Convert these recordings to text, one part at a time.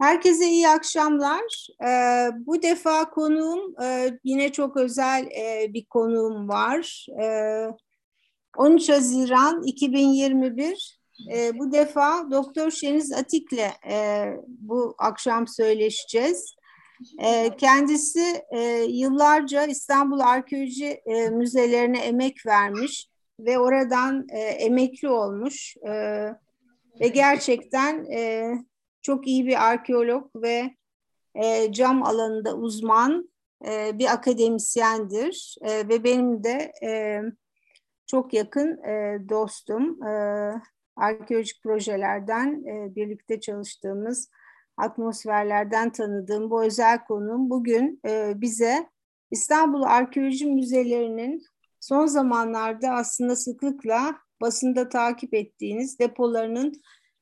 Herkese iyi akşamlar. Ee, bu defa konuğum e, yine çok özel e, bir konuğum var. Ee, 13 Haziran 2021. E, bu defa Doktor Şeniz Atik'le e, bu akşam söyleşeceğiz. E, kendisi e, yıllarca İstanbul Arkeoloji e, Müzelerine emek vermiş ve oradan e, emekli olmuş. E, ve gerçekten e, çok iyi bir arkeolog ve e, cam alanında uzman e, bir akademisyendir e, ve benim de e, çok yakın e, dostum. E, arkeolojik projelerden e, birlikte çalıştığımız atmosferlerden tanıdığım bu özel konum bugün e, bize İstanbul Arkeoloji Müzelerinin son zamanlarda aslında sıklıkla basında takip ettiğiniz depolarının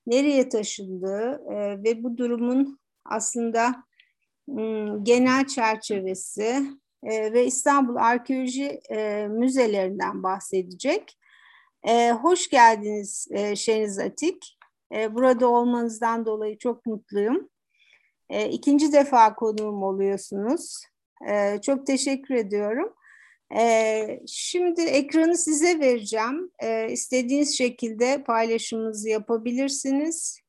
nereye taşındığı e, ve bu durumun aslında genel çerçevesi e, ve İstanbul Arkeoloji e, Müzelerinden bahsedecek. E, hoş geldiniz e, Şeniz Atik. E, burada olmanızdan dolayı çok mutluyum. E, ikinci defa konuğum oluyorsunuz. E, çok teşekkür ediyorum. Ee, şimdi ekranı size vereceğim. Ee, istediğiniz şekilde paylaşımınızı yapabilirsiniz.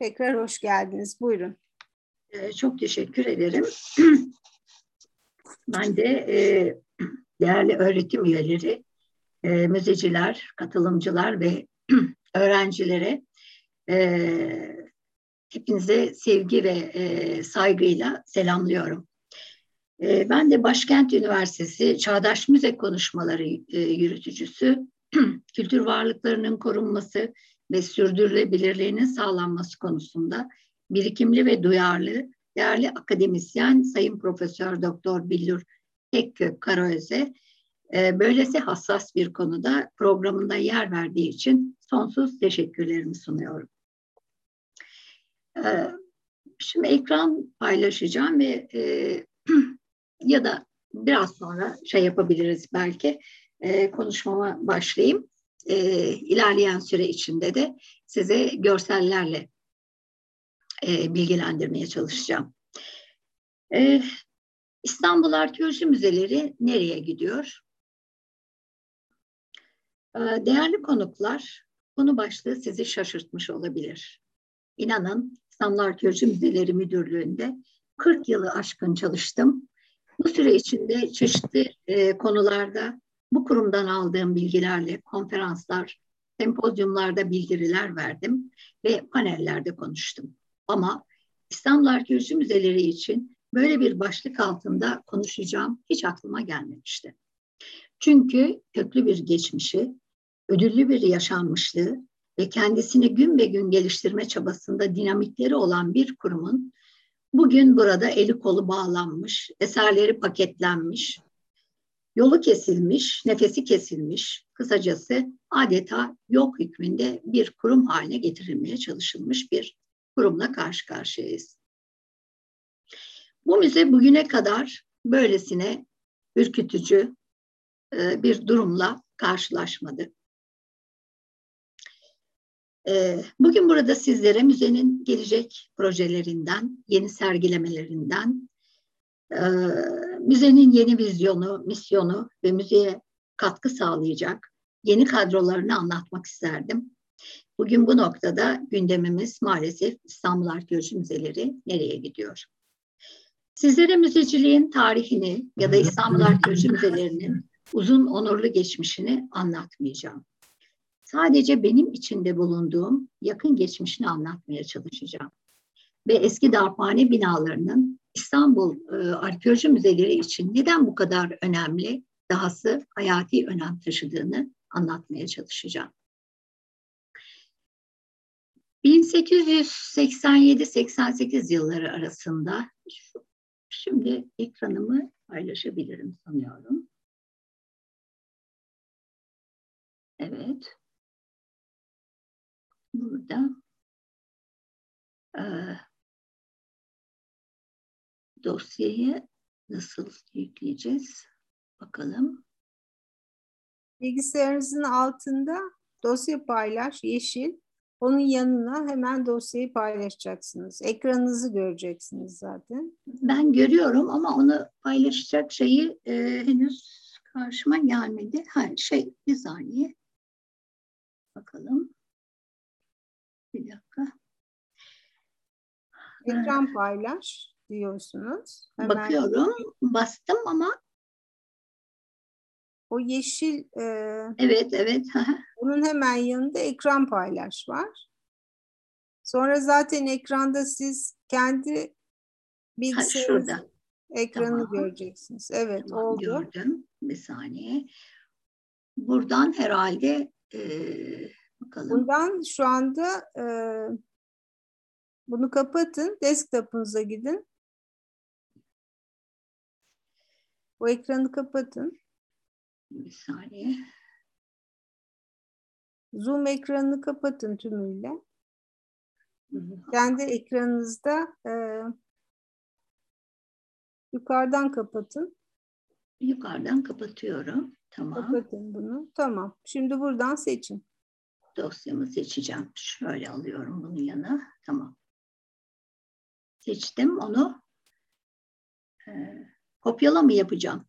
Tekrar hoş geldiniz. Buyurun. Ee, çok teşekkür ederim. ben de e, değerli öğretim üyeleri, e, müzeciler, katılımcılar ve öğrencilere e, hepinize sevgi ve e, saygıyla selamlıyorum. Ee, ben de Başkent Üniversitesi Çağdaş Müze Konuşmaları e, yürütücüsü, kültür varlıklarının korunması ve sürdürülebilirliğinin sağlanması konusunda birikimli ve duyarlı değerli akademisyen Sayın Profesör Doktor Billur Tekkök Karaöze e, böylesi hassas bir konuda programında yer verdiği için sonsuz teşekkürlerimi sunuyorum. Ee, şimdi ekran paylaşacağım ve e, ya da biraz sonra şey yapabiliriz belki e, konuşmama başlayayım. E, ilerleyen süre içinde de size görsellerle e, bilgilendirmeye çalışacağım. E, İstanbul Arkeoloji Müzeleri nereye gidiyor? E, değerli konuklar, konu başlığı sizi şaşırtmış olabilir. İnanın İstanbul Arkeoloji Müzeleri Müdürlüğü'nde 40 yılı aşkın çalıştım bu süre içinde çeşitli e, konularda bu kurumdan aldığım bilgilerle konferanslar, sempozyumlarda bildiriler verdim ve panellerde konuştum. Ama İstanbul Arkeoloji Müzeleri için böyle bir başlık altında konuşacağım hiç aklıma gelmemişti. Çünkü köklü bir geçmişi, ödüllü bir yaşanmışlığı ve kendisini gün be gün geliştirme çabasında dinamikleri olan bir kurumun Bugün burada eli kolu bağlanmış, eserleri paketlenmiş, yolu kesilmiş, nefesi kesilmiş, kısacası adeta yok hükmünde bir kurum haline getirilmeye çalışılmış bir kurumla karşı karşıyayız. Bu müze bugüne kadar böylesine ürkütücü e, bir durumla karşılaşmadı. Ee, bugün burada sizlere müzenin gelecek projelerinden, yeni sergilemelerinden, e, müzenin yeni vizyonu, misyonu ve müzeye katkı sağlayacak yeni kadrolarını anlatmak isterdim. Bugün bu noktada gündemimiz maalesef İstanbul Arkeoloji Müzeleri nereye gidiyor? Sizlere müzeciliğin tarihini ya da İstanbul Arkeoloji Müzelerinin uzun onurlu geçmişini anlatmayacağım. Sadece benim içinde bulunduğum yakın geçmişini anlatmaya çalışacağım. Ve eski darphane binalarının İstanbul e, Arkeoloji Müzeleri için neden bu kadar önemli, dahası hayati önem taşıdığını anlatmaya çalışacağım. 1887-88 yılları arasında şimdi ekranımı paylaşabilirim sanıyorum. Evet burada e, dosyayı nasıl yükleyeceğiz? Bakalım. Bilgisayarınızın altında dosya paylaş, yeşil. Onun yanına hemen dosyayı paylaşacaksınız. Ekranınızı göreceksiniz zaten. Ben görüyorum ama onu paylaşacak şeyi e, henüz karşıma gelmedi. Ha, şey bir saniye. Bakalım. Bir dakika. Ekran paylaş diyorsunuz. Hemen Bakıyorum. Bastım ama o yeşil e, Evet, evet. onun hemen yanında ekran paylaş var. Sonra zaten ekranda siz kendi bilgisayarınız ekranı tamam. göreceksiniz. Evet, tamam, oldu. Gördüm. Bir saniye. Buradan herhalde e, bakalım. Bundan şu anda e, bunu kapatın. Desktopunuza gidin. Bu ekranı kapatın. Bir saniye. Zoom ekranını kapatın tümüyle. Kendi ekranınızda e, yukarıdan kapatın. Yukarıdan kapatıyorum. Tamam. Kapatın bunu. Tamam. Şimdi buradan seçin. Dosyamı seçeceğim. Şöyle alıyorum bunun yanına. Tamam. Seçtim onu. Ee, kopyala mı yapacağım?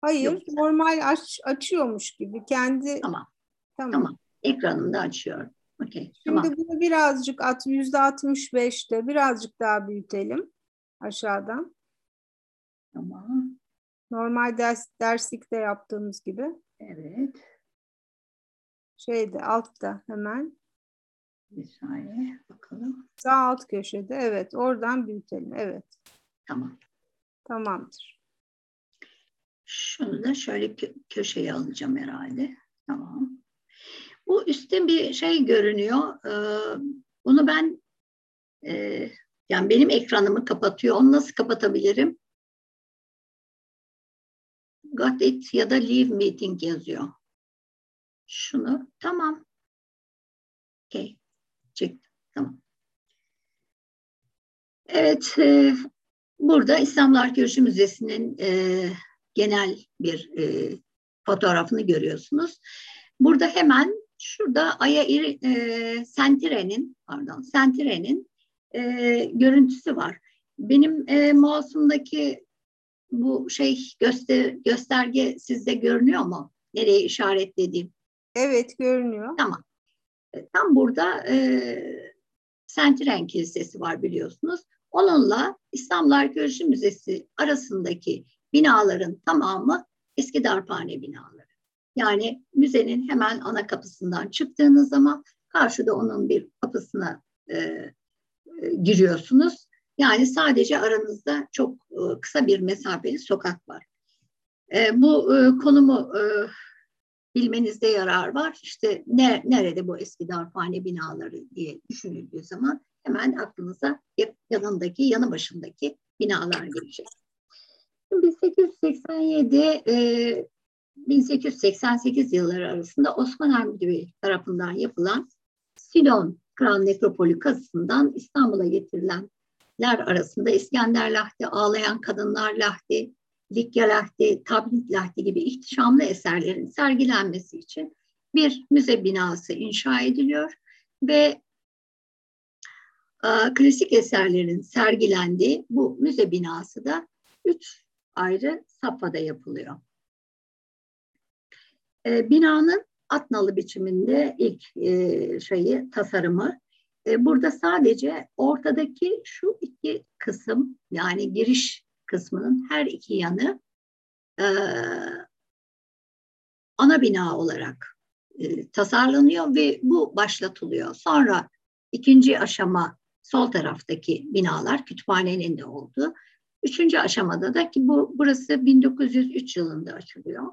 Hayır, Yok. normal aç, açıyormuş gibi kendi. Tamam. Tamam. tamam. Ekranımda açıyorum. Okay, Şimdi tamam. bunu birazcık at yüzde 65'te birazcık daha büyütelim aşağıdan. Tamam. Normal ders derslikte yaptığımız gibi. Evet. Şeyde altta hemen. Bir saniye bakalım. Sağ alt köşede evet oradan büyütelim evet. Tamam. Tamamdır. Şunu da şöyle kö köşeye alacağım herhalde. Tamam. Bu üstte bir şey görünüyor. Ee, bunu ben e, yani benim ekranımı kapatıyor. Onu nasıl kapatabilirim? Got it ya da leave meeting yazıyor. Şunu tamam. Okay. Çektim. Tamam. Evet. E, burada İslamlar Arkeoloji Müzesi'nin e, genel bir e, fotoğrafını görüyorsunuz. Burada hemen şurada Aya e, Sentire'nin pardon Sentire'nin e, görüntüsü var. Benim e, mouse'umdaki bu şey göster gösterge sizde görünüyor mu? Nereye işaretlediğim? Evet görünüyor. Tamam. E, tam burada e, Sentiren Kilisesi var biliyorsunuz. Onunla İstanbul Arkeoloji Müzesi arasındaki binaların tamamı eski darphane binaları. Yani müzenin hemen ana kapısından çıktığınız zaman karşıda onun bir kapısına e, e, giriyorsunuz. Yani sadece aranızda çok e, kısa bir mesafeli sokak var. E, bu e, konumu e, bilmenizde yarar var. İşte ne, nerede bu eski darphane binaları diye düşünüldüğü zaman hemen aklınıza yanındaki, yanı başındaki binalar gelecek. 1887 e, 1888 yılları arasında Osman Hamdi tarafından yapılan Silon Kral Nekropolü kazısından İstanbul'a getirilenler arasında İskender Lahti, Ağlayan Kadınlar Lahti, Likya Lahti, Tablit Lahti gibi ihtişamlı eserlerin sergilenmesi için bir müze binası inşa ediliyor ve e, klasik eserlerin sergilendiği bu müze binası da üç ayrı safhada yapılıyor. E, binanın atnalı biçiminde ilk e, şeyi tasarımı. E, burada sadece ortadaki şu iki kısım yani giriş kısmının her iki yanı e, ana bina olarak e, tasarlanıyor ve bu başlatılıyor. Sonra ikinci aşama sol taraftaki binalar kütüphanenin de olduğu Üçüncü aşamada da ki bu burası 1903 yılında açılıyor.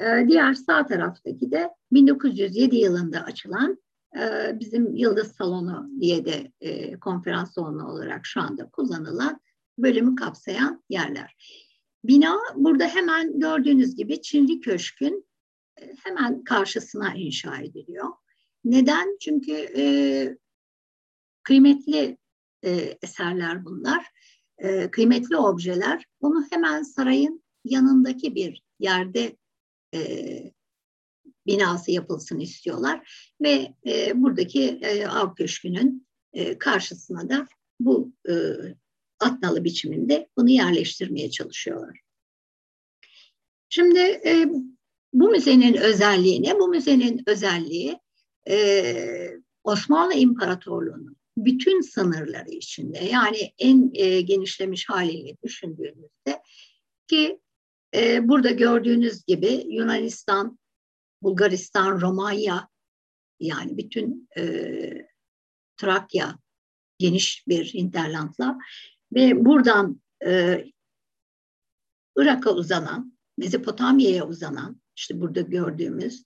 Ee, diğer sağ taraftaki de 1907 yılında açılan e, bizim Yıldız Salonu diye de e, konferans salonu olarak şu anda kullanılan bölümü kapsayan yerler. Bina burada hemen gördüğünüz gibi Çinli Köşk'ün e, hemen karşısına inşa ediliyor. Neden? Çünkü e, kıymetli e, eserler bunlar e, kıymetli objeler onu hemen sarayın yanındaki bir yerde e, binası yapılsın istiyorlar ve e, buradaki e, av köşkünün e, karşısına da bu e, atnalı biçiminde bunu yerleştirmeye çalışıyorlar. Şimdi e, bu müzenin özelliği ne? Bu müzenin özelliği e, Osmanlı İmparatorluğu'nun bütün sınırları içinde yani en e, genişlemiş haliyle düşündüğünüzde ki e, burada gördüğünüz gibi Yunanistan, Bulgaristan, Romanya yani bütün e, Trakya geniş bir hinterlandla ve buradan e, Irak'a uzanan, Mezopotamya'ya uzanan, işte burada gördüğümüz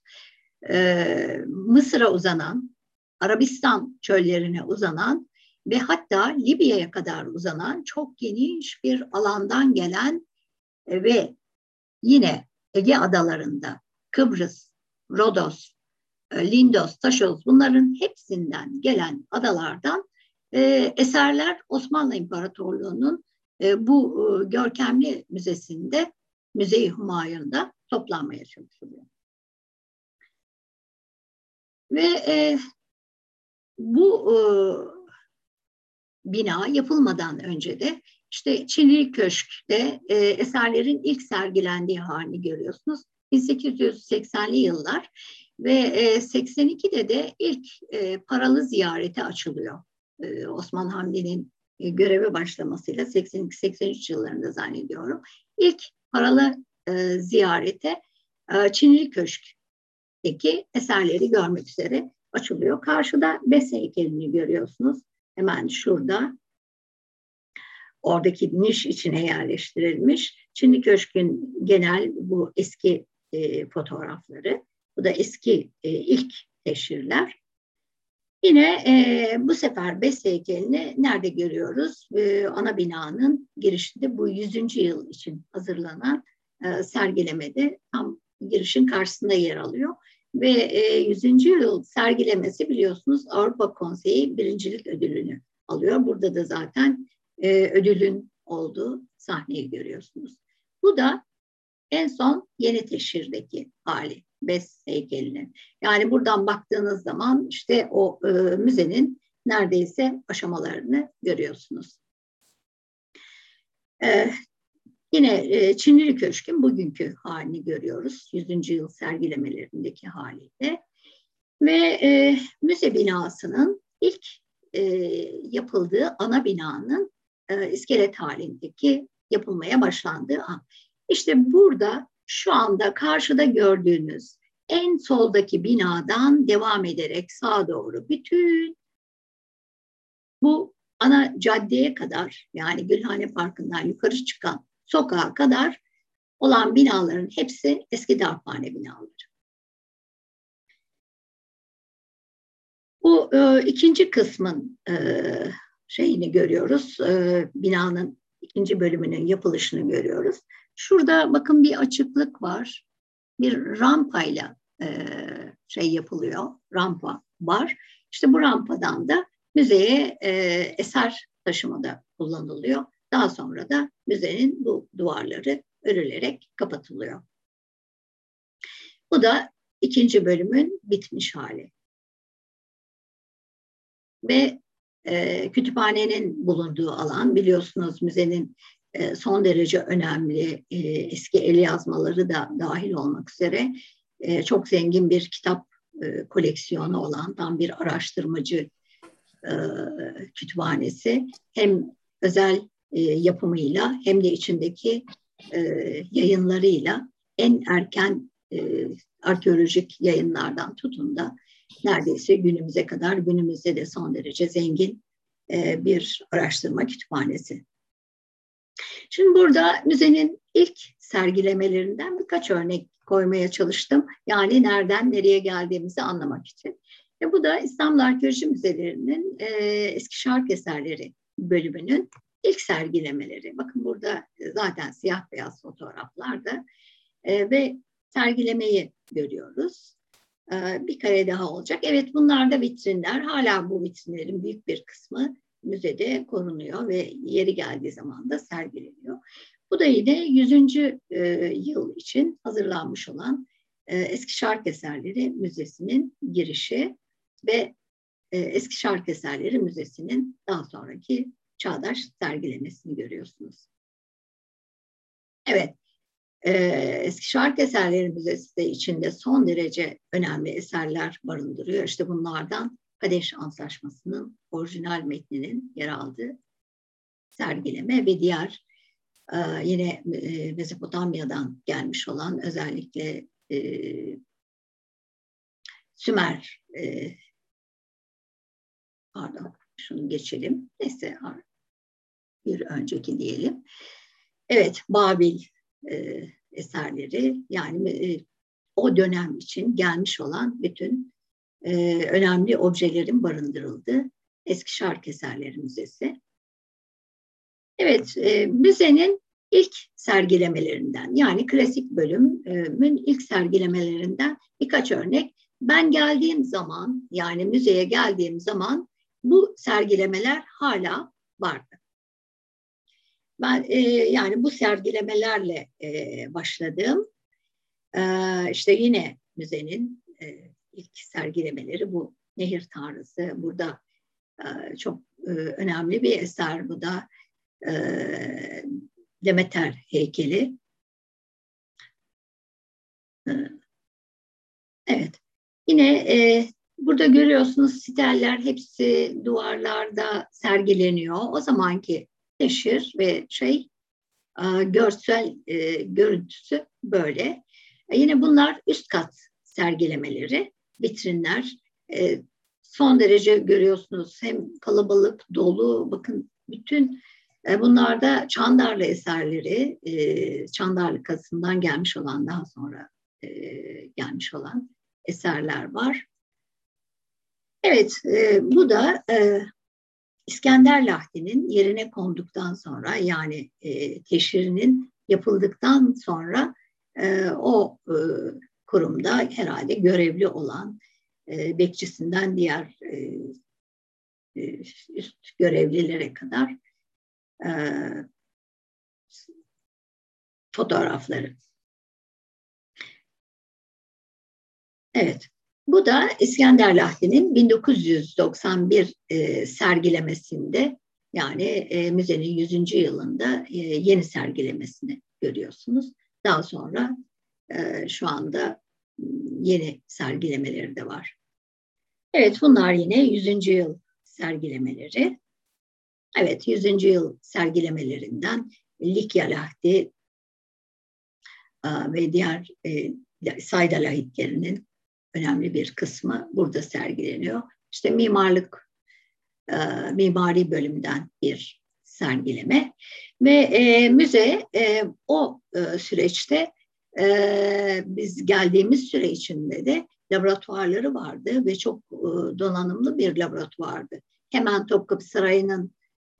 e, Mısır'a uzanan, Arabistan çöllerine uzanan ve hatta Libya'ya kadar uzanan çok geniş bir alandan gelen e, ve yine Ege adalarında Kıbrıs, Rodos, e, Lindos, Taşos bunların hepsinden gelen adalardan e, eserler Osmanlı İmparatorluğu'nun e, bu e, görkemli müzesinde, Müze-i Humayun'da toplanmaya çalışılıyor. Ve e, bu e, bina yapılmadan önce de işte Çinli Köşk'te e, eserlerin ilk sergilendiği halini görüyorsunuz. 1880'li yıllar ve e, 82'de de ilk e, paralı ziyarete açılıyor. E, Osman Hamdi'nin e, göreve başlamasıyla 82-83 yıllarında zannediyorum. İlk paralı e, ziyarete Çinli Köşk'teki eserleri görmek üzere açılıyor. Karşıda Bes heykelini görüyorsunuz. Hemen şurada. Oradaki niş içine yerleştirilmiş. Çinli Köşk'ün genel bu eski e, fotoğrafları. Bu da eski e, ilk teşhirler. Yine e, bu sefer Bes heykelini nerede görüyoruz? E, ana binanın girişinde bu 100. yıl için hazırlanan e, sergilemede tam girişin karşısında yer alıyor. Ve e, 100. yıl sergilemesi biliyorsunuz Avrupa Konseyi birincilik ödülünü alıyor. Burada da zaten e, ödülün olduğu sahneyi görüyorsunuz. Bu da en son yeni teşhirdeki hali. Bes heykelinin. Yani buradan baktığınız zaman işte o e, müzenin neredeyse aşamalarını görüyorsunuz. E, yine e, Çinli Köşk'ün bugünkü halini görüyoruz. 100. yıl sergilemelerindeki haliyle. Ve e, müze binasının ilk e, yapıldığı ana binanın e, iskelet halindeki yapılmaya başlandığı an. İşte burada şu anda karşıda gördüğünüz en soldaki binadan devam ederek sağa doğru bütün bu ana caddeye kadar yani Gülhane Parkı'ndan yukarı çıkan sokağa kadar olan binaların hepsi eski darphane binaları. Bu e, ikinci kısmın e, şeyini görüyoruz. E, binanın ikinci bölümünün yapılışını görüyoruz. Şurada bakın bir açıklık var. Bir rampayla e, şey yapılıyor. Rampa var. İşte bu rampadan da müzeye e, eser taşımada kullanılıyor. Daha sonra da müzenin bu duvarları örülerek kapatılıyor. Bu da ikinci bölümün bitmiş hali. Ve e, kütüphanenin bulunduğu alan biliyorsunuz müzenin son derece önemli e, eski el yazmaları da dahil olmak üzere e, çok zengin bir kitap koleksiyonu olan tam bir araştırmacı kütüphanesi hem özel yapımıyla hem de içindeki yayınlarıyla en erken arkeolojik yayınlardan tutun da neredeyse günümüze kadar günümüzde de son derece zengin bir araştırma kütüphanesi. Şimdi burada müzenin ilk sergilemelerinden birkaç örnek koymaya çalıştım. Yani nereden nereye geldiğimizi anlamak için. Ve bu da İstanbul Arkeoloji Müzelerinin e, eski şark eserleri bölümünün ilk sergilemeleri. Bakın burada zaten siyah beyaz fotoğraflarda e, ve sergilemeyi görüyoruz. E, bir kare daha olacak. Evet bunlar da vitrinler. Hala bu vitrinlerin büyük bir kısmı müzede korunuyor ve yeri geldiği zaman da sergileniyor. Bu da yine 100. E, yıl için hazırlanmış olan Eski Şark Eserleri Müzesi'nin girişi ve Eski Şark Eserleri Müzesi'nin daha sonraki çağdaş sergilemesini görüyorsunuz. Evet, Eski Şark Eserleri Müzesi de içinde son derece önemli eserler barındırıyor. İşte bunlardan Kadeş Antlaşması'nın orijinal metninin yer aldığı sergileme ve diğer e, yine e, Mezopotamya'dan gelmiş olan özellikle e, Sümer e, pardon şunu geçelim. Neyse bir önceki diyelim. Evet Babil eserleri yani o dönem için gelmiş olan bütün e, önemli objelerin barındırıldığı Eski Şark Eserleri Müzesi. Evet, e, müzenin ilk sergilemelerinden yani klasik bölümün ilk sergilemelerinden birkaç örnek. Ben geldiğim zaman yani müzeye geldiğim zaman bu sergilemeler hala vardı. Ben e, yani bu sergilemelerle e, başladım. E, işte yine müzenin e, ilk sergilemeleri bu nehir tanrısı. Burada e, çok e, önemli bir eser bu da e, Demeter heykeli. Evet. Yine burada görüyorsunuz siteller hepsi duvarlarda sergileniyor. O zamanki teşhir ve şey görsel görüntüsü böyle. Yine bunlar üst kat sergilemeleri vitrinler. E, son derece görüyorsunuz hem kalabalık, dolu, bakın bütün e, bunlarda Çandarlı eserleri, e, Çandarlı kasından gelmiş olan daha sonra e, gelmiş olan eserler var. Evet, e, bu da e, İskender Lahdi'nin yerine konduktan sonra yani e, teşhirinin yapıldıktan sonra e, o e, kurumda herhalde görevli olan e, bekçisinden diğer e, e, üst görevlilere kadar e, fotoğrafları. Evet, bu da İskender Lahdi'nin 1991 e, sergilemesinde yani e, müzenin 100. yılında e, yeni sergilemesini görüyorsunuz. Daha sonra e, şu anda yeni sergilemeleri de var. Evet bunlar yine 100. yıl sergilemeleri. Evet 100. yıl sergilemelerinden Likya Lahdi ve diğer e, Sayda lahitlerinin önemli bir kısmı burada sergileniyor. İşte mimarlık, mimari bölümünden bir sergileme ve müze o süreçte e, biz geldiğimiz süre içinde de laboratuvarları vardı ve çok e, donanımlı bir laboratuvardı. Hemen Topkapı Sarayı'nın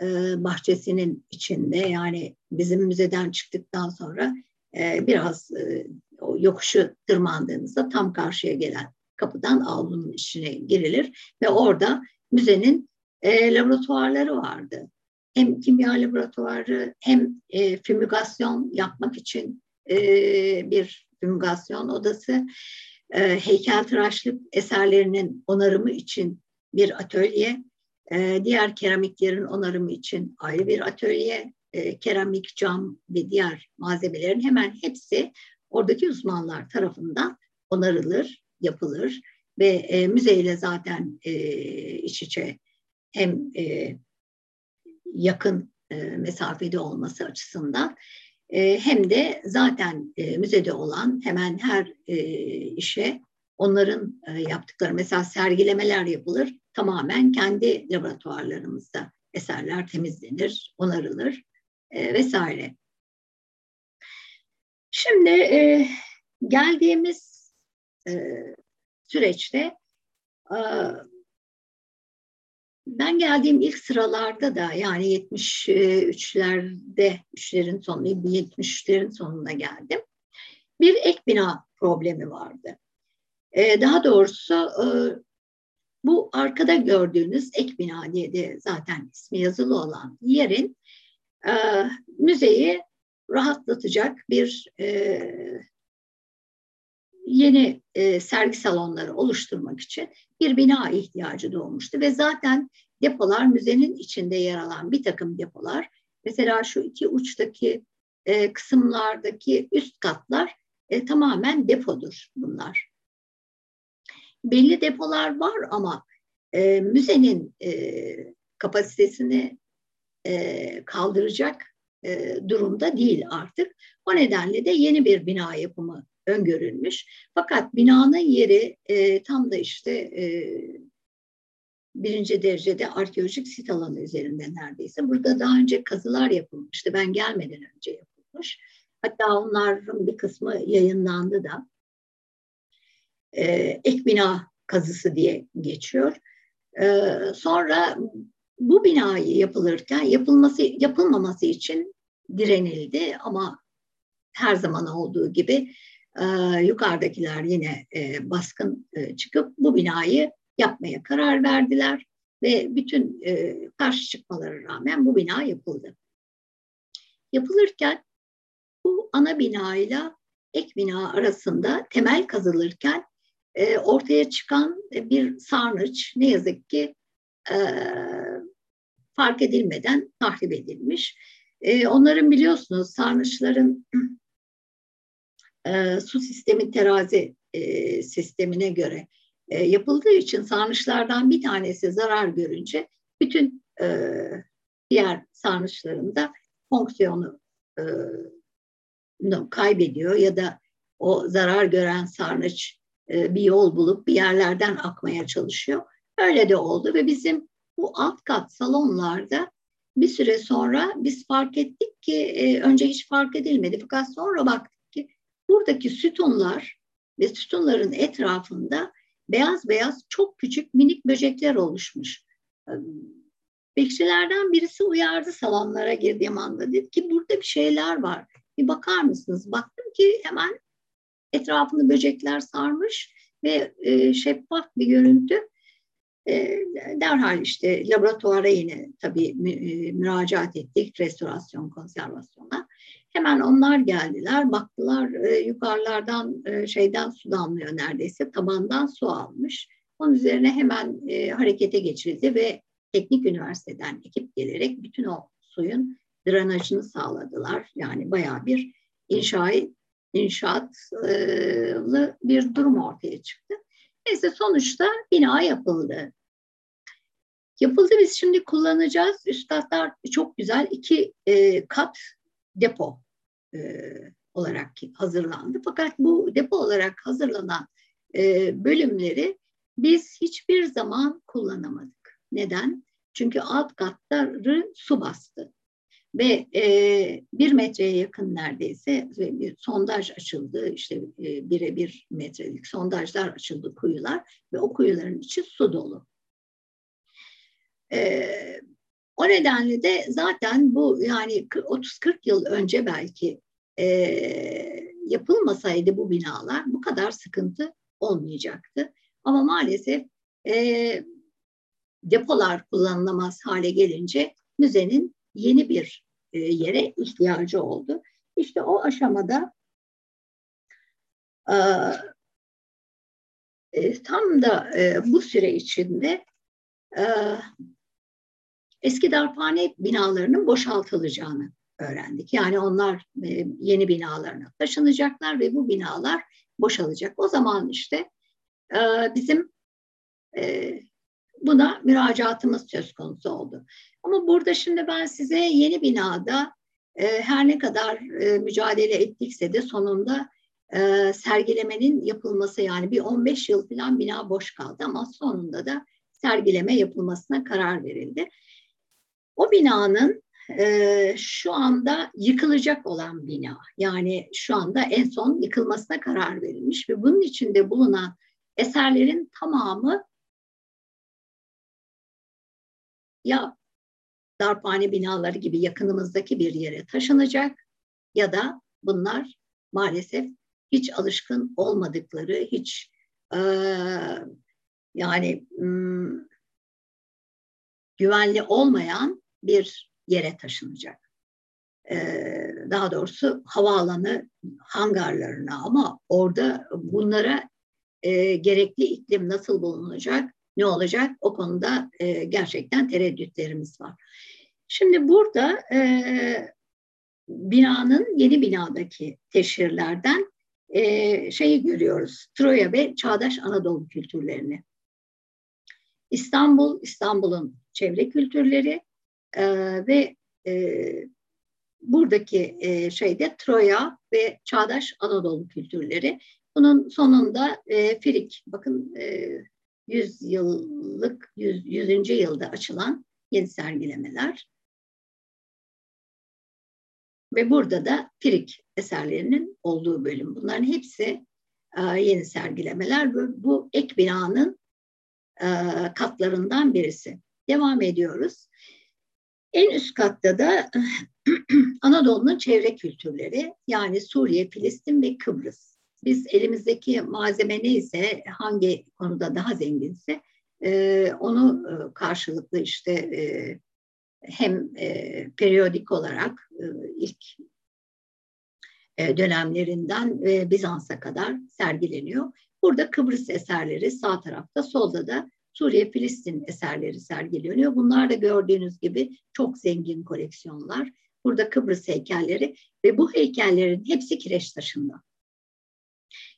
e, bahçesinin içinde yani bizim müzeden çıktıktan sonra e, biraz e, o yokuşu tırmandığınızda tam karşıya gelen kapıdan avlunun içine girilir ve orada müzenin e, laboratuvarları vardı. Hem kimya laboratuvarı hem e, fümügasyon yapmak için e, bir fümügasyon odası, e, heykeltıraşlık eserlerinin onarımı için bir atölye, e, diğer keramiklerin onarımı için ayrı bir atölye, e, keramik, cam ve diğer malzemelerin hemen hepsi oradaki uzmanlar tarafından onarılır, yapılır ve e, müzeyle zaten e, iç içe hem e, yakın e, mesafede olması açısından hem de zaten e, müzede olan hemen her e, işe onların e, yaptıkları mesela sergilemeler yapılır tamamen kendi laboratuvarlarımızda eserler temizlenir, onarılır vesaire. Şimdi geldiğimiz süreçte ben geldiğim ilk sıralarda da yani 73'lerde, 3'lerin sonu, 73'lerin sonuna geldim. Bir ek bina problemi vardı. Ee, daha doğrusu e, bu arkada gördüğünüz ek bina diye de zaten ismi yazılı olan yerin e, müzeyi rahatlatacak bir e, yeni e, sergi salonları oluşturmak için bir bina ihtiyacı doğmuştu ve zaten depolar müzenin içinde yer alan bir takım depolar mesela şu iki uçtaki e, kısımlardaki üst katlar e, tamamen depodur bunlar. Belli depolar var ama e, müzenin e, kapasitesini e, kaldıracak e, durumda değil artık. O nedenle de yeni bir bina yapımı öngörülmüş. Fakat binanın yeri e, tam da işte e, birinci derecede arkeolojik sit alanı üzerinde neredeyse. Burada daha önce kazılar yapılmıştı. Ben gelmeden önce yapılmış. Hatta onların bir kısmı yayınlandı da. E, ek bina kazısı diye geçiyor. E, sonra bu binayı yapılırken yapılması yapılmaması için direnildi ama her zaman olduğu gibi yukarıdakiler yine e, baskın e, çıkıp bu binayı yapmaya karar verdiler ve bütün e, karşı çıkmalara rağmen bu bina yapıldı. Yapılırken bu ana binayla ek bina arasında temel kazılırken e, ortaya çıkan bir sarnıç ne yazık ki e, fark edilmeden tahrip edilmiş. E, onların biliyorsunuz sarnıçların e, su sistemi terazi e, sistemine göre e, yapıldığı için sarnıçlardan bir tanesi zarar görünce bütün e, diğer sarnıçların da fonksiyonu e, kaybediyor ya da o zarar gören sarnıç e, bir yol bulup bir yerlerden akmaya çalışıyor. Öyle de oldu ve bizim bu alt kat salonlarda bir süre sonra biz fark ettik ki e, önce hiç fark edilmedi fakat sonra baktık buradaki sütunlar ve sütunların etrafında beyaz beyaz çok küçük minik böcekler oluşmuş. Bekçilerden birisi uyardı salonlara girdiğim anda. Dedi ki burada bir şeyler var. Bir bakar mısınız? Baktım ki hemen etrafını böcekler sarmış ve e, şeffaf bir görüntü. E, derhal işte laboratuvara yine tabii e, müracaat ettik restorasyon konservasyona. Hemen onlar geldiler, baktılar e, yukarılardan e, şeyden su damlıyor neredeyse, tabandan su almış. Onun üzerine hemen e, harekete geçirildi ve teknik üniversiteden ekip gelerek bütün o suyun drenajını sağladılar. Yani bayağı bir inşaat inşaatlı bir durum ortaya çıktı. Neyse sonuçta bina yapıldı. Yapıldı biz şimdi kullanacağız. Üst katlar çok güzel iki e, kat depo e, olarak hazırlandı. Fakat bu depo olarak hazırlanan e, bölümleri biz hiçbir zaman kullanamadık. Neden? Çünkü alt katları su bastı. Ve e, bir metreye yakın neredeyse bir sondaj açıldı. İşte e, bire bir metrelik sondajlar açıldı kuyular ve o kuyuların içi su dolu. E, o nedenle de zaten bu yani 30-40 yıl önce belki e, yapılmasaydı bu binalar bu kadar sıkıntı olmayacaktı. Ama maalesef e, depolar kullanılamaz hale gelince müzenin yeni bir e, yere ihtiyacı oldu. İşte o aşamada e, e, tam da e, bu süre içinde e, eski darphane binalarının boşaltılacağını öğrendik. Yani onlar e, yeni binalarına taşınacaklar ve bu binalar boşalacak. O zaman işte e, bizim e, buna müracaatımız söz konusu oldu. Ama burada şimdi ben size yeni binada her ne kadar mücadele ettikse de sonunda sergilemenin yapılması yani bir 15 yıl falan bina boş kaldı ama sonunda da sergileme yapılmasına karar verildi. O binanın e, şu anda yıkılacak olan bina. Yani şu anda en son yıkılmasına karar verilmiş ve bunun içinde bulunan eserlerin tamamı ya darphane binaları gibi yakınımızdaki bir yere taşınacak ya da bunlar maalesef hiç alışkın olmadıkları, hiç e, yani m, güvenli olmayan bir yere taşınacak. Ee, daha doğrusu havaalanı hangarlarına ama orada bunlara e, gerekli iklim nasıl bulunacak, ne olacak o konuda e, gerçekten tereddütlerimiz var. Şimdi burada e, binanın yeni binadaki teşhirlerden e, şeyi görüyoruz. Troya ve çağdaş Anadolu kültürlerini. İstanbul, İstanbul'un çevre kültürleri e, ve e, buradaki e, şeyde Troya ve çağdaş Anadolu kültürleri. Bunun sonunda e, Firik, bakın e, 100 yıllık, 100. 100. yılda açılan yeni sergilemeler. Ve burada da Firik eserlerinin olduğu bölüm. Bunların hepsi e, yeni sergilemeler. Bu, bu ek binanın e, katlarından birisi. Devam ediyoruz. En üst katta da Anadolu'nun çevre kültürleri yani Suriye, Filistin ve Kıbrıs. Biz elimizdeki malzeme neyse, hangi konuda daha zenginse e, onu e, karşılıklı işte e, hem periyodik olarak ilk dönemlerinden Bizans'a kadar sergileniyor. Burada Kıbrıs eserleri sağ tarafta, solda da Suriye, Filistin eserleri sergileniyor. Bunlar da gördüğünüz gibi çok zengin koleksiyonlar. Burada Kıbrıs heykelleri ve bu heykellerin hepsi kireç taşında.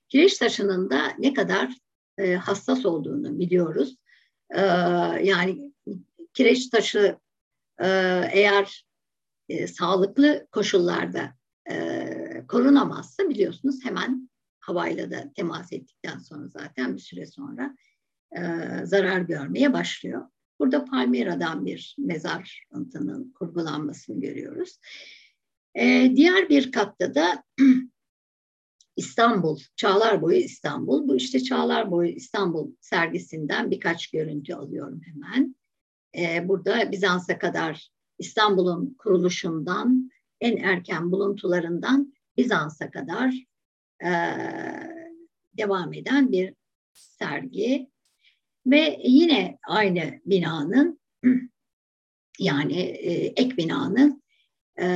Kireç taşının da ne kadar e, hassas olduğunu biliyoruz. E, yani kireç taşı e, eğer e, sağlıklı koşullarda e, korunamazsa biliyorsunuz hemen havayla da temas ettikten sonra zaten bir süre sonra e, zarar görmeye başlıyor. Burada Palmira'dan bir mezar antının kurgulanmasını görüyoruz. E, diğer bir katta da İstanbul, Çağlar Boyu İstanbul. Bu işte Çağlar Boyu İstanbul sergisinden birkaç görüntü alıyorum hemen. E, burada Bizans'a kadar İstanbul'un kuruluşundan, en erken buluntularından Bizans'a kadar e, devam eden bir sergi. Ve yine aynı binanın yani e, ek binanın e,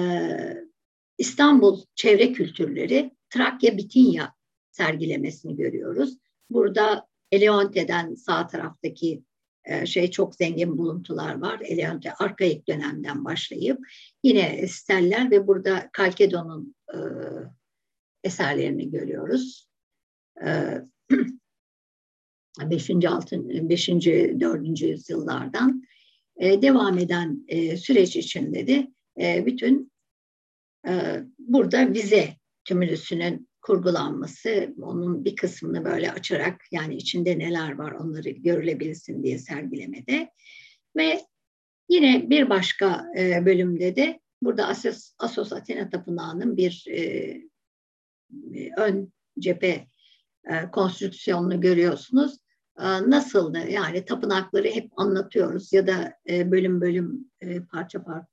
İstanbul çevre kültürleri Trakya Bitinya sergilemesini görüyoruz. Burada Eleonte'den sağ taraftaki e, şey çok zengin buluntular var. Eleonte arkaik dönemden başlayıp yine steller ve burada Kalkedon'un eserlerini görüyoruz. E, 5. 6. 5. 4. yüzyıllardan e, devam eden e, süreç içinde de e, bütün burada vize tümülüsünün kurgulanması, onun bir kısmını böyle açarak yani içinde neler var onları görülebilsin diye sergilemede ve yine bir başka bölümde de burada Asos, Asos Athena Tapınağı'nın bir ön cephe konstrüksiyonunu görüyorsunuz. Nasıldı? Yani tapınakları hep anlatıyoruz ya da bölüm bölüm parça parça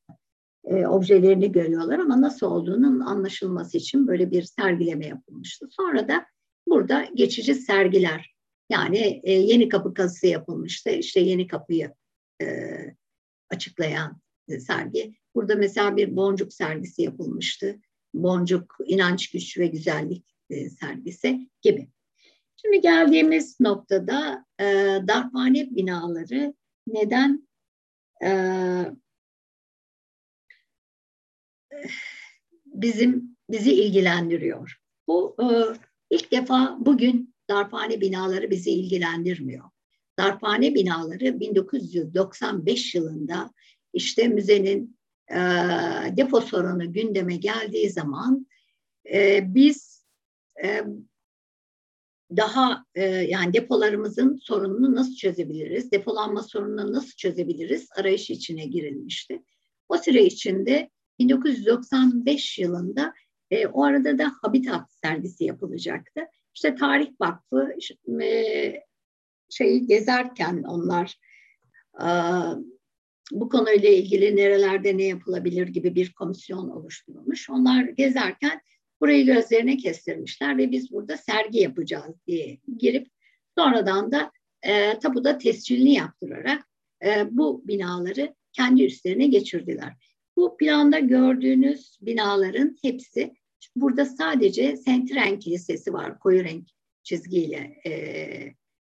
objelerini görüyorlar ama nasıl olduğunun anlaşılması için böyle bir sergileme yapılmıştı. Sonra da burada geçici sergiler yani yeni kapı kazısı yapılmıştı. İşte yeni kapıyı açıklayan sergi. Burada mesela bir boncuk sergisi yapılmıştı. Boncuk, inanç, güç ve güzellik sergisi gibi. Şimdi geldiğimiz noktada e, darphane binaları neden e, bizim bizi ilgilendiriyor? Bu e, ilk defa bugün darphane binaları bizi ilgilendirmiyor. Darphane binaları 1995 yılında işte müzenin e, depo sorunu gündeme geldiği zaman e, biz e, daha e, yani depolarımızın sorununu nasıl çözebiliriz, depolanma sorununu nasıl çözebiliriz arayış içine girilmişti. O süre içinde 1995 yılında e, o arada da Habitat sergisi yapılacaktı. İşte Tarih Vakfı e, şeyi gezerken onlar e, bu konuyla ilgili nerelerde ne yapılabilir gibi bir komisyon oluşturulmuş. Onlar gezerken Burayı gözlerine kestirmişler ve biz burada sergi yapacağız diye girip sonradan da e, tapuda tescilini yaptırarak e, bu binaları kendi üstlerine geçirdiler. Bu planda gördüğünüz binaların hepsi burada sadece Sentren Kilisesi var koyu renk çizgiyle e,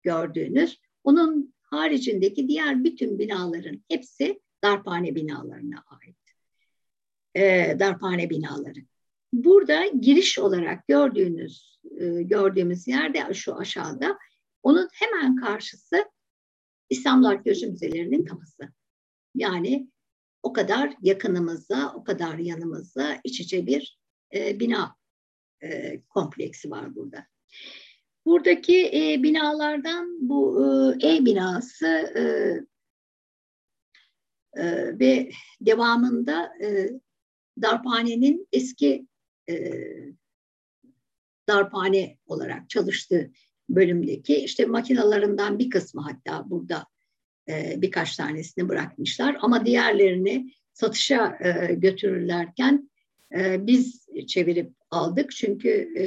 gördüğünüz. Onun haricindeki diğer bütün binaların hepsi darphane binalarına ait. E, darphane binaları. Burada giriş olarak gördüğünüz e, gördüğümüz yerde şu aşağıda onun hemen karşısı İstanbul Arkeoloji Müzelerinin kapısı. Yani o kadar yakınımızda, o kadar yanımızda iç içe bir e, bina e, kompleksi var burada. Buradaki e, binalardan bu e, E binası e, e, ve devamında e, darphanenin eski e, darphane olarak çalıştığı bölümdeki işte makinalarından bir kısmı hatta burada e, birkaç tanesini bırakmışlar. Ama diğerlerini satışa e, götürürlerken e, biz çevirip aldık. Çünkü e,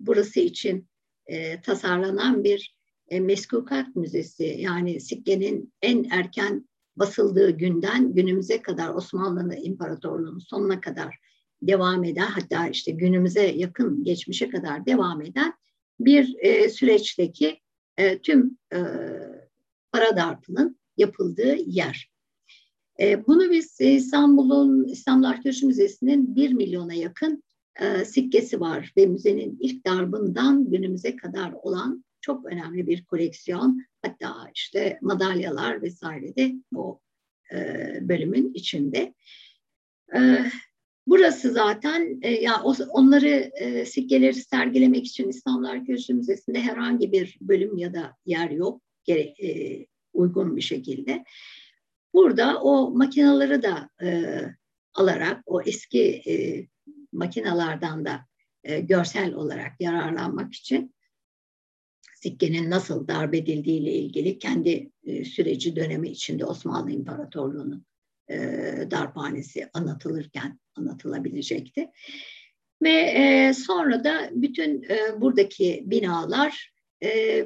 burası için e, tasarlanan bir e, Meskukat Müzesi. Yani Sikke'nin en erken basıldığı günden günümüze kadar Osmanlı İmparatorluğu'nun sonuna kadar devam eden hatta işte günümüze yakın geçmişe kadar devam eden bir e, süreçteki e, tüm e, para darpının yapıldığı yer. E, bunu biz İstanbul'un İstanbul Arkeoloji Müzesi'nin bir milyona yakın e, sikkesi var ve müzenin ilk darbından günümüze kadar olan çok önemli bir koleksiyon. Hatta işte madalyalar vesaire de bu e, bölümün içinde. E, burası zaten e, ya onları e, sikkeleri sergilemek için İstanbul Arkeoloji Müzesi'nde herhangi bir bölüm ya da yer yok gere, e, uygun bir şekilde. Burada o makinaları da e, alarak o eski e, makinalardan da e, görsel olarak yararlanmak için sikkenin nasıl darp edildiği ile ilgili kendi e, süreci dönemi içinde Osmanlı İmparatorluğu'nun e, darphanesi anlatılırken anlatılabilecekti. Ve e, sonra da bütün e, buradaki binalar e,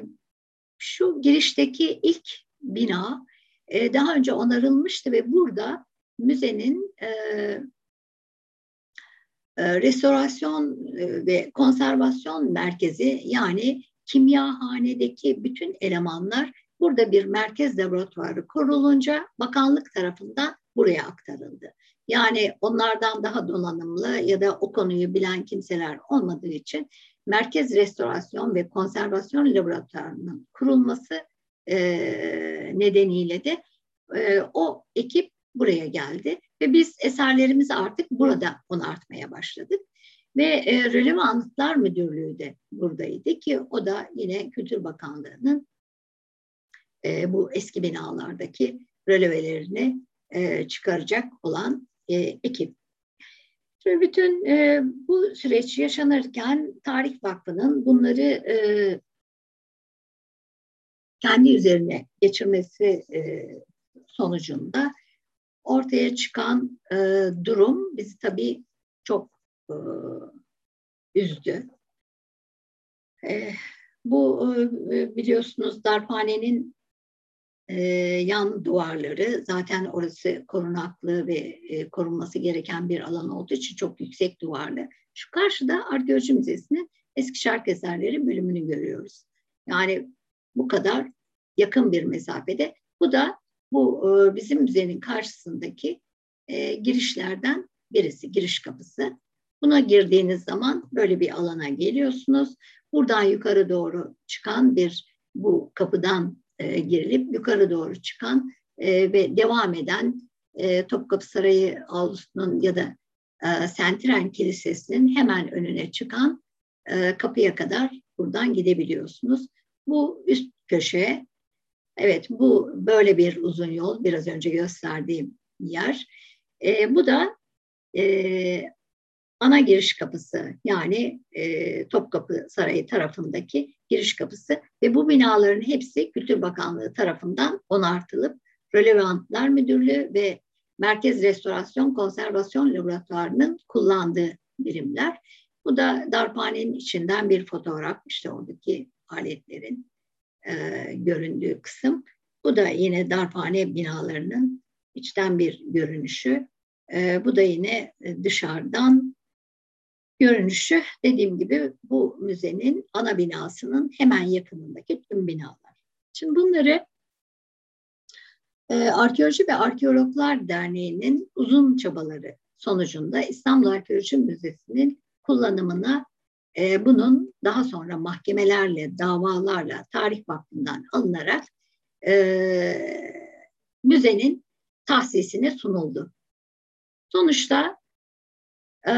şu girişteki ilk bina e, daha önce onarılmıştı ve burada müzenin e, e, restorasyon e, ve konservasyon merkezi yani kimyahanedeki bütün elemanlar burada bir merkez laboratuvarı kurulunca bakanlık tarafından buraya aktarıldı. Yani onlardan daha donanımlı ya da o konuyu bilen kimseler olmadığı için merkez restorasyon ve konservasyon laboratuvarının kurulması e, nedeniyle de e, o ekip buraya geldi ve biz eserlerimizi artık burada onartmaya başladık. Ve e, Röleve Anıtlar Müdürlüğü de buradaydı ki o da yine Kültür Bakanlığı'nın e, bu eski binalardaki rölevelerini e, çıkaracak olan e, ekip. Şimdi bütün e, bu süreç yaşanırken Tarih Vakfı'nın bunları e, kendi üzerine geçirmesi e, sonucunda ortaya çıkan e, durum bizi tabii çok e, üzdü. E, bu e, biliyorsunuz darphanenin e, yan duvarları zaten orası korunaklı ve e, korunması gereken bir alan olduğu için çok yüksek duvarlı. Şu karşıda Arkeoloji Müzesi'nin eski şark eserleri bölümünü görüyoruz. Yani bu kadar yakın bir mesafede. Bu da bu e, bizim müzenin karşısındaki girişlerden birisi, giriş kapısı. Buna girdiğiniz zaman böyle bir alana geliyorsunuz. Buradan yukarı doğru çıkan bir bu kapıdan e, girilip yukarı doğru çıkan e, ve devam eden e, Topkapı Sarayı avlusunun ya da e, Sentren Kilisesi'nin hemen önüne çıkan e, kapıya kadar buradan gidebiliyorsunuz. Bu üst köşe, evet bu böyle bir uzun yol, biraz önce gösterdiğim yer. E, bu da e, ana giriş kapısı yani e, Topkapı Sarayı tarafındaki giriş kapısı ve bu binaların hepsi Kültür Bakanlığı tarafından onartılıp Rölevantlar Müdürlüğü ve Merkez Restorasyon Konservasyon Laboratuvarı'nın kullandığı birimler. Bu da darphanenin içinden bir fotoğraf işte oradaki aletlerin e, göründüğü kısım. Bu da yine darphane binalarının içten bir görünüşü. E, bu da yine e, dışarıdan görünüşü dediğim gibi bu müzenin ana binasının hemen yakınındaki tüm binalar. Şimdi bunları e, Arkeoloji ve Arkeologlar Derneği'nin uzun çabaları sonucunda İstanbul Arkeoloji Müzesi'nin kullanımına e, bunun daha sonra mahkemelerle, davalarla, tarih vakfından alınarak e, müzenin tahsisine sunuldu. Sonuçta e,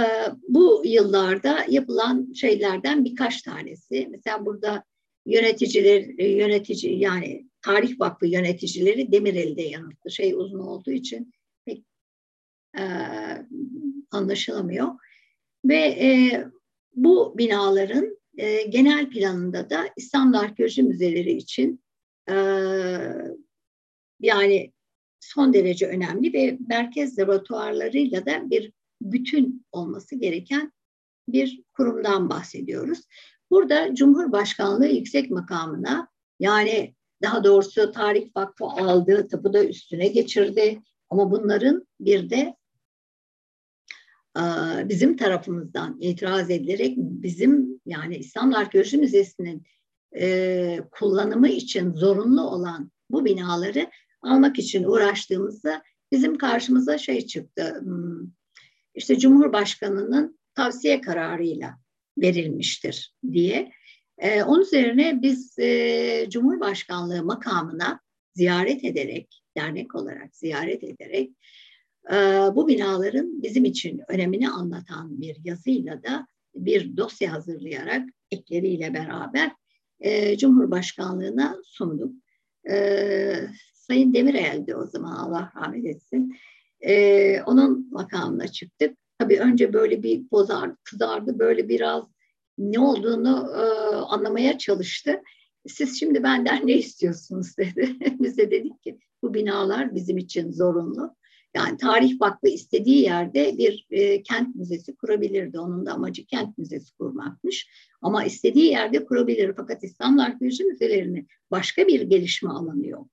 bu yıllarda yapılan şeylerden birkaç tanesi, mesela burada yöneticiler, yönetici yani Tarih Vakfı yöneticileri Demirel'de yanıttı. Şey uzun olduğu için pek e, anlaşılamıyor. Ve e, bu binaların e, genel planında da İstanbul Arkeoloji Müzeleri için e, yani son derece önemli ve merkez laboratuvarlarıyla da bir bütün olması gereken bir kurumdan bahsediyoruz. Burada Cumhurbaşkanlığı yüksek makamına yani daha doğrusu Tarih Vakfı aldığı tapuda üstüne geçirdi. Ama bunların bir de bizim tarafımızdan itiraz edilerek bizim yani İstanbul Arkeoloji Müzesi'nin e, kullanımı için zorunlu olan bu binaları almak için uğraştığımızda bizim karşımıza şey çıktı. İşte Cumhurbaşkanı'nın tavsiye kararıyla verilmiştir diye. Ee, onun üzerine biz e, Cumhurbaşkanlığı makamına ziyaret ederek, dernek olarak ziyaret ederek e, bu binaların bizim için önemini anlatan bir yazıyla da bir dosya hazırlayarak ekleriyle beraber e, Cumhurbaşkanlığına sunduk. E, Sayın Demirel'di o zaman Allah rahmet etsin. E, onun makamına çıktık. Tabii önce böyle bir bozardı, kızardı, böyle biraz ne olduğunu e, anlamaya çalıştı. Siz şimdi benden ne istiyorsunuz dedi. Biz de dedik ki bu binalar bizim için zorunlu. Yani Tarih Vakfı istediği yerde bir e, kent müzesi kurabilirdi. Onun da amacı kent müzesi kurmakmış. Ama istediği yerde kurabilir. Fakat İstanbul Arkeoloji Müzelerini başka bir gelişme alanı yok.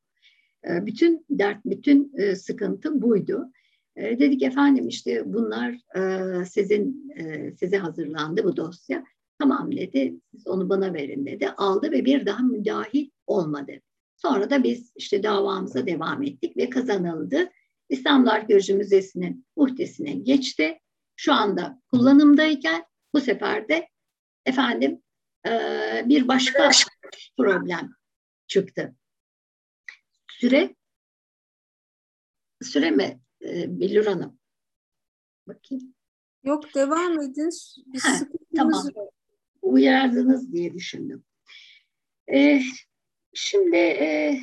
E, bütün dert, bütün e, sıkıntı buydu. E, dedik efendim işte bunlar e, sizin e, size hazırlandı bu dosya. Tamam dedi, siz onu bana verin dedi. Aldı ve bir daha müdahil olmadı. Sonra da biz işte davamıza devam ettik ve kazanıldı. İstanbul Arkeoloji Müzesi'nin muhtesine geçti. Şu anda kullanımdayken bu sefer de efendim e, bir başka problem çıktı. Süre süre mi e, Billur Hanım? Bakayım. Yok devam edin. Bir ha, tamam. yok uyardınız diye düşündüm. E, şimdi e,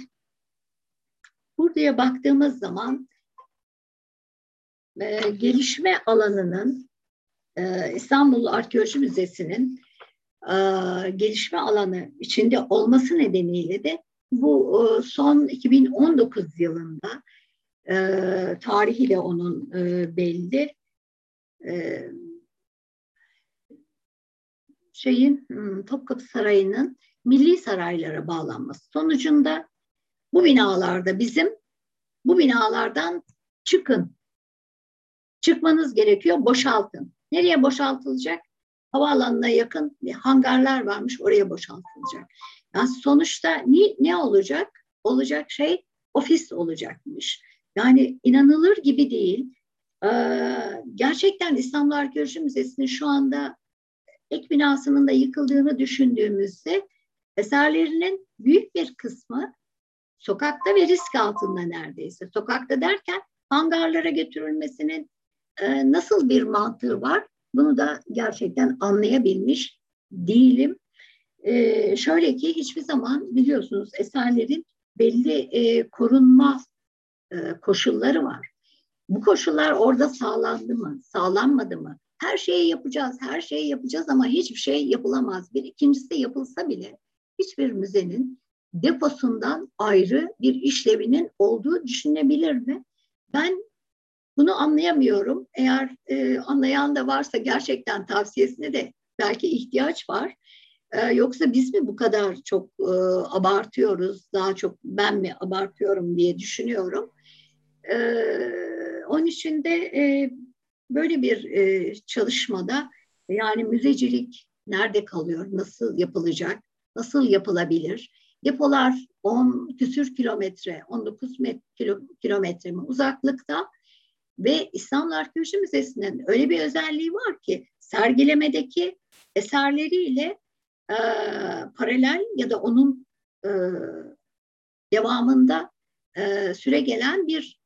buraya baktığımız zaman e, gelişme alanının e, İstanbul Arkeoloji Müzesi'nin e, gelişme alanı içinde olması nedeniyle de bu e, son 2019 yılında e, tarihiyle onun e, belli. E, şeyin hmm, Topkapı Sarayı'nın milli saraylara bağlanması sonucunda bu binalarda bizim bu binalardan çıkın. Çıkmanız gerekiyor, boşaltın. Nereye boşaltılacak? Havaalanına yakın hangarlar varmış, oraya boşaltılacak. Yani sonuçta ne, ne olacak? Olacak şey ofis olacakmış. Yani inanılır gibi değil. Ee, gerçekten İstanbul Arkeoloji Müzesi'nin şu anda ek binasının da yıkıldığını düşündüğümüzde eserlerinin büyük bir kısmı sokakta ve risk altında neredeyse. Sokakta derken hangarlara götürülmesinin e, nasıl bir mantığı var? Bunu da gerçekten anlayabilmiş değilim. E, şöyle ki hiçbir zaman biliyorsunuz eserlerin belli e, korunma e, koşulları var. Bu koşullar orada sağlandı mı, sağlanmadı mı? Her şeyi yapacağız, her şeyi yapacağız ama hiçbir şey yapılamaz. Bir ikincisi yapılsa bile hiçbir müzenin deposundan ayrı bir işlevinin olduğu düşünebilir mi? Ben bunu anlayamıyorum. Eğer e, anlayan da varsa gerçekten tavsiyesine de belki ihtiyaç var. E, yoksa biz mi bu kadar çok e, abartıyoruz, daha çok ben mi abartıyorum diye düşünüyorum. E, onun için de e, böyle bir e, çalışmada yani müzecilik nerede kalıyor, nasıl yapılacak, nasıl yapılabilir? Depolar 10 küsür kilometre, 19 met kilo, kilometre mi uzaklıkta ve İstanbul Arkeoloji Müzesi'nin öyle bir özelliği var ki sergilemedeki eserleriyle e, paralel ya da onun e, devamında e, süre gelen bir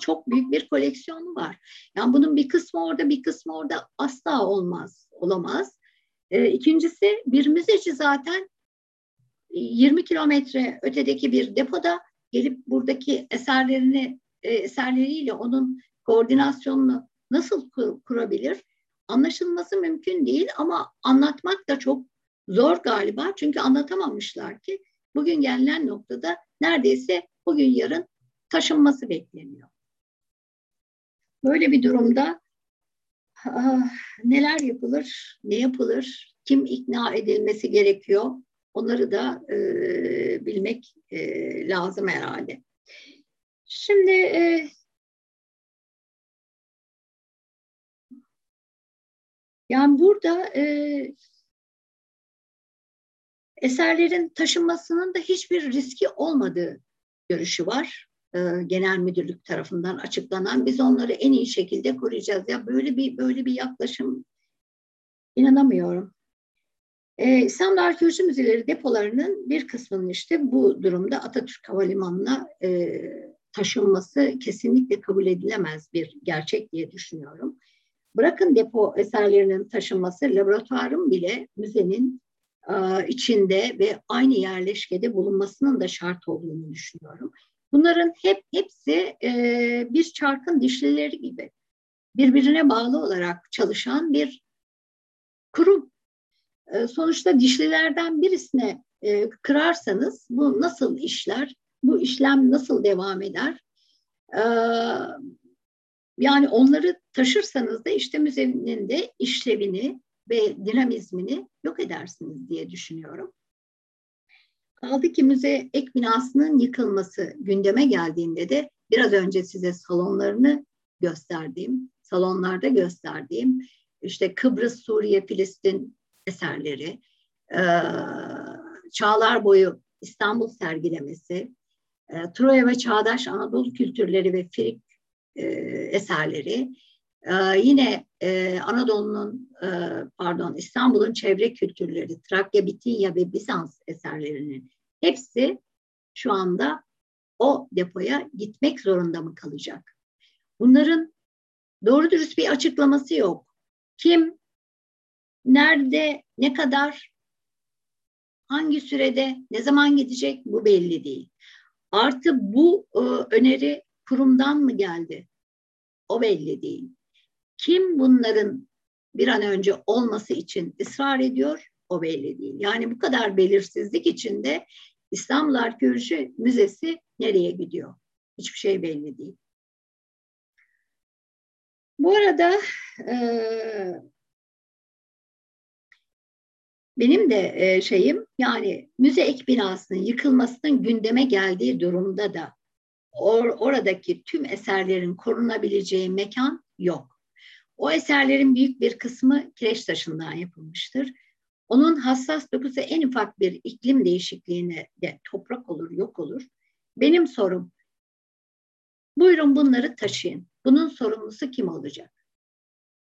çok büyük bir koleksiyonu var. Yani bunun bir kısmı orada bir kısmı orada asla olmaz, olamaz. E, ikincisi bir müzeci zaten 20 kilometre ötedeki bir depoda gelip buradaki eserlerini e, eserleriyle onun koordinasyonunu nasıl kurabilir? Anlaşılması mümkün değil ama anlatmak da çok zor galiba. Çünkü anlatamamışlar ki bugün gelinen noktada neredeyse bugün yarın taşınması bekleniyor. Böyle bir durumda ah, neler yapılır, ne yapılır, kim ikna edilmesi gerekiyor onları da e, bilmek e, lazım herhalde. Şimdi e, yani burada e, eserlerin taşınmasının da hiçbir riski olmadığı görüşü var. E, genel müdürlük tarafından açıklanan biz onları en iyi şekilde koruyacağız. Ya böyle bir böyle bir yaklaşım inanamıyorum. Ee, İstanbul Arkeoloji Müzeleri depolarının bir kısmının işte bu durumda Atatürk Havalimanı'na e, taşınması kesinlikle kabul edilemez bir gerçek diye düşünüyorum. Bırakın depo eserlerinin taşınması, laboratuvarın bile müzenin e, içinde ve aynı yerleşkede bulunmasının da şart olduğunu düşünüyorum. Bunların hep hepsi e, bir çarkın dişlileri gibi birbirine bağlı olarak çalışan bir kurum. E, sonuçta dişlilerden birisine e, kırarsanız bu nasıl işler, bu işlem nasıl devam eder? E, yani onları taşırsanız da işte müzenin de işlevini ve dinamizmini yok edersiniz diye düşünüyorum. Kaldı ki müze ek binasının yıkılması gündeme geldiğinde de biraz önce size salonlarını gösterdiğim, salonlarda gösterdiğim işte Kıbrıs, Suriye, Filistin eserleri, çağlar boyu İstanbul sergilemesi, Troya ve çağdaş Anadolu kültürleri ve Frig eserleri, yine Anadolu'nun, pardon İstanbul'un çevre kültürleri, Trakya, Bitinya ve Bizans eserlerinin hepsi şu anda o depoya gitmek zorunda mı kalacak? Bunların doğru dürüst bir açıklaması yok. Kim Nerede, ne kadar, hangi sürede, ne zaman gidecek bu belli değil. Artı bu e, öneri kurumdan mı geldi? O belli değil. Kim bunların bir an önce olması için ısrar ediyor? O belli değil. Yani bu kadar belirsizlik içinde İstanbul Arkeoloji Müzesi nereye gidiyor? Hiçbir şey belli değil. Bu arada e, benim de e, şeyim yani müze ek binasının yıkılmasının gündeme geldiği durumda da or, oradaki tüm eserlerin korunabileceği mekan yok. O eserlerin büyük bir kısmı kireç taşından yapılmıştır. Onun hassas dokusu en ufak bir iklim değişikliğine de toprak olur, yok olur. Benim sorum, buyurun bunları taşıyın. Bunun sorumlusu kim olacak?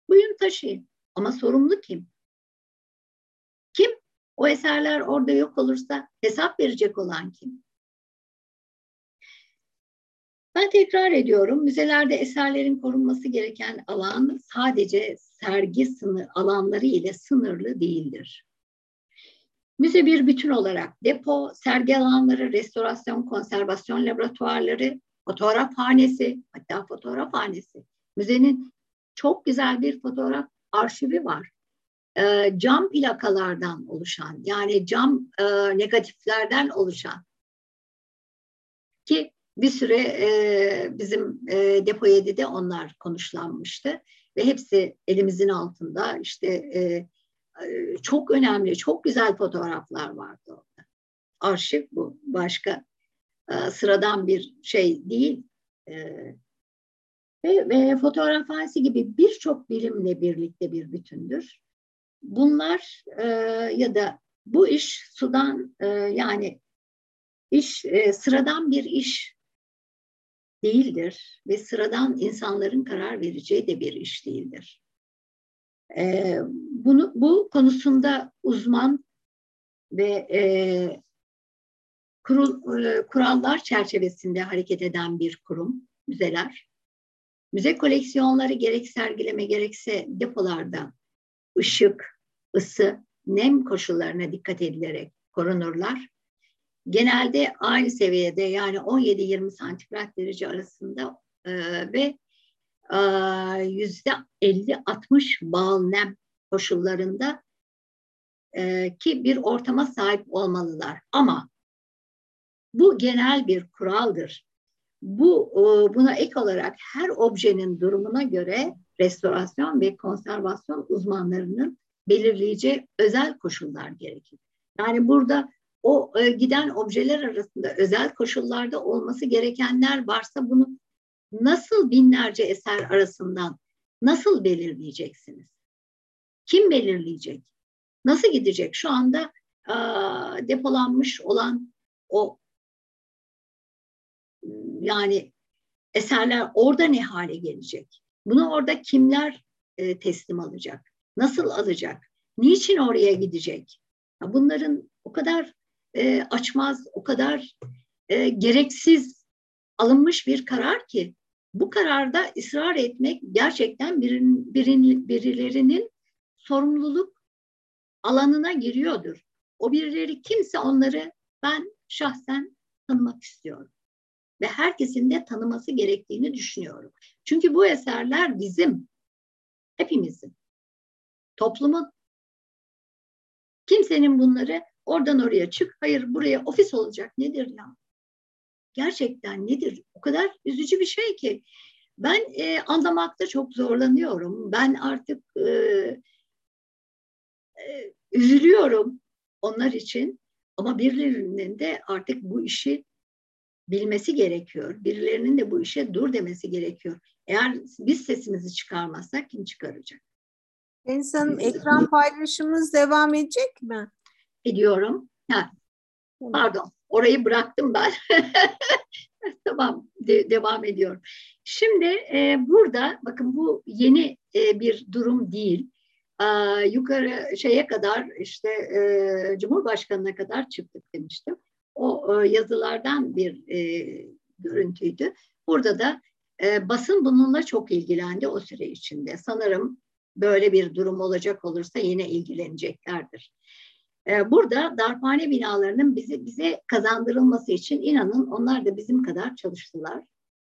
Buyurun taşıyın. Ama sorumlu kim? Kim? O eserler orada yok olursa hesap verecek olan kim? Ben tekrar ediyorum, müzelerde eserlerin korunması gereken alan sadece sergi sınır alanları ile sınırlı değildir. Müze bir bütün olarak depo, sergi alanları, restorasyon, konservasyon laboratuvarları, fotoğrafhanesi, hatta fotoğrafhanesi. Müzenin çok güzel bir fotoğraf arşivi var e, cam plakalardan oluşan yani cam e, negatiflerden oluşan ki bir süre e, bizim e, Depo 7'de onlar konuşlanmıştı ve hepsi elimizin altında işte e, e, çok önemli, çok güzel fotoğraflar vardı orada. Arşiv bu, başka e, sıradan bir şey değil. E, Ve, ve fotoğrafhanesi gibi birçok bilimle birlikte bir bütündür. Bunlar e, ya da bu iş sudan e, yani iş e, sıradan bir iş değildir ve sıradan insanların karar vereceği de bir iş değildir. E, bunu bu konusunda uzman ve e, kurul, e, kurallar çerçevesinde hareket eden bir kurum, müzeler. Müze koleksiyonları gerek sergileme gerekse depolarda ışık, ısı, nem koşullarına dikkat edilerek korunurlar. Genelde aynı seviyede yani 17-20 santigrat derece arasında e, ve e, yüzde 50-60 bal nem koşullarında e, ki bir ortama sahip olmalılar. Ama bu genel bir kuraldır. Bu e, buna ek olarak her objenin durumuna göre restorasyon ve konservasyon uzmanlarının belirleyici özel koşullar gerekir. Yani burada o e, giden objeler arasında özel koşullarda olması gerekenler varsa bunu nasıl binlerce eser arasından nasıl belirleyeceksiniz? Kim belirleyecek? Nasıl gidecek? Şu anda e, depolanmış olan o yani eserler orada ne hale gelecek? Bunu orada kimler e, teslim alacak? Nasıl alacak? Niçin oraya gidecek? Bunların o kadar e, açmaz, o kadar e, gereksiz alınmış bir karar ki bu kararda ısrar etmek gerçekten birin, birin, birilerinin sorumluluk alanına giriyordur. O birileri kimse onları ben şahsen tanımak istiyorum. Ve herkesin de tanıması gerektiğini düşünüyorum. Çünkü bu eserler bizim, hepimizin, toplumun. Kimsenin bunları oradan oraya çık, hayır buraya ofis olacak nedir ya? Gerçekten nedir? O kadar üzücü bir şey ki. Ben e, anlamakta çok zorlanıyorum. Ben artık e, e, üzülüyorum onlar için. Ama birilerinin de artık bu işi bilmesi gerekiyor. Birilerinin de bu işe dur demesi gerekiyor. Eğer biz sesimizi çıkarmazsak kim çıkaracak? Hanım ekran paylaşımımız devam edecek mi? Ediyorum. Ha, pardon orayı bıraktım ben. tamam de, devam ediyorum. Şimdi e, burada bakın bu yeni e, bir durum değil. E, yukarı şeye kadar işte e, Cumhurbaşkanı'na kadar çıktık demiştim. O e, yazılardan bir e, görüntüydü. Burada da e, basın bununla çok ilgilendi o süre içinde. Sanırım böyle bir durum olacak olursa yine ilgileneceklerdir. E, burada darphane binalarının bize, bize kazandırılması için inanın onlar da bizim kadar çalıştılar.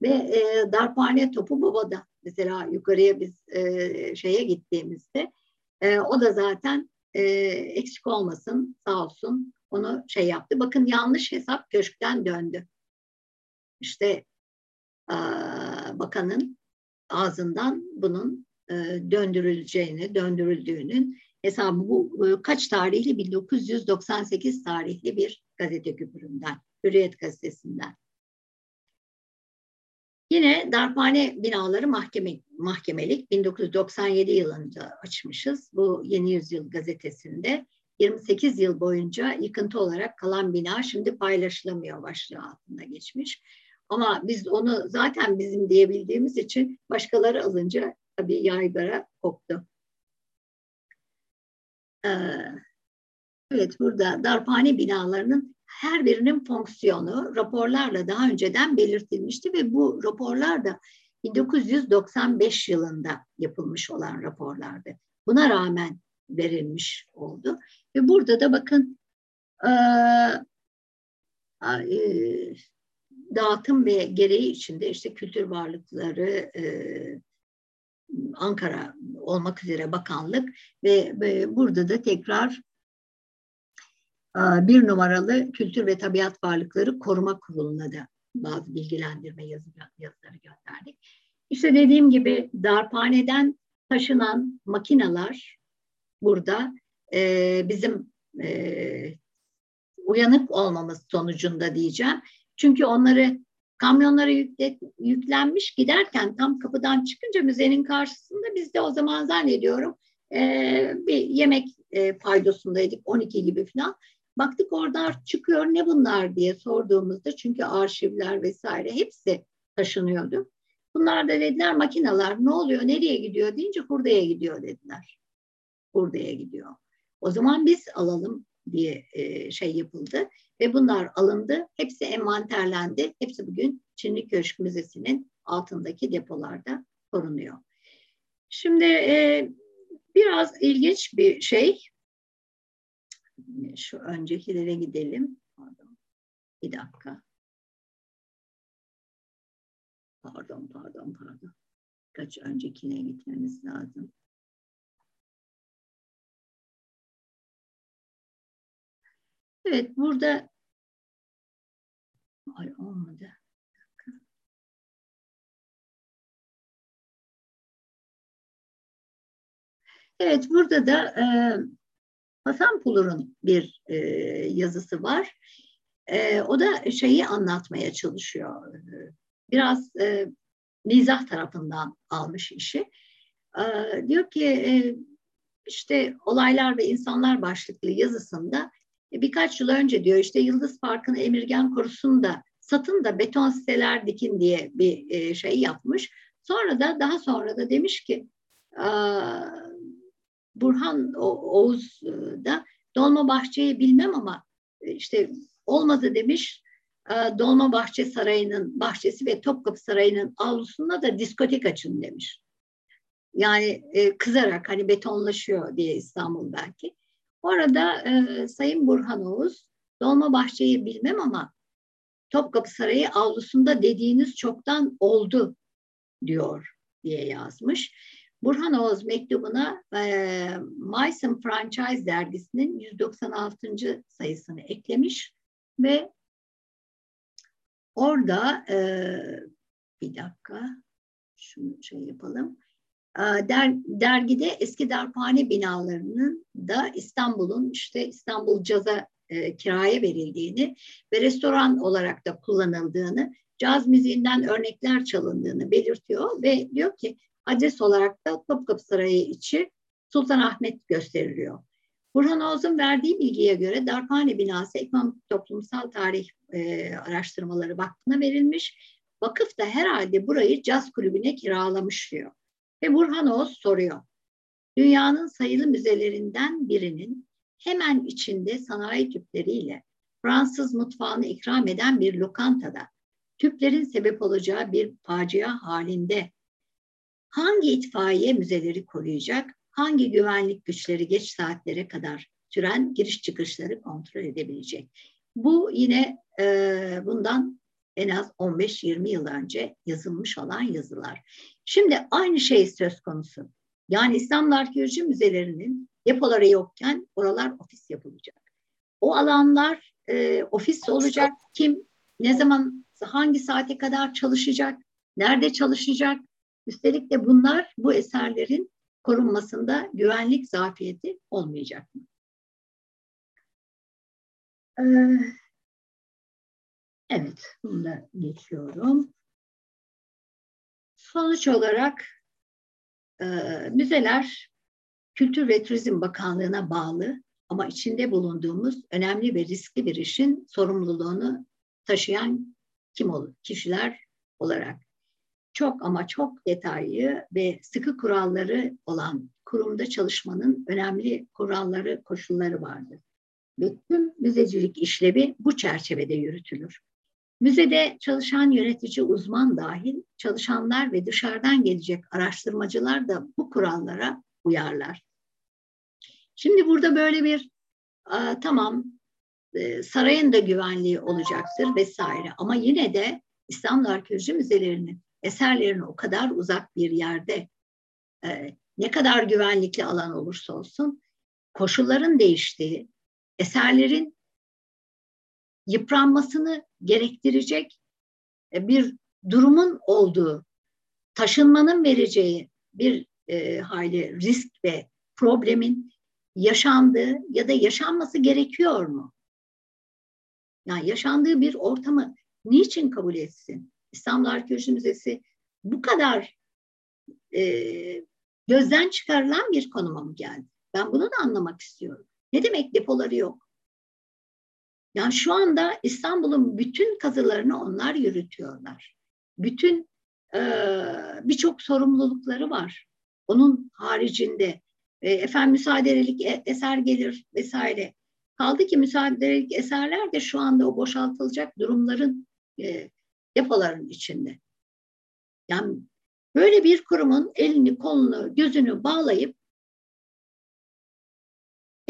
Ve e, darphane topu babada mesela yukarıya biz e, şeye gittiğimizde e, o da zaten e, eksik olmasın sağ olsun onu şey yaptı. Bakın yanlış hesap köşkten döndü. İşte e, bakanın ağzından bunun e, döndürüleceğini, döndürüldüğünün hesabı bu e, kaç tarihli? 1998 tarihli bir gazete küpüründen, Hürriyet gazetesinden. Yine darphane binaları mahkeme, mahkemelik 1997 yılında açmışız. Bu Yeni Yüzyıl gazetesinde 28 yıl boyunca yıkıntı olarak kalan bina şimdi paylaşılamıyor başlığı altında geçmiş. Ama biz onu zaten bizim diyebildiğimiz için başkaları alınca tabii yaygara koktu. Ee, evet burada darphane binalarının her birinin fonksiyonu raporlarla daha önceden belirtilmişti ve bu raporlar da 1995 yılında yapılmış olan raporlardı. Buna rağmen verilmiş oldu. Ve burada da bakın e, e, dağıtım ve gereği içinde işte kültür varlıkları e, Ankara olmak üzere bakanlık ve, burada da tekrar e, bir numaralı Kültür ve Tabiat Varlıkları Koruma Kurulu'na da bazı bilgilendirme yazı, yazıları gönderdik. İşte dediğim gibi darphaneden taşınan makinalar burada e, bizim e, uyanık olmamız sonucunda diyeceğim. Çünkü onları kamyonlara yükle, yüklenmiş giderken tam kapıdan çıkınca müzenin karşısında biz de o zaman zannediyorum e, bir yemek e, paydosundaydık 12 gibi falan. Baktık orada çıkıyor ne bunlar diye sorduğumuzda çünkü arşivler vesaire hepsi taşınıyordu. Bunlar da dediler makineler ne oluyor nereye gidiyor deyince hurdaya gidiyor dediler. Hurdaya gidiyor. O zaman biz alalım diye e, şey yapıldı ve bunlar alındı. Hepsi envanterlendi. Hepsi bugün Çinli Köşk Müzesi'nin altındaki depolarda korunuyor. Şimdi e, biraz ilginç bir şey. Şu öncekilere gidelim. Pardon. Bir dakika. Pardon, pardon, pardon. Kaç öncekine gitmemiz lazım. Evet, burada Ay olmadı. Evet, burada da e, Hasan Pulur'un bir e, yazısı var. E, o da şeyi anlatmaya çalışıyor. Biraz e, mizah tarafından almış işi. E, diyor ki e, işte olaylar ve insanlar başlıklı yazısında birkaç yıl önce diyor işte Yıldız Parkı'nın Emirgen Korusu'nda satın da beton siteler dikin diye bir e, şey yapmış. Sonra da daha sonra da demiş ki Burhan Oğuz da Dolma Bahçe'yi bilmem ama e, işte olmadı demiş. Dolma Bahçe Sarayı'nın bahçesi ve Topkapı Sarayı'nın avlusunda da diskotek açın demiş. Yani kızarak hani betonlaşıyor diye İstanbul belki. Orada e, Sayın Burhan Oğuz, Dolmabahçe'yi bilmem ama Topkapı Sarayı avlusunda dediğiniz çoktan oldu diyor diye yazmış. Burhan Oğuz mektubuna e, Meissen Franchise dergisinin 196. sayısını eklemiş ve orada e, bir dakika şunu şey yapalım. Ee, der, dergide eski darphane binalarının da İstanbul'un işte İstanbul Caz'a e, kiraya verildiğini ve restoran olarak da kullanıldığını, caz müziğinden örnekler çalındığını belirtiyor ve diyor ki adres olarak da Topkapı Sarayı içi Sultanahmet gösteriliyor. Burhan Oğuz'un verdiği bilgiye göre Darphane binası Ekonomik Toplumsal Tarih e, Araştırmaları Vakfı'na verilmiş. Vakıf da herhalde burayı caz kulübüne kiralamış diyor. Ve Burhan Oğuz soruyor. Dünyanın sayılı müzelerinden birinin hemen içinde sanayi tüpleriyle Fransız mutfağını ikram eden bir lokantada tüplerin sebep olacağı bir facia halinde hangi itfaiye müzeleri koruyacak, hangi güvenlik güçleri geç saatlere kadar süren giriş çıkışları kontrol edebilecek? Bu yine e, bundan en az 15-20 yıl önce yazılmış olan yazılar. Şimdi aynı şey söz konusu. Yani İstanbul Arkeoloji Müzelerinin depoları yokken oralar ofis yapılacak. O alanlar e, ofis olacak. Kim, ne zaman, hangi saate kadar çalışacak, nerede çalışacak? Üstelik de bunlar bu eserlerin korunmasında güvenlik zafiyeti olmayacak mı? Ee, evet, bunu da geçiyorum. Sonuç olarak e, müzeler Kültür ve Turizm Bakanlığı'na bağlı ama içinde bulunduğumuz önemli ve riskli bir işin sorumluluğunu taşıyan kim olur? Kişiler olarak çok ama çok detaylı ve sıkı kuralları olan kurumda çalışmanın önemli kuralları, koşulları vardır. Ve tüm müzecilik işlevi bu çerçevede yürütülür. Müzede çalışan yönetici uzman dahil çalışanlar ve dışarıdan gelecek araştırmacılar da bu kurallara uyarlar. Şimdi burada böyle bir tamam e, sarayın da güvenliği olacaktır vesaire ama yine de İstanbul Arkeoloji Müzelerinin eserlerini o kadar uzak bir yerde e, ne kadar güvenlikli alan olursa olsun koşulların değiştiği, eserlerin yıpranmasını gerektirecek e, bir durumun olduğu, taşınmanın vereceği bir e, hayli risk ve problemin yaşandığı ya da yaşanması gerekiyor mu? Yani yaşandığı bir ortamı niçin kabul etsin? İstanbul Arkeoloji Müzesi bu kadar e, gözden çıkarılan bir konuma mı geldi? Ben bunu da anlamak istiyorum. Ne demek depoları yok? Yani şu anda İstanbul'un bütün kazılarını onlar yürütüyorlar. Bütün e, birçok sorumlulukları var. Onun haricinde e, efendim müsaadelik e, eser gelir vesaire. Kaldı ki müsaadelik eserler de şu anda o boşaltılacak durumların e, depoların içinde. Yani böyle bir kurumun elini, kolunu, gözünü bağlayıp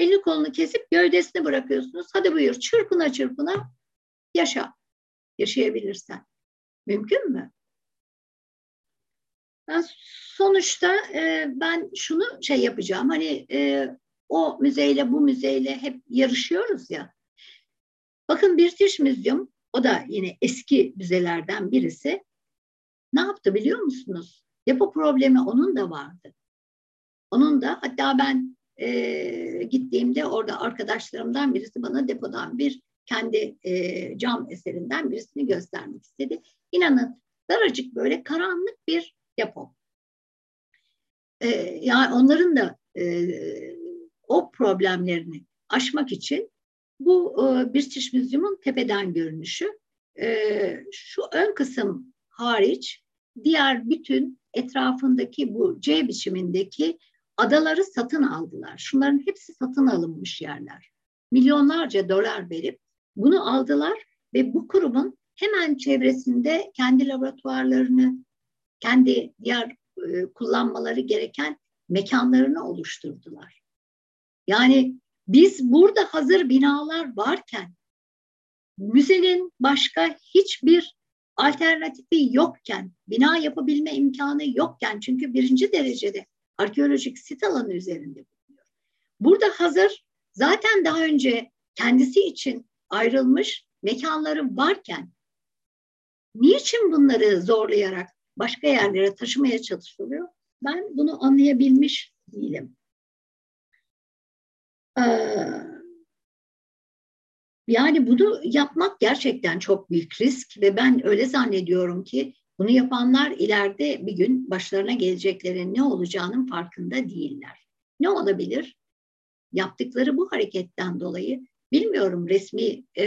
elini kolunu kesip gövdesini bırakıyorsunuz. Hadi buyur çırpına çırpına yaşa. Yaşayabilirsen. Mümkün mü? Ben sonuçta e, ben şunu şey yapacağım. Hani e, o müzeyle bu müzeyle hep yarışıyoruz ya. Bakın British Museum o da yine eski müzelerden birisi. Ne yaptı biliyor musunuz? Depo problemi onun da vardı. Onun da hatta ben e, gittiğimde orada arkadaşlarımdan birisi bana depodan bir kendi e, cam eserinden birisini göstermek istedi. İnanın daracık böyle karanlık bir depo. E, yani onların da e, o problemlerini aşmak için bu e, British Museum'un tepeden görünüşü. E, şu ön kısım hariç diğer bütün etrafındaki bu C biçimindeki adaları satın aldılar. Şunların hepsi satın alınmış yerler. Milyonlarca dolar verip bunu aldılar ve bu kurumun hemen çevresinde kendi laboratuvarlarını, kendi diğer e, kullanmaları gereken mekanlarını oluşturdular. Yani biz burada hazır binalar varken, müzenin başka hiçbir alternatifi yokken, bina yapabilme imkanı yokken, çünkü birinci derecede arkeolojik sit alanı üzerinde bulunuyor. Burada hazır zaten daha önce kendisi için ayrılmış mekanları varken niçin bunları zorlayarak başka yerlere taşımaya çalışılıyor? Ben bunu anlayabilmiş değilim. Ee, yani bunu yapmak gerçekten çok büyük risk ve ben öyle zannediyorum ki bunu yapanlar ileride bir gün başlarına geleceklerin ne olacağının farkında değiller. Ne olabilir? Yaptıkları bu hareketten dolayı bilmiyorum resmi e,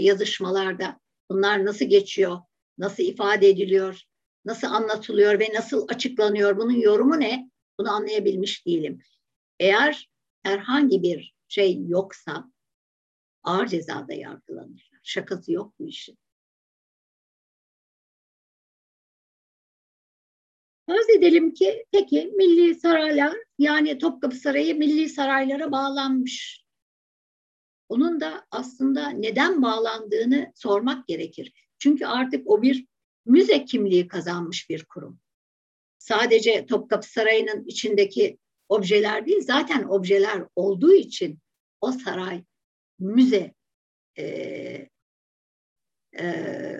yazışmalarda bunlar nasıl geçiyor, nasıl ifade ediliyor, nasıl anlatılıyor ve nasıl açıklanıyor, bunun yorumu ne? Bunu anlayabilmiş değilim. Eğer herhangi bir şey yoksa ağır cezada yargılanırlar. Şakası yok bu işin. Farz edelim ki peki milli saraylar yani Topkapı Sarayı milli saraylara bağlanmış. Onun da aslında neden bağlandığını sormak gerekir. Çünkü artık o bir müze kimliği kazanmış bir kurum. Sadece Topkapı Sarayı'nın içindeki objeler değil, zaten objeler olduğu için o saray müze e, e,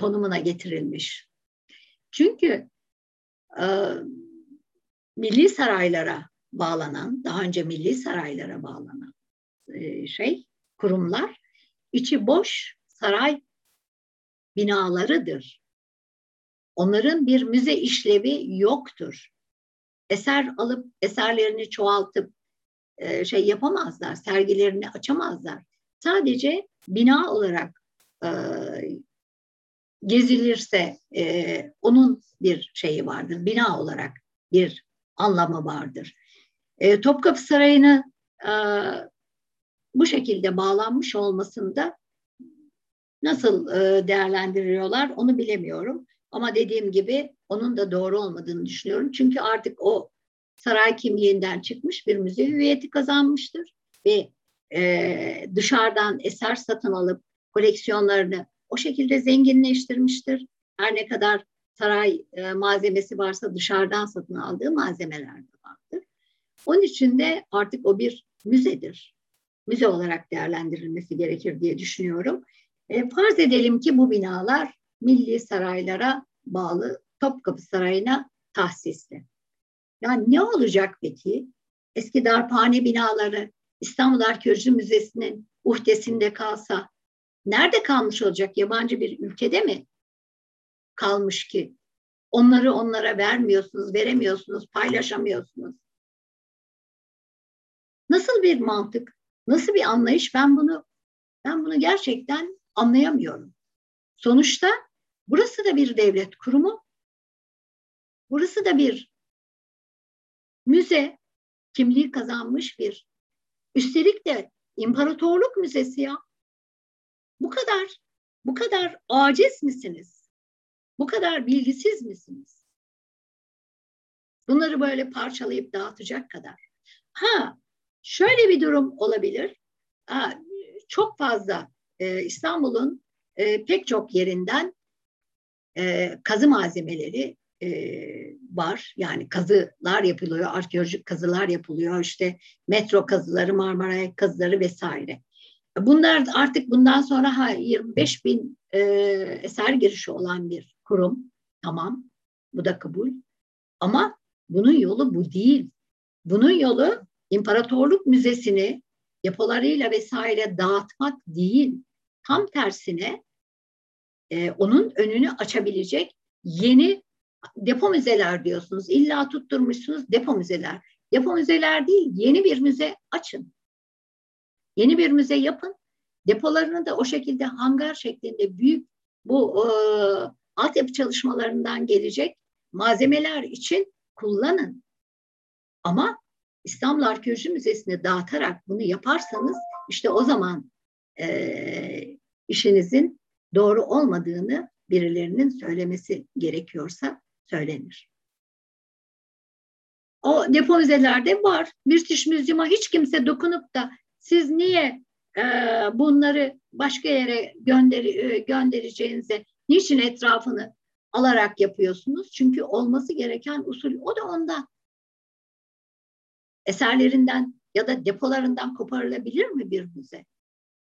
konumuna getirilmiş. Çünkü e, milli saraylara bağlanan, daha önce milli saraylara bağlanan e, şey, kurumlar içi boş saray binalarıdır. Onların bir müze işlevi yoktur. Eser alıp eserlerini çoğaltıp e, şey yapamazlar, sergilerini açamazlar. Sadece bina olarak e, gezilirse e, onun bir şeyi vardır. Bina olarak bir anlamı vardır. E, Topkapı Sarayı'nı e, bu şekilde bağlanmış olmasında nasıl e, değerlendiriyorlar onu bilemiyorum. Ama dediğim gibi onun da doğru olmadığını düşünüyorum. Çünkü artık o saray kimliğinden çıkmış bir müze hüviyeti kazanmıştır ve e, dışarıdan eser satın alıp koleksiyonlarını o şekilde zenginleştirmiştir. Her ne kadar saray e, malzemesi varsa dışarıdan satın aldığı malzemeler de vardır. Onun için de artık o bir müzedir. Müze olarak değerlendirilmesi gerekir diye düşünüyorum. E, farz edelim ki bu binalar milli saraylara bağlı Topkapı Sarayı'na tahsisli. Yani ne olacak peki? Eski darphane binaları İstanbul Arkeoloji Müzesi'nin uhdesinde kalsa nerede kalmış olacak? Yabancı bir ülkede mi kalmış ki? Onları onlara vermiyorsunuz, veremiyorsunuz, paylaşamıyorsunuz. Nasıl bir mantık, nasıl bir anlayış? Ben bunu ben bunu gerçekten anlayamıyorum. Sonuçta burası da bir devlet kurumu. Burası da bir müze, kimliği kazanmış bir. Üstelik de imparatorluk müzesi ya. Bu kadar, bu kadar aciz misiniz? Bu kadar bilgisiz misiniz? Bunları böyle parçalayıp dağıtacak kadar. Ha, şöyle bir durum olabilir. Ha, çok fazla e, İstanbul'un e, pek çok yerinden e, kazı malzemeleri e, var. Yani kazılar yapılıyor, arkeolojik kazılar yapılıyor. İşte metro kazıları, Marmara kazıları vesaire. Bunlar artık bundan sonra ha, 25 bin e, eser girişi olan bir kurum. Tamam, bu da kabul. Ama bunun yolu bu değil. Bunun yolu İmparatorluk Müzesi'ni depolarıyla vesaire dağıtmak değil. Tam tersine e, onun önünü açabilecek yeni depo müzeler diyorsunuz. İlla tutturmuşsunuz depo müzeler. Depo müzeler değil, yeni bir müze açın. Yeni bir müze yapın. Depolarını da o şekilde hangar şeklinde büyük bu e, altyapı çalışmalarından gelecek malzemeler için kullanın. Ama İstanbul Arkeoloji Müzesi'ne dağıtarak bunu yaparsanız işte o zaman e, işinizin doğru olmadığını birilerinin söylemesi gerekiyorsa söylenir. O depo müzelerde var. British Museum'a hiç kimse dokunup da siz niye e, bunları başka yere gönder, e, göndereceğinize, niçin etrafını alarak yapıyorsunuz? Çünkü olması gereken usul o da onda. Eserlerinden ya da depolarından koparılabilir mi bir müze?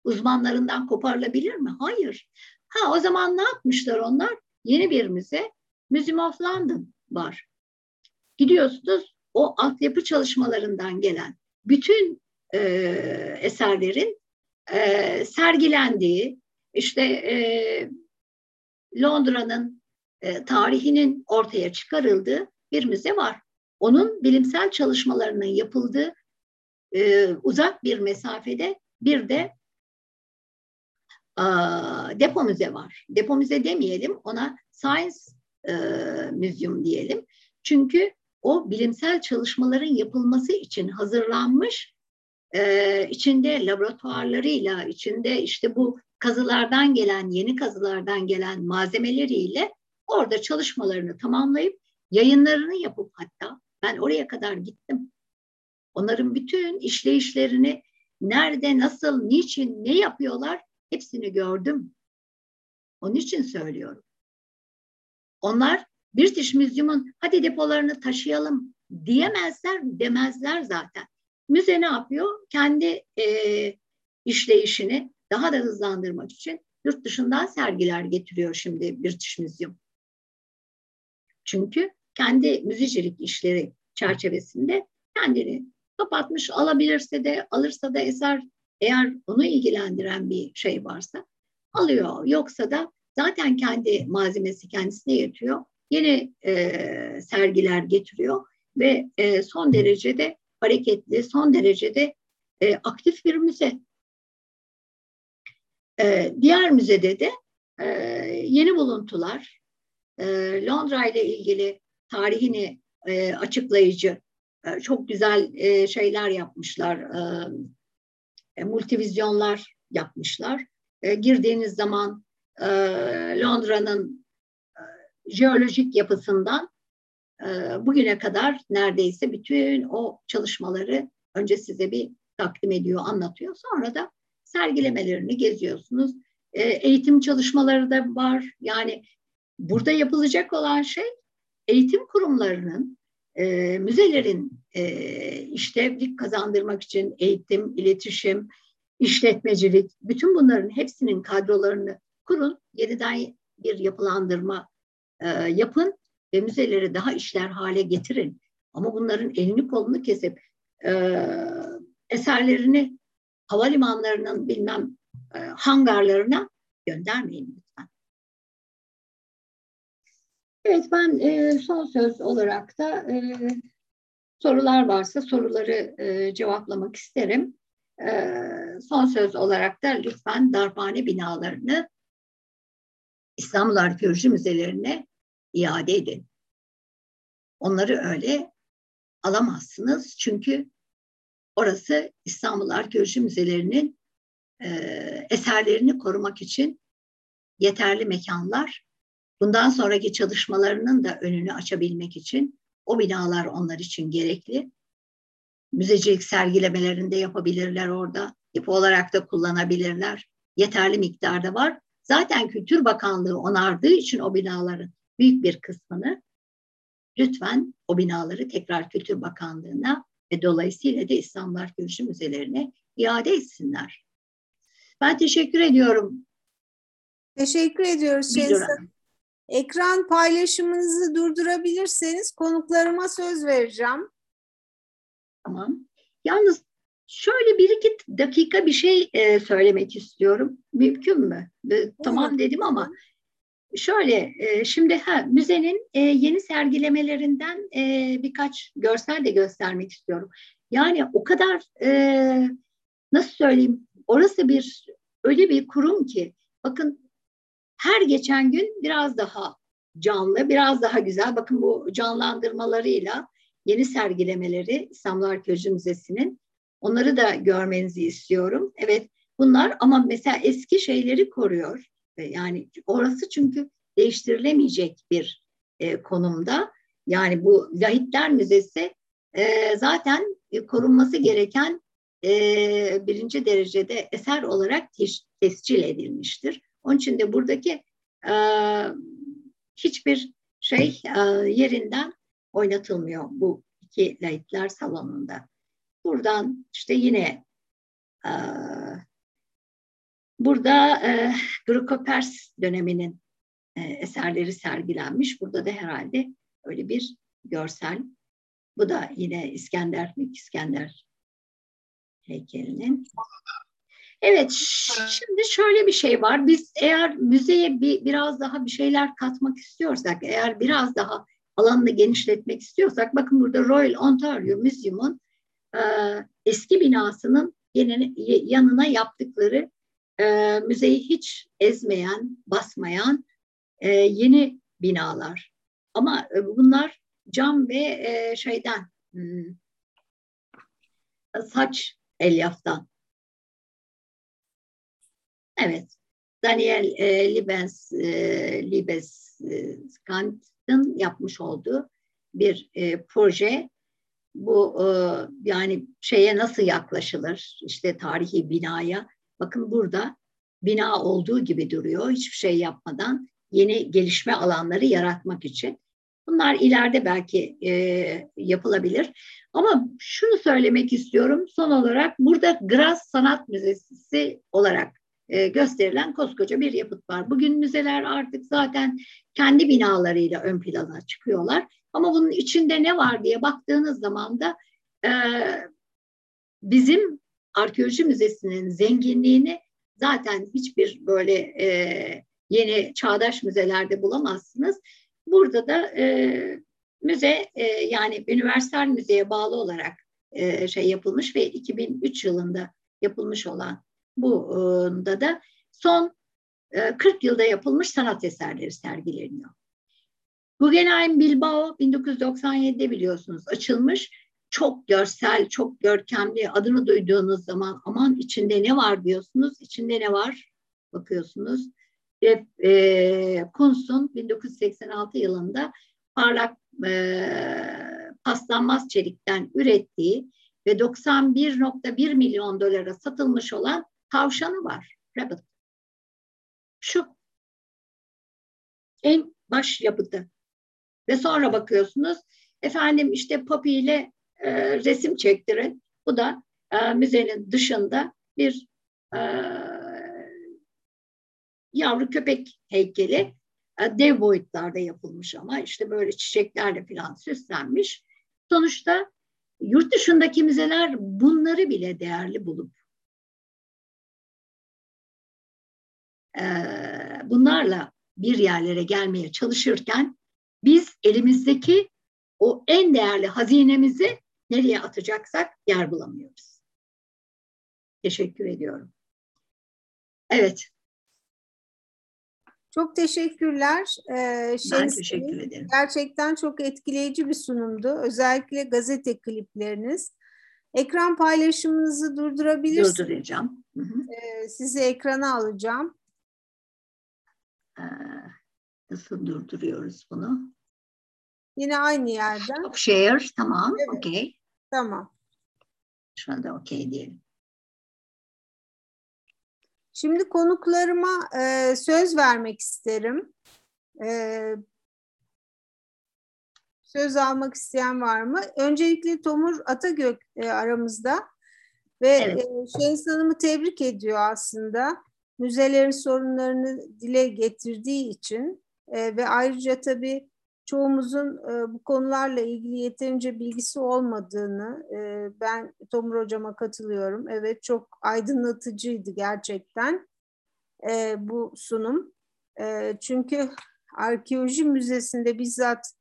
Uzmanlarından koparılabilir mi? Hayır. Ha o zaman ne yapmışlar onlar? Yeni bir müze, Museum of London var. Gidiyorsunuz o altyapı çalışmalarından gelen bütün e, eserlerin e, sergilendiği, işte e, Londra'nın e, tarihinin ortaya çıkarıldığı bir müze var. Onun bilimsel çalışmalarının yapıldığı e, uzak bir mesafede bir de e, depo müze var. Depo müze demeyelim, ona Science e, Museum diyelim. Çünkü o bilimsel çalışmaların yapılması için hazırlanmış e, içinde laboratuvarlarıyla, içinde işte bu kazılardan gelen, yeni kazılardan gelen malzemeleriyle orada çalışmalarını tamamlayıp yayınlarını yapıp hatta ben oraya kadar gittim. Onların bütün işleyişlerini nerede, nasıl, niçin, ne yapıyorlar hepsini gördüm. Onun için söylüyorum. Onlar British Museum'un hadi depolarını taşıyalım diyemezler, demezler zaten. Müze ne yapıyor? Kendi e, işleyişini daha da hızlandırmak için yurt dışından sergiler getiriyor şimdi British Museum. Çünkü kendi müzecilik işleri çerçevesinde kendini kapatmış alabilirse de alırsa da eser eğer onu ilgilendiren bir şey varsa alıyor. Yoksa da zaten kendi malzemesi kendisine yetiyor. Yeni e, sergiler getiriyor ve e, son derecede hareketli, son derecede e, aktif bir müze. E, diğer müzede de e, yeni buluntular, e, Londra ile ilgili tarihini e, açıklayıcı e, çok güzel e, şeyler yapmışlar, e, e, multivizyonlar yapmışlar. E, girdiğiniz zaman e, Londra'nın e, jeolojik yapısından bugüne kadar neredeyse bütün o çalışmaları önce size bir takdim ediyor, anlatıyor. Sonra da sergilemelerini geziyorsunuz. E, eğitim çalışmaları da var. Yani burada yapılacak olan şey eğitim kurumlarının, e, müzelerin e, işlevlik kazandırmak için eğitim, iletişim, işletmecilik, bütün bunların hepsinin kadrolarını kurun, yeniden bir yapılandırma e, yapın ve müzeleri daha işler hale getirin. Ama bunların elini kolunu kesip e, eserlerini havalimanlarının bilmem e, hangarlarına göndermeyin lütfen. Evet ben e, son söz olarak da e, sorular varsa soruları e, cevaplamak isterim. E, son söz olarak da lütfen darphane binalarını İstanbul Arkeoloji Müzelerine iade edin. Onları öyle alamazsınız çünkü orası İstanbul Arkeoloji Müzelerinin e, eserlerini korumak için yeterli mekanlar. Bundan sonraki çalışmalarının da önünü açabilmek için o binalar onlar için gerekli. Müzecilik sergilemelerinde yapabilirler orada. Yapı olarak da kullanabilirler. Yeterli miktarda var. Zaten Kültür Bakanlığı onardığı için o binaların büyük bir kısmını lütfen o binaları tekrar Kültür Bakanlığı'na ve dolayısıyla da İstanbul Arkeoloji Müzelerine iade etsinler. Ben teşekkür ediyorum. Teşekkür ediyoruz Şehzade. Ekran paylaşımınızı durdurabilirseniz konuklarıma söz vereceğim. Tamam. Yalnız şöyle bir iki dakika bir şey e, söylemek istiyorum. Mümkün mü? E, tamam dedim ama şöyle e, şimdi ha, müzenin e, yeni sergilemelerinden e, birkaç görsel de göstermek istiyorum. Yani o kadar nasıl söyleyeyim orası bir öyle bir kurum ki bakın her geçen gün biraz daha canlı, biraz daha güzel. Bakın bu canlandırmalarıyla yeni sergilemeleri İstanbul Arkeoloji Müzesi'nin onları da görmenizi istiyorum. Evet bunlar ama mesela eski şeyleri koruyor. Yani orası çünkü değiştirilemeyecek bir e, konumda. Yani bu Lahitler Müzesi e, zaten e, korunması gereken e, birinci derecede eser olarak teş, tescil edilmiştir. Onun için de buradaki e, hiçbir şey e, yerinden oynatılmıyor bu iki lahitler salonunda. Buradan işte yine e, burada e, Grokopers döneminin e, eserleri sergilenmiş. Burada da herhalde öyle bir görsel. Bu da yine İskender İskender heykelinin. Evet, şimdi şöyle bir şey var. Biz eğer müzeye bir, biraz daha bir şeyler katmak istiyorsak, eğer biraz daha alanını genişletmek istiyorsak, bakın burada Royal Ontario Museum'un e, eski binasının yanına yaptıkları e, müzeyi hiç ezmeyen, basmayan e, yeni binalar. Ama e, bunlar cam ve e, şeyden hmm, saç elyaftan. Evet. Daniel e, Libens e, Libes e, yapmış olduğu bir e, proje. Bu e, yani şeye nasıl yaklaşılır? İşte tarihi binaya. Bakın burada bina olduğu gibi duruyor. Hiçbir şey yapmadan yeni gelişme alanları yaratmak için. Bunlar ileride belki e, yapılabilir. Ama şunu söylemek istiyorum son olarak burada Graz Sanat Müzesi olarak e, gösterilen koskoca bir yapıt var. Bugün müzeler artık zaten kendi binalarıyla ön plana çıkıyorlar. Ama bunun içinde ne var diye baktığınız zaman da e, bizim arkeoloji müzesinin zenginliğini zaten hiçbir böyle e, yeni çağdaş müzelerde bulamazsınız. Burada da e, müze e, yani üniversal müzeye bağlı olarak e, şey yapılmış ve 2003 yılında yapılmış olan bu da da son 40 yılda yapılmış sanat eserleri sergileniyor. Guggenheim Bilbao 1997'de biliyorsunuz açılmış. Çok görsel, çok görkemli. Adını duyduğunuz zaman aman içinde ne var diyorsunuz. İçinde ne var? Bakıyorsunuz. Ve e, Kunst'un 1986 yılında parlak e, paslanmaz çelikten ürettiği ve 91.1 milyon dolara satılmış olan tavşanı var. Rabbit. Şu. En baş yapıtı. Ve sonra bakıyorsunuz efendim işte Poppy ile e, resim çektirin. Bu da e, müzenin dışında bir e, yavru köpek heykeli. E, dev boyutlarda yapılmış ama işte böyle çiçeklerle falan süslenmiş. Sonuçta yurt dışındaki müzeler bunları bile değerli bulup e, bunlarla bir yerlere gelmeye çalışırken biz elimizdeki o en değerli hazinemizi nereye atacaksak yer bulamıyoruz. Teşekkür ediyorum. Evet. Çok teşekkürler. Ee, ben teşekkür ederim. Gerçekten çok etkileyici bir sunumdu. Özellikle gazete klipleriniz. Ekran paylaşımınızı durdurabilirsiniz. Durduracağım. Hı hı. Ee, sizi ekrana alacağım. Ee, nasıl durduruyoruz bunu? Yine aynı yerden. Stop share. Tamam. Evet. Okey. Tamam. Şuna da okey diyelim. Şimdi konuklarıma e, söz vermek isterim. E, söz almak isteyen var mı? Öncelikle Tomur Atagök e, aramızda ve evet. e, Şeniz Hanım'ı tebrik ediyor aslında. Müzelerin sorunlarını dile getirdiği için e, ve ayrıca tabii çoğumuzun e, bu konularla ilgili yeterince bilgisi olmadığını e, ben Tomur Hocam'a katılıyorum. Evet çok aydınlatıcıydı gerçekten e, bu sunum. E, çünkü arkeoloji müzesinde bizzat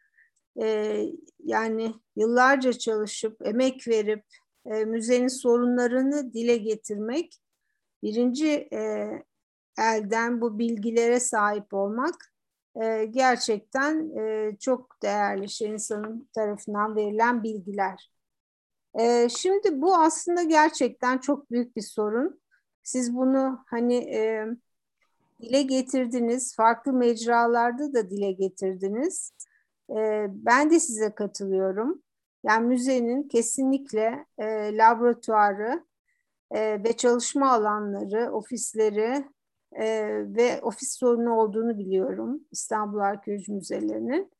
e, yani yıllarca çalışıp emek verip e, müzenin sorunlarını dile getirmek birinci e, elden bu bilgilere sahip olmak e, gerçekten e, çok değerli şey insanın tarafından verilen bilgiler. E, şimdi bu aslında gerçekten çok büyük bir sorun. Siz bunu hani e, dile getirdiniz, farklı mecralarda da dile getirdiniz. E, ben de size katılıyorum. Yani müzenin kesinlikle e, laboratuvarı e, ve çalışma alanları, ofisleri e, ve ofis sorunu olduğunu biliyorum İstanbul Arkeoloji Müzelerinin.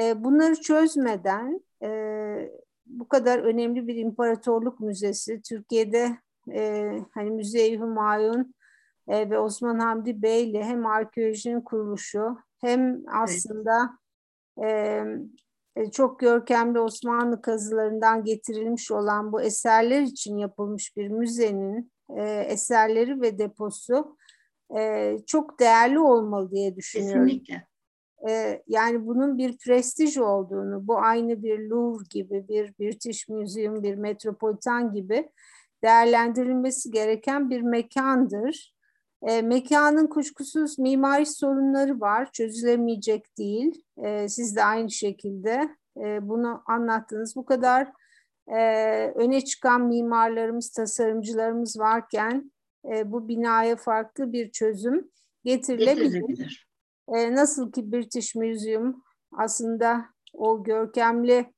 E, bunları çözmeden e, bu kadar önemli bir imparatorluk müzesi Türkiye'de e, hani Müze-i Humayun e, ve Osman Hamdi Bey ile hem arkeolojinin kuruluşu hem aslında evet. e, çok görkemli Osmanlı kazılarından getirilmiş olan bu eserler için yapılmış bir müzenin e, eserleri ve deposu e, çok değerli olmalı diye düşünüyorum. Kesinlikle. E, yani bunun bir prestij olduğunu, bu aynı bir Louvre gibi, bir British Museum, bir Metropolitan gibi değerlendirilmesi gereken bir mekandır. E, mekanın kuşkusuz mimari sorunları var, çözülemeyecek değil. E, siz de aynı şekilde e, bunu anlattınız. Bu kadar e, öne çıkan mimarlarımız, tasarımcılarımız varken e, bu binaya farklı bir çözüm getirilebilir. E, nasıl ki British Museum aslında o görkemli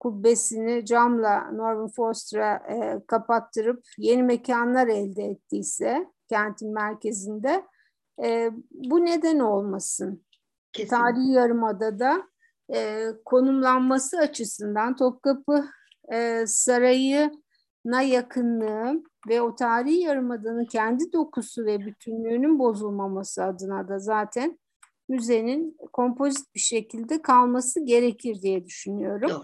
kubbesini camla Norman Foster'a e, kapattırıp yeni mekanlar elde ettiyse kentin merkezinde e, bu neden olmasın? Kesinlikle. Tarihi Yarımada'da e, konumlanması açısından Topkapı e, Sarayı'na yakınlığı ve o tarihi yarımadanın kendi dokusu ve bütünlüğünün bozulmaması adına da zaten müzenin kompozit bir şekilde kalması gerekir diye düşünüyorum. Doğru.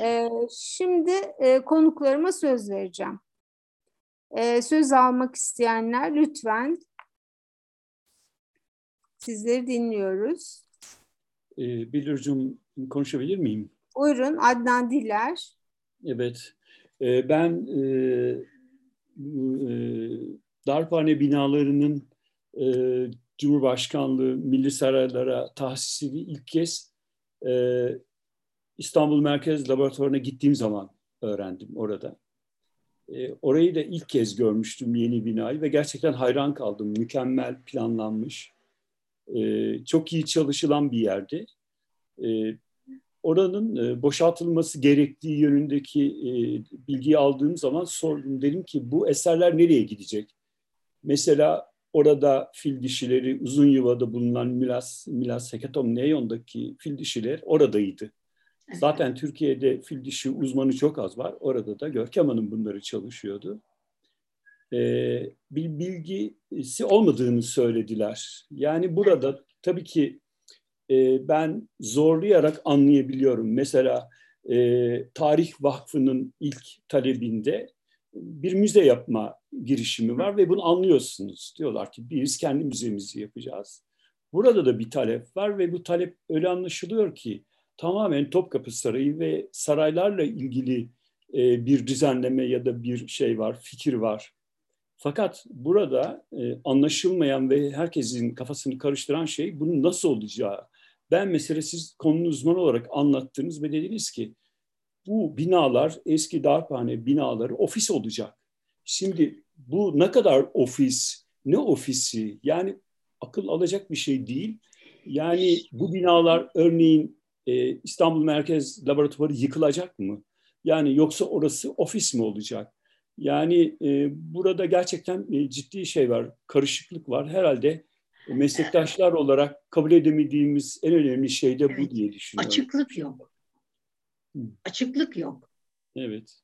Ee, şimdi e, konuklarıma söz vereceğim. Ee, söz almak isteyenler lütfen sizleri dinliyoruz. Ee, Bilircim konuşabilir miyim? Buyurun Adnan Diler. Evet. Ee, ben e, e, darphane binalarının e, Cumhurbaşkanlığı Milli Saraylara tahsisini ilk kez e, İstanbul Merkez Laboratuvarı'na gittiğim zaman öğrendim orada. E, orayı da ilk kez görmüştüm yeni binayı ve gerçekten hayran kaldım. Mükemmel planlanmış, e, çok iyi çalışılan bir yerdi. E, oranın e, boşaltılması gerektiği yönündeki e, bilgiyi aldığım zaman sordum. Dedim ki bu eserler nereye gidecek? Mesela orada fil dişileri uzun yuvada bulunan Milas, Milas Hecatom Neon'daki fil dişiler oradaydı. Zaten Türkiye'de fil dişi uzmanı çok az var. Orada da Görkem Hanım bunları çalışıyordu. Ee, bir bilgisi olmadığını söylediler. Yani burada tabii ki e, ben zorlayarak anlayabiliyorum. Mesela e, Tarih Vakfı'nın ilk talebinde bir müze yapma girişimi var ve bunu anlıyorsunuz. Diyorlar ki biz kendi müzemizi yapacağız. Burada da bir talep var ve bu talep öyle anlaşılıyor ki tamamen Topkapı Sarayı ve saraylarla ilgili e, bir düzenleme ya da bir şey var, fikir var. Fakat burada e, anlaşılmayan ve herkesin kafasını karıştıran şey bunun nasıl olacağı. Ben mesela siz konunun uzmanı olarak anlattınız ve dediniz ki bu binalar eski darphane binaları ofis olacak. Şimdi bu ne kadar ofis, ne ofisi yani akıl alacak bir şey değil. Yani bu binalar örneğin e, İstanbul Merkez Laboratuvarı yıkılacak mı? Yani yoksa orası ofis mi olacak? Yani e, burada gerçekten e, ciddi şey var, karışıklık var. Herhalde meslektaşlar olarak kabul edemediğimiz en önemli şey de bu diye düşünüyorum. Açıklık yok. Hı. Açıklık yok. Evet.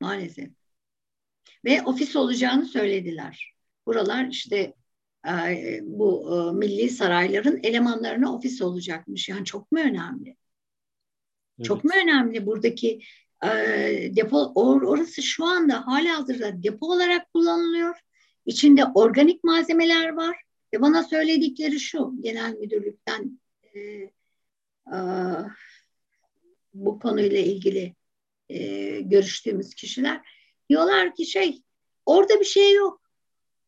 Maalesef. Ve ofis olacağını söylediler. Buralar işte e, bu e, milli sarayların elemanlarına ofis olacakmış. Yani çok mu önemli? Evet. Çok mu önemli buradaki e, depo? Or, orası şu anda hala hazırda depo olarak kullanılıyor. İçinde organik malzemeler var. Ve bana söyledikleri şu genel müdürlükten e, e, bu konuyla ilgili e, görüştüğümüz kişiler diyorlar ki şey orada bir şey yok.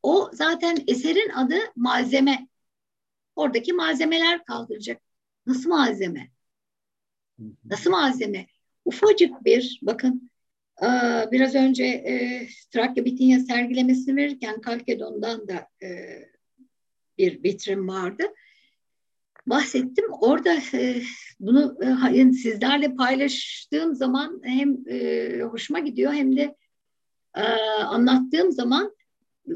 O zaten eserin adı malzeme. Oradaki malzemeler kaldıracak. Nasıl malzeme? Nasıl malzeme? Ufacık bir, bakın e, biraz önce e, Trakya Bitinya sergilemesini verirken Kalkedon'dan da e, bir vitrin vardı. Bahsettim. Orada bunu sizlerle paylaştığım zaman hem hoşuma gidiyor hem de anlattığım zaman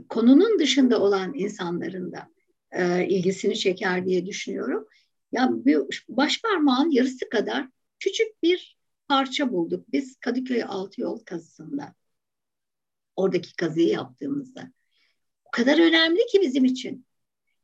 konunun dışında olan insanların da e, ilgisini çeker diye düşünüyorum. Ya bir baş parmağın yarısı kadar küçük bir parça bulduk biz Kadıköy Altı Yol kazısında. Oradaki kazıyı yaptığımızda. O kadar önemli ki bizim için.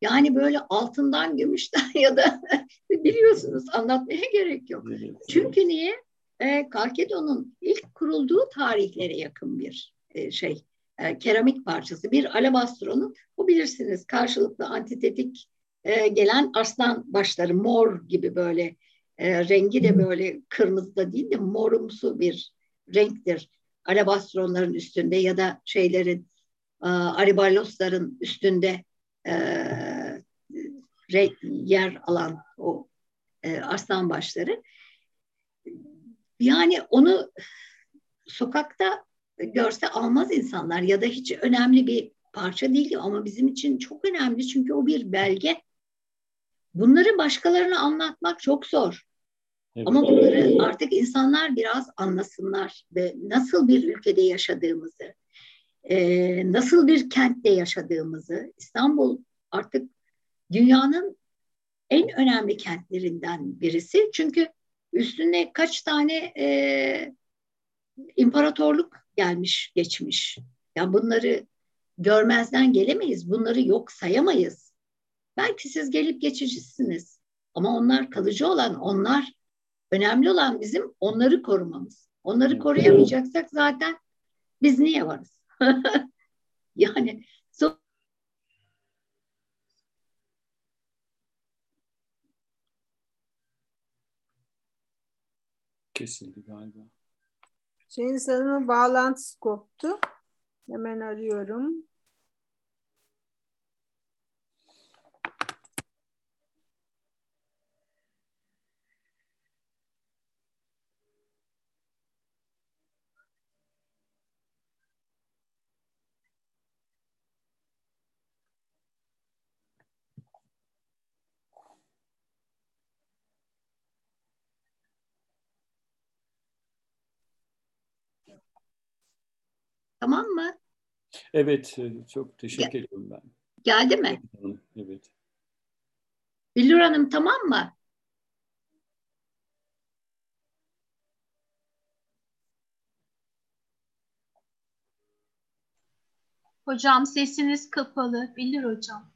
Yani böyle altından, gümüşten ya da biliyorsunuz anlatmaya gerek yok. Çünkü niye? E, Kalkedon'un ilk kurulduğu tarihlere yakın bir e, şey e, keramik parçası. Bir alabastronun bu bilirsiniz karşılıklı antitetik e, gelen aslan başları mor gibi böyle e, rengi de böyle kırmızı da değil de morumsu bir renktir. Alabastronların üstünde ya da şeylerin e, ariballosların üstünde e, re, yer alan o e, aslan başları. Yani onu sokakta görse almaz insanlar ya da hiç önemli bir parça değil ama bizim için çok önemli çünkü o bir belge. Bunları başkalarına anlatmak çok zor. Evet. Ama bunları artık insanlar biraz anlasınlar ve nasıl bir ülkede yaşadığımızı, e, nasıl bir kentte yaşadığımızı, İstanbul artık dünyanın en önemli kentlerinden birisi. Çünkü üstünde kaç tane e, imparatorluk gelmiş geçmiş. Ya bunları görmezden gelemeyiz. Bunları yok sayamayız. Belki siz gelip geçicisiniz. Ama onlar kalıcı olan, onlar önemli olan bizim onları korumamız. Onları koruyamayacaksak zaten biz niye varız? yani kesildi galiba. Şeyin sanırım bağlantısı koptu. Hemen arıyorum. Tamam mı? Evet, e, çok teşekkür Gel ediyorum ben. Geldi mi? Evet. Billur Hanım tamam mı? Hocam sesiniz kapalı. Bilir hocam.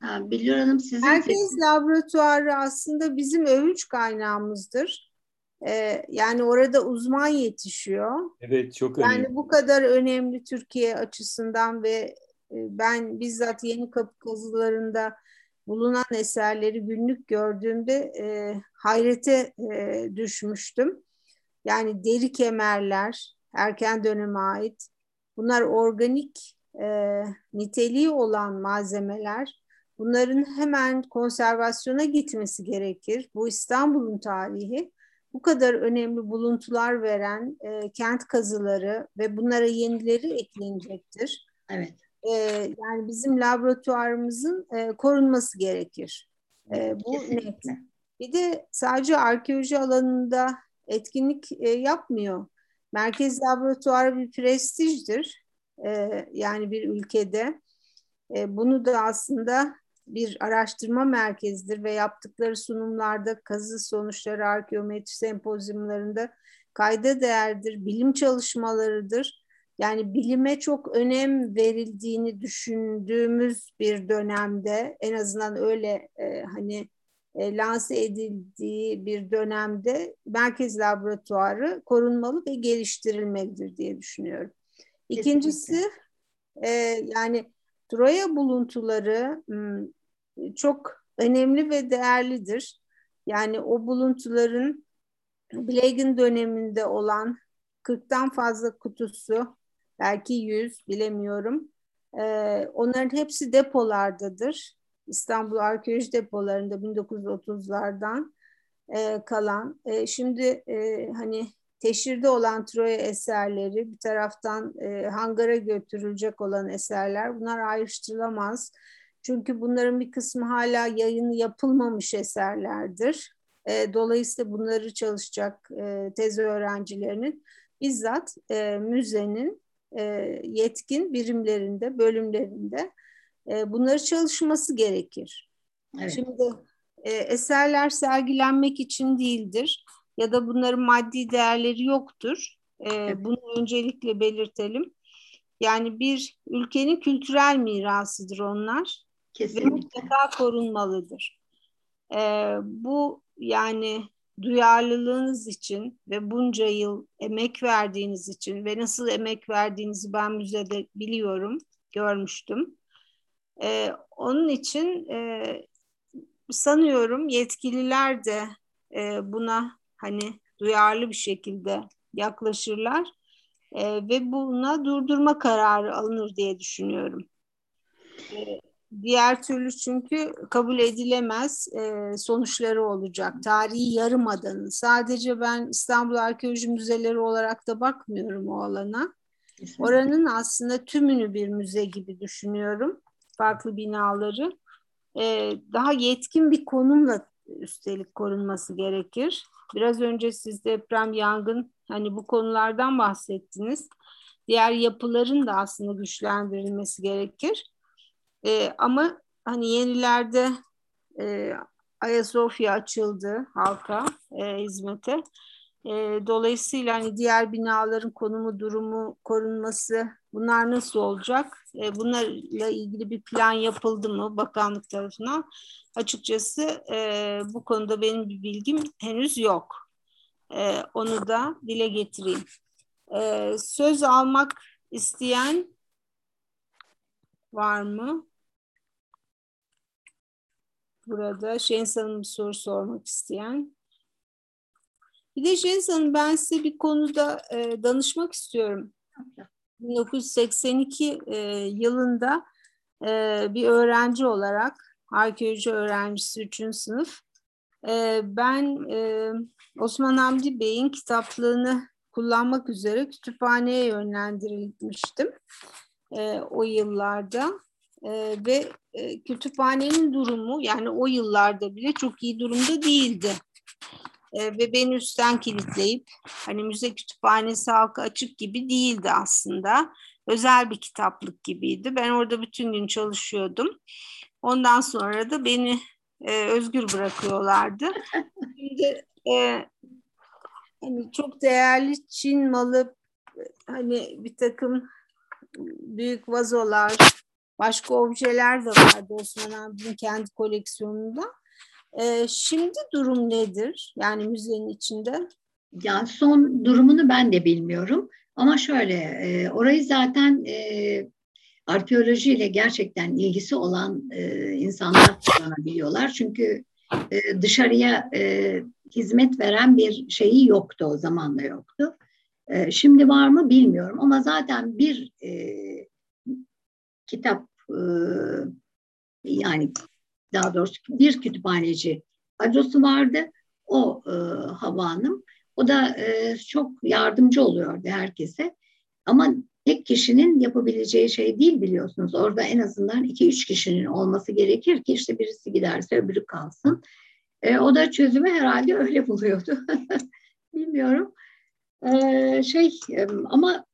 Ha, Billur Hanım sizin Herkes sesiniz... laboratuvarı aslında bizim övünç kaynağımızdır. E, yani orada uzman yetişiyor. Evet çok önemli. Yani bu kadar önemli Türkiye açısından ve e, ben bizzat Yeni Kapı kazılarında bulunan eserleri günlük gördüğümde e, hayrete e, düşmüştüm. Yani deri kemerler, erken döneme ait. Bunlar organik e, niteliği olan malzemeler. Bunların hemen konservasyona gitmesi gerekir. Bu İstanbul'un tarihi. Bu kadar önemli buluntular veren e, kent kazıları ve bunlara yenileri eklenecektir. Evet. E, yani bizim laboratuvarımızın e, korunması gerekir. E, bu net. Bir de sadece arkeoloji alanında etkinlik e, yapmıyor. Merkez laboratuvarı bir prestijdir. E, yani bir ülkede. E, bunu da aslında bir araştırma merkezidir ve yaptıkları sunumlarda kazı sonuçları arkeometri sempozyumlarında kayda değerdir, bilim çalışmalarıdır. Yani bilime çok önem verildiğini düşündüğümüz bir dönemde en azından öyle e, hani e, lanse edildiği bir dönemde merkez laboratuvarı korunmalı ve geliştirilmelidir diye düşünüyorum. İkincisi e, yani Troya buluntuları çok önemli ve değerlidir. Yani o buluntuların Blagen döneminde olan 40'tan fazla kutusu, belki 100 bilemiyorum. Ee, onların hepsi depolardadır. İstanbul Arkeoloji Depolarında 1930'lardan e, kalan. E, şimdi e, hani teşhirde olan Troya eserleri, bir taraftan e, hangara götürülecek olan eserler bunlar ayrıştırılamaz. Çünkü bunların bir kısmı hala yayını yapılmamış eserlerdir. E, dolayısıyla bunları çalışacak e, tez öğrencilerinin bizzat e, müzenin e, yetkin birimlerinde, bölümlerinde e, bunları çalışması gerekir. Evet. Şimdi e, eserler sergilenmek için değildir ya da bunların maddi değerleri yoktur. E, evet. Bunu öncelikle belirtelim. Yani bir ülkenin kültürel mirasıdır onlar. Kesinlikle. Ve mutlaka korunmalıdır. Ee, bu yani duyarlılığınız için ve bunca yıl emek verdiğiniz için ve nasıl emek verdiğinizi ben müzede biliyorum, görmüştüm. Ee, onun için e, sanıyorum yetkililer de e, buna hani duyarlı bir şekilde yaklaşırlar e, ve buna durdurma kararı alınır diye düşünüyorum. E, Diğer türlü çünkü kabul edilemez e, sonuçları olacak. Tarihi yarımadanın. Sadece ben İstanbul Arkeoloji Müzeleri olarak da bakmıyorum o alana. Oranın aslında tümünü bir müze gibi düşünüyorum. Farklı binaları. E, daha yetkin bir konumla üstelik korunması gerekir. Biraz önce siz deprem, yangın hani bu konulardan bahsettiniz. Diğer yapıların da aslında güçlendirilmesi gerekir. E, ama hani yenilerde e, Ayasofya açıldı halka e, hizmete. E, dolayısıyla hani diğer binaların konumu, durumu, korunması bunlar nasıl olacak? E, bunlarla ilgili bir plan yapıldı mı bakanlık tarafından? Açıkçası e, bu konuda benim bir bilgim henüz yok. E, onu da dile getireyim. E, söz almak isteyen var mı? Burada. Şens Hanım bir soru sormak isteyen. Bir de Hanım ben size bir konuda e, danışmak istiyorum. 1982 e, yılında e, bir öğrenci olarak, arkeoloji öğrencisi 3. sınıf, e, ben e, Osman Hamdi Bey'in kitaplığını kullanmak üzere kütüphaneye yönlendirilmiştim e, o yıllarda e, ve e, kütüphanenin durumu yani o yıllarda bile çok iyi durumda değildi. E, ve beni üstten kilitleyip hani müze kütüphanesi halka açık gibi değildi aslında. Özel bir kitaplık gibiydi. Ben orada bütün gün çalışıyordum. Ondan sonra da beni e, özgür bırakıyorlardı. Şimdi e, hani çok değerli Çin malı hani bir takım büyük vazolar, Başka objeler de vardı Osman abinin kendi koleksiyonunda. E, şimdi durum nedir? Yani müzenin içinde? yani son durumunu ben de bilmiyorum. Ama şöyle, e, orayı zaten e, arkeolojiyle gerçekten ilgisi olan e, insanlar kullanabiliyorlar. Çünkü e, dışarıya e, hizmet veren bir şeyi yoktu o zaman da yoktu. E, şimdi var mı bilmiyorum ama zaten bir e, kitap yani daha doğrusu bir kütüphaneci kadrosu vardı. O e, Hava Hanım. O da e, çok yardımcı oluyordu herkese. Ama tek kişinin yapabileceği şey değil biliyorsunuz. Orada en azından iki üç kişinin olması gerekir ki işte birisi giderse öbürü kalsın. E, o da çözümü herhalde öyle buluyordu. Bilmiyorum. E, şey e, ama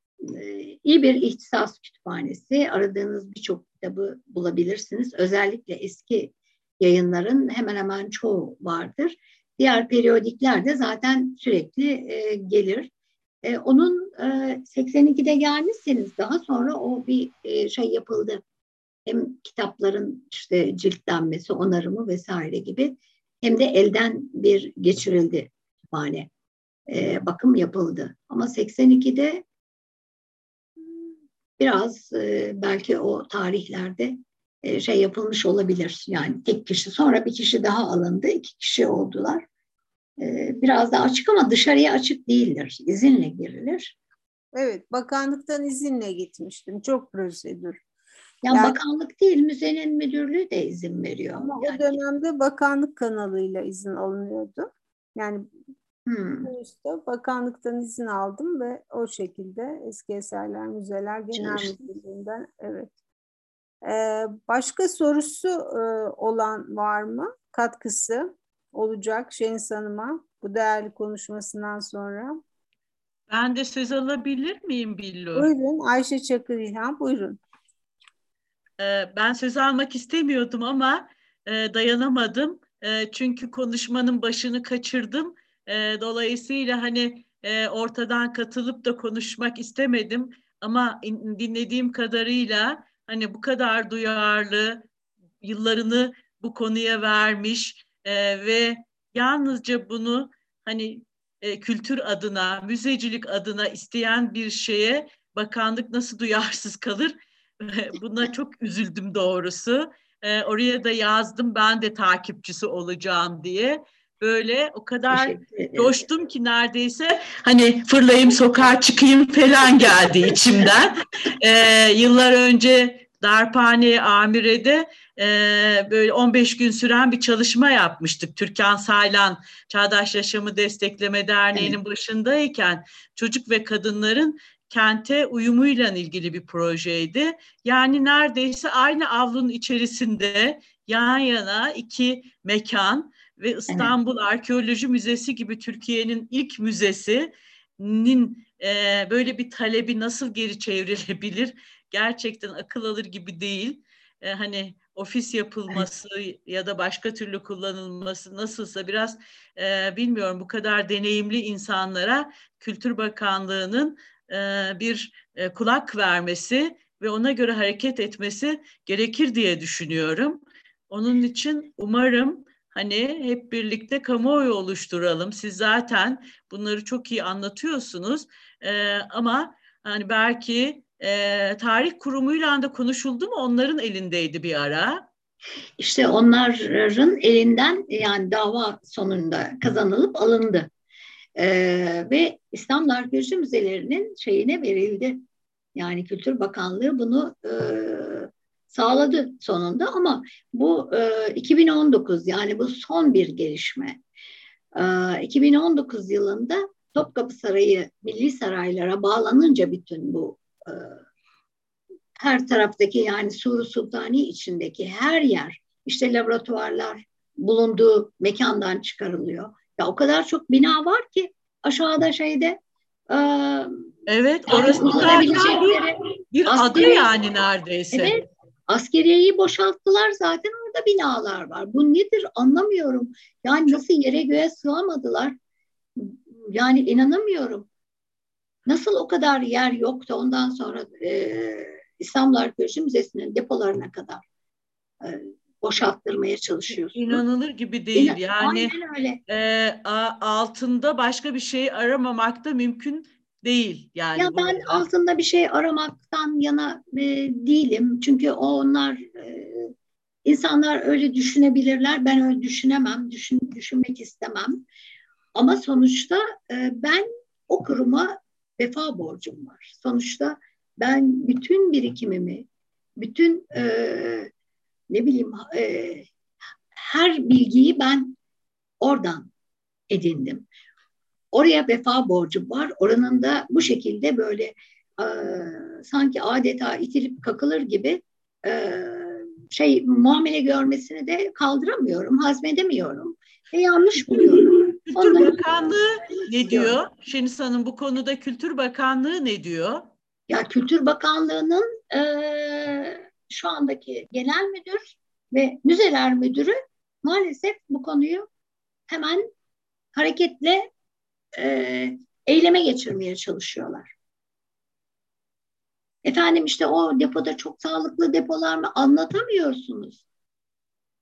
e, iyi bir ihtisas kütüphanesi. Aradığınız birçok kitabı bulabilirsiniz. Özellikle eski yayınların hemen hemen çoğu vardır. Diğer periyodikler de zaten sürekli e, gelir. E, onun e, 82'de gelmişseniz daha sonra o bir e, şey yapıldı. Hem kitapların işte ciltlenmesi, onarımı vesaire gibi hem de elden bir geçirildi kütüphane. E, bakım yapıldı. Ama 82'de biraz e, belki o tarihlerde e, şey yapılmış olabilir. Yani tek kişi sonra bir kişi daha alındı. iki kişi oldular. E, biraz da açık ama dışarıya açık değildir. İzinle girilir. Evet, bakanlıktan izinle gitmiştim. Çok prosedür. Ya yani, bakanlık değil, müzenin müdürlüğü de izin veriyor. Ama yani. o dönemde bakanlık kanalıyla izin alınıyordu. Yani hmm. işte bakanlıktan izin aldım ve o şekilde eski eserler müzeler genel müdürlüğünden evet ee, başka sorusu e, olan var mı? Katkısı olacak Şeniz Hanım'a bu değerli konuşmasından sonra. Ben de söz alabilir miyim Billu? Buyurun Ayşe Çakır İlhan buyurun. Ee, ben söz almak istemiyordum ama e, dayanamadım. E, çünkü konuşmanın başını kaçırdım. Dolayısıyla hani ortadan katılıp da konuşmak istemedim. Ama dinlediğim kadarıyla hani bu kadar duyarlı, yıllarını bu konuya vermiş e, ve yalnızca bunu hani e, kültür adına, müzecilik adına isteyen bir şeye bakanlık nasıl duyarsız kalır? Buna çok üzüldüm doğrusu. E, oraya da yazdım ben de takipçisi olacağım diye böyle o kadar coştum ki neredeyse hani fırlayayım sokağa çıkayım falan geldi içimden. ee, yıllar önce Darphane Amire'de e, böyle 15 gün süren bir çalışma yapmıştık. Türkan Saylan Çağdaş Yaşamı Destekleme Derneği'nin evet. başındayken çocuk ve kadınların kente uyumuyla ilgili bir projeydi. Yani neredeyse aynı avlunun içerisinde yan yana iki mekan ve İstanbul evet. Arkeoloji Müzesi gibi Türkiye'nin ilk müzesinin e, böyle bir talebi nasıl geri çevrilebilir? Gerçekten akıl alır gibi değil. E, hani ofis yapılması evet. ya da başka türlü kullanılması nasılsa biraz e, bilmiyorum bu kadar deneyimli insanlara Kültür Bakanlığı'nın e, bir e, kulak vermesi ve ona göre hareket etmesi gerekir diye düşünüyorum. Onun için umarım hani hep birlikte kamuoyu oluşturalım. Siz zaten bunları çok iyi anlatıyorsunuz ee, ama hani belki e, tarih kurumuyla da konuşuldu mu onların elindeydi bir ara. İşte onların elinden yani dava sonunda kazanılıp alındı. Ee, ve İstanbul Arkeoloji Müzelerinin şeyine verildi. Yani Kültür Bakanlığı bunu e, sağladı sonunda ama bu e, 2019 yani bu son bir gelişme. E, 2019 yılında Topkapı Sarayı milli saraylara bağlanınca bütün bu e, her taraftaki yani Suru Sultani içindeki her yer işte laboratuvarlar bulunduğu mekandan çıkarılıyor. Ya o kadar çok bina var ki aşağıda şeyde e, Evet orası bir, bir adı yani neredeyse. Evet Askeriyeyi boşalttılar zaten orada binalar var. Bu nedir anlamıyorum. Yani nasıl yere göğe sığamadılar? Yani inanamıyorum. Nasıl o kadar yer yoktu ondan sonra e, İstanbul Arkeoloji Müzesi'nin depolarına kadar. E, boşalttırmaya çalışıyorsun. İnanılır gibi değil. İnan- yani Aynen öyle. e, altında başka bir şey aramamak da mümkün değil. Yani Ya ben burada. altında bir şey aramaktan yana e, değilim. Çünkü onlar e, insanlar öyle düşünebilirler. Ben öyle düşünemem, düşün, düşünmek istemem. Ama sonuçta e, ben o kuruma vefa borcum var. Sonuçta ben bütün birikimimi, bütün e, ne bileyim e, her bilgiyi ben oradan edindim. Oraya vefa borcum var. Oranın da bu şekilde böyle e, sanki adeta itilip kakılır gibi e, şey muamele görmesini de kaldıramıyorum, hazmedemiyorum ve yanlış buluyorum. Kültür Ondan- Bakanlığı ne diyor? Şeniz Hanım bu konuda Kültür Bakanlığı ne diyor? Ya Kültür Bakanlığı'nın e, şu andaki genel müdür ve müzeler müdürü maalesef bu konuyu hemen hareketle e, eyleme geçirmeye çalışıyorlar. Efendim işte o depoda çok sağlıklı depolar mı anlatamıyorsunuz.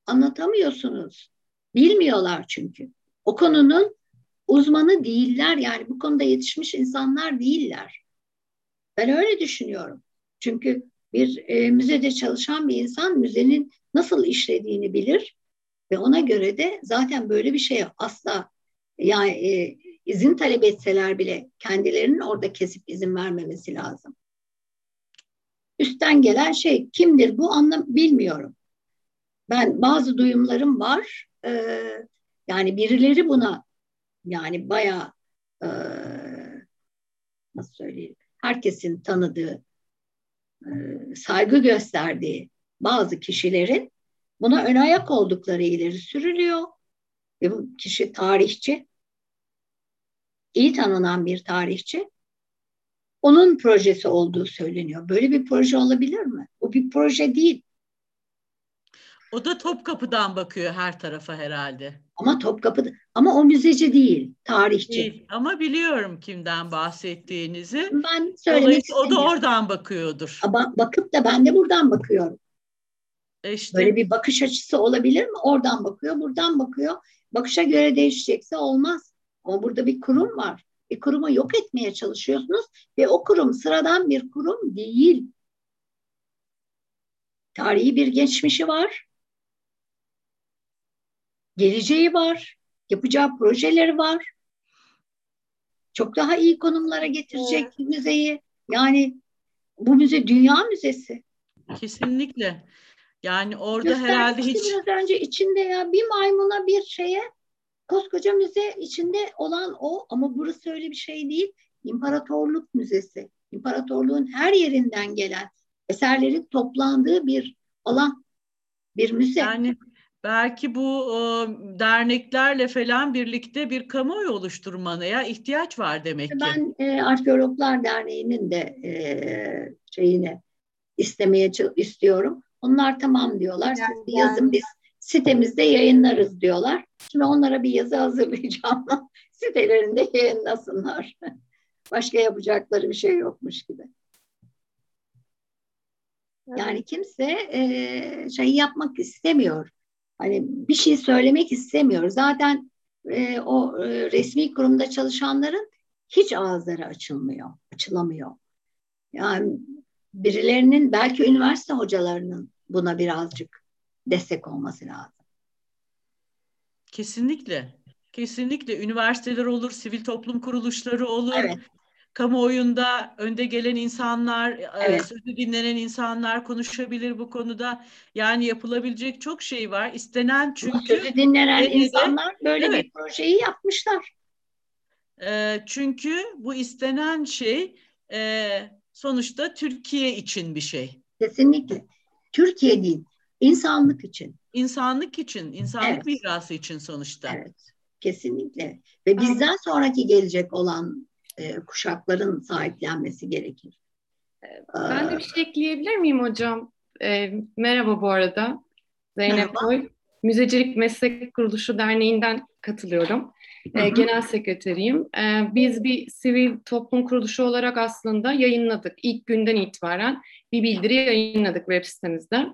Anlatamıyorsunuz. Bilmiyorlar çünkü. O konunun uzmanı değiller yani bu konuda yetişmiş insanlar değiller. Ben öyle düşünüyorum. Çünkü bir e, müzede çalışan bir insan müzenin nasıl işlediğini bilir ve ona göre de zaten böyle bir şeye asla yani e, izin talep etseler bile kendilerinin orada kesip izin vermemesi lazım. Üstten gelen şey kimdir bu anlam bilmiyorum. Ben bazı duyumlarım var. E, yani birileri buna yani bayağı e, nasıl söyleyeyim herkesin tanıdığı, e, saygı gösterdiği bazı kişilerin buna ön ayak oldukları ileri sürülüyor. Ve bu kişi tarihçi, iyi tanınan bir tarihçi. Onun projesi olduğu söyleniyor. Böyle bir proje olabilir mi? Bu bir proje değil. O da Topkapı'dan bakıyor her tarafa herhalde. Ama Topkapı'da ama o müzeci değil, tarihçi. Değil. Ama biliyorum kimden bahsettiğinizi. Ben söylemek o da oradan bakıyordur. Ama bakıp da ben de buradan bakıyorum. E işte Böyle bir bakış açısı olabilir mi? Oradan bakıyor, buradan bakıyor. Bakışa göre değişecekse olmaz. Ama burada bir kurum var. Bir kurumu yok etmeye çalışıyorsunuz ve o kurum sıradan bir kurum değil. Tarihi bir geçmişi var. Geleceği var. Yapacağı projeleri var. Çok daha iyi konumlara getirecek müzeyi. Yani bu müze dünya müzesi. kesinlikle. Yani orada herhalde Göstermişti hiç biraz önce içinde ya bir maymuna bir şeye koskoca müze içinde olan o ama burası öyle bir şey değil. İmparatorluk Müzesi. İmparatorluğun her yerinden gelen eserlerin toplandığı bir alan. Bir müze. yani belki bu e, derneklerle falan birlikte bir kamuoyu oluşturmaya ihtiyaç var demek ki. Ben e, Arkeologlar Derneği'nin de e, şeyini istemeye istiyorum. Onlar tamam diyorlar. Siz bir Yani- yazın biz sitemizde yayınlarız diyorlar. Şimdi onlara bir yazı hazırlayacağım. Sitelerinde yayınlasınlar. Başka yapacakları bir şey yokmuş gibi. Yani kimse e, şey yapmak istemiyor. Hani bir şey söylemek istemiyor. Zaten e, o e, resmi kurumda çalışanların hiç ağızları açılmıyor, açılamıyor. Yani birilerinin belki üniversite hocalarının buna birazcık destek olması lazım. Kesinlikle. Kesinlikle üniversiteler olur, sivil toplum kuruluşları olur. Evet. Kamuoyunda önde gelen insanlar, e, Evet. sözü dinlenen insanlar konuşabilir bu konuda. Yani yapılabilecek çok şey var. İstenen Bu çünkü sözü dinlenen de- insanlar böyle Evet. bir projeyi yapmışlar. e, çünkü bu istenen şey e, sonuçta Türkiye için bir şey. Kesinlikle. Türkiye değil, insanlık için. İnsanlık için, insanlık Evet. mirası için sonuçta. Evet, kesinlikle. Ve bizden sonraki gelecek olan e, kuşakların sahiplenmesi gerekir. Ben de bir şey ekleyebilir miyim hocam? Ee, merhaba bu arada. Zeynep Merhaba. Koy. Müzecilik Meslek Kuruluşu Derneği'nden katılıyorum. Ee, hı. genel sekreteriyim. Ee, biz bir sivil toplum kuruluşu olarak aslında yayınladık. İlk günden itibaren bir bildiri yayınladık web sitemizde.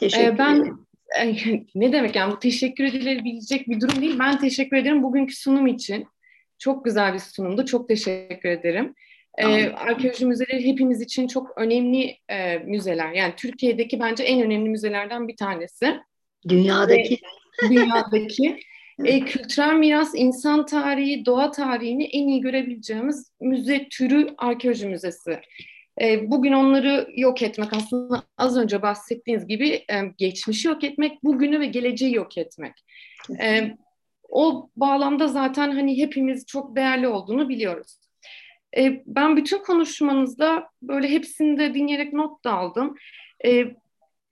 Teşekkür Ee, ben ederim. ne demek yani bu teşekkür edilebilecek bir durum değil. Ben teşekkür ederim bugünkü sunum için. Çok güzel bir sunumdu. Çok teşekkür ederim. Ee, arkeoloji müzeleri hepimiz için çok önemli e, müzeler. Yani Türkiye'deki bence en önemli müzelerden bir tanesi. Dünyadaki. Ve, dünyadaki. e, kültürel miras, insan tarihi, doğa tarihini en iyi görebileceğimiz müze türü arkeoloji müzesi. E, bugün onları yok etmek aslında az önce bahsettiğiniz gibi e, geçmişi yok etmek, bugünü ve geleceği yok etmek. E, o bağlamda zaten hani hepimiz çok değerli olduğunu biliyoruz. E, ben bütün konuşmanızda böyle hepsini de dinleyerek not da aldım. E,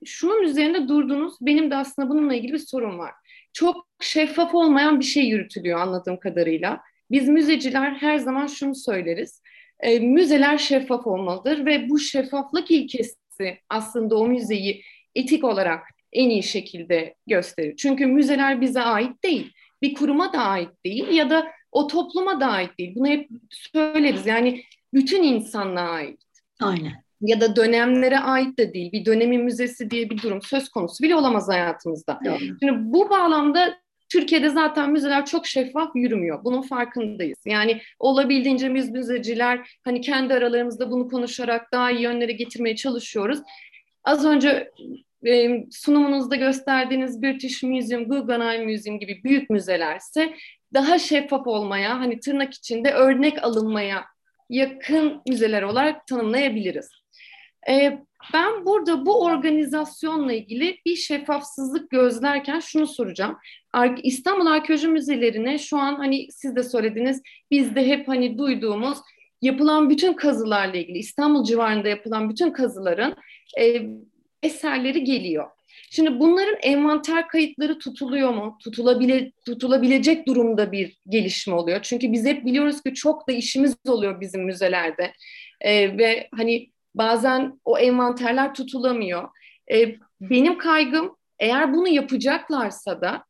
şunun üzerinde durdunuz. Benim de aslında bununla ilgili bir sorun var. Çok şeffaf olmayan bir şey yürütülüyor anladığım kadarıyla. Biz müzeciler her zaman şunu söyleriz. E, müzeler şeffaf olmalıdır ve bu şeffaflık ilkesi aslında o müzeyi etik olarak en iyi şekilde gösterir. Çünkü müzeler bize ait değil, bir kuruma da ait değil ya da o topluma da ait değil. Bunu hep söyleriz. Yani bütün insanlığa ait. Aynen. Ya da dönemlere ait de değil. Bir dönemin müzesi diye bir durum söz konusu bile olamaz hayatımızda. Doğru. Şimdi bu bağlamda Türkiye'de zaten müzeler çok şeffaf yürümüyor. Bunun farkındayız. Yani olabildiğince biz müzeciler hani kendi aralarımızda bunu konuşarak daha iyi yönlere getirmeye çalışıyoruz. Az önce e, sunumunuzda gösterdiğiniz British Museum, Guggenheim Museum gibi büyük müzelerse daha şeffaf olmaya, hani tırnak içinde örnek alınmaya yakın müzeler olarak tanımlayabiliriz. Ee, ben burada bu organizasyonla ilgili bir şeffafsızlık gözlerken şunu soracağım. İstanbul Arkeoloji Müzelerine şu an hani siz de söylediniz, biz de hep hani duyduğumuz yapılan bütün kazılarla ilgili İstanbul civarında yapılan bütün kazıların e, eserleri geliyor. Şimdi bunların envanter kayıtları tutuluyor mu? Tutulabile, tutulabilecek durumda bir gelişme oluyor. Çünkü biz hep biliyoruz ki çok da işimiz oluyor bizim müzelerde. Ee, ve hani bazen o envanterler tutulamıyor. Ee, benim kaygım eğer bunu yapacaklarsa da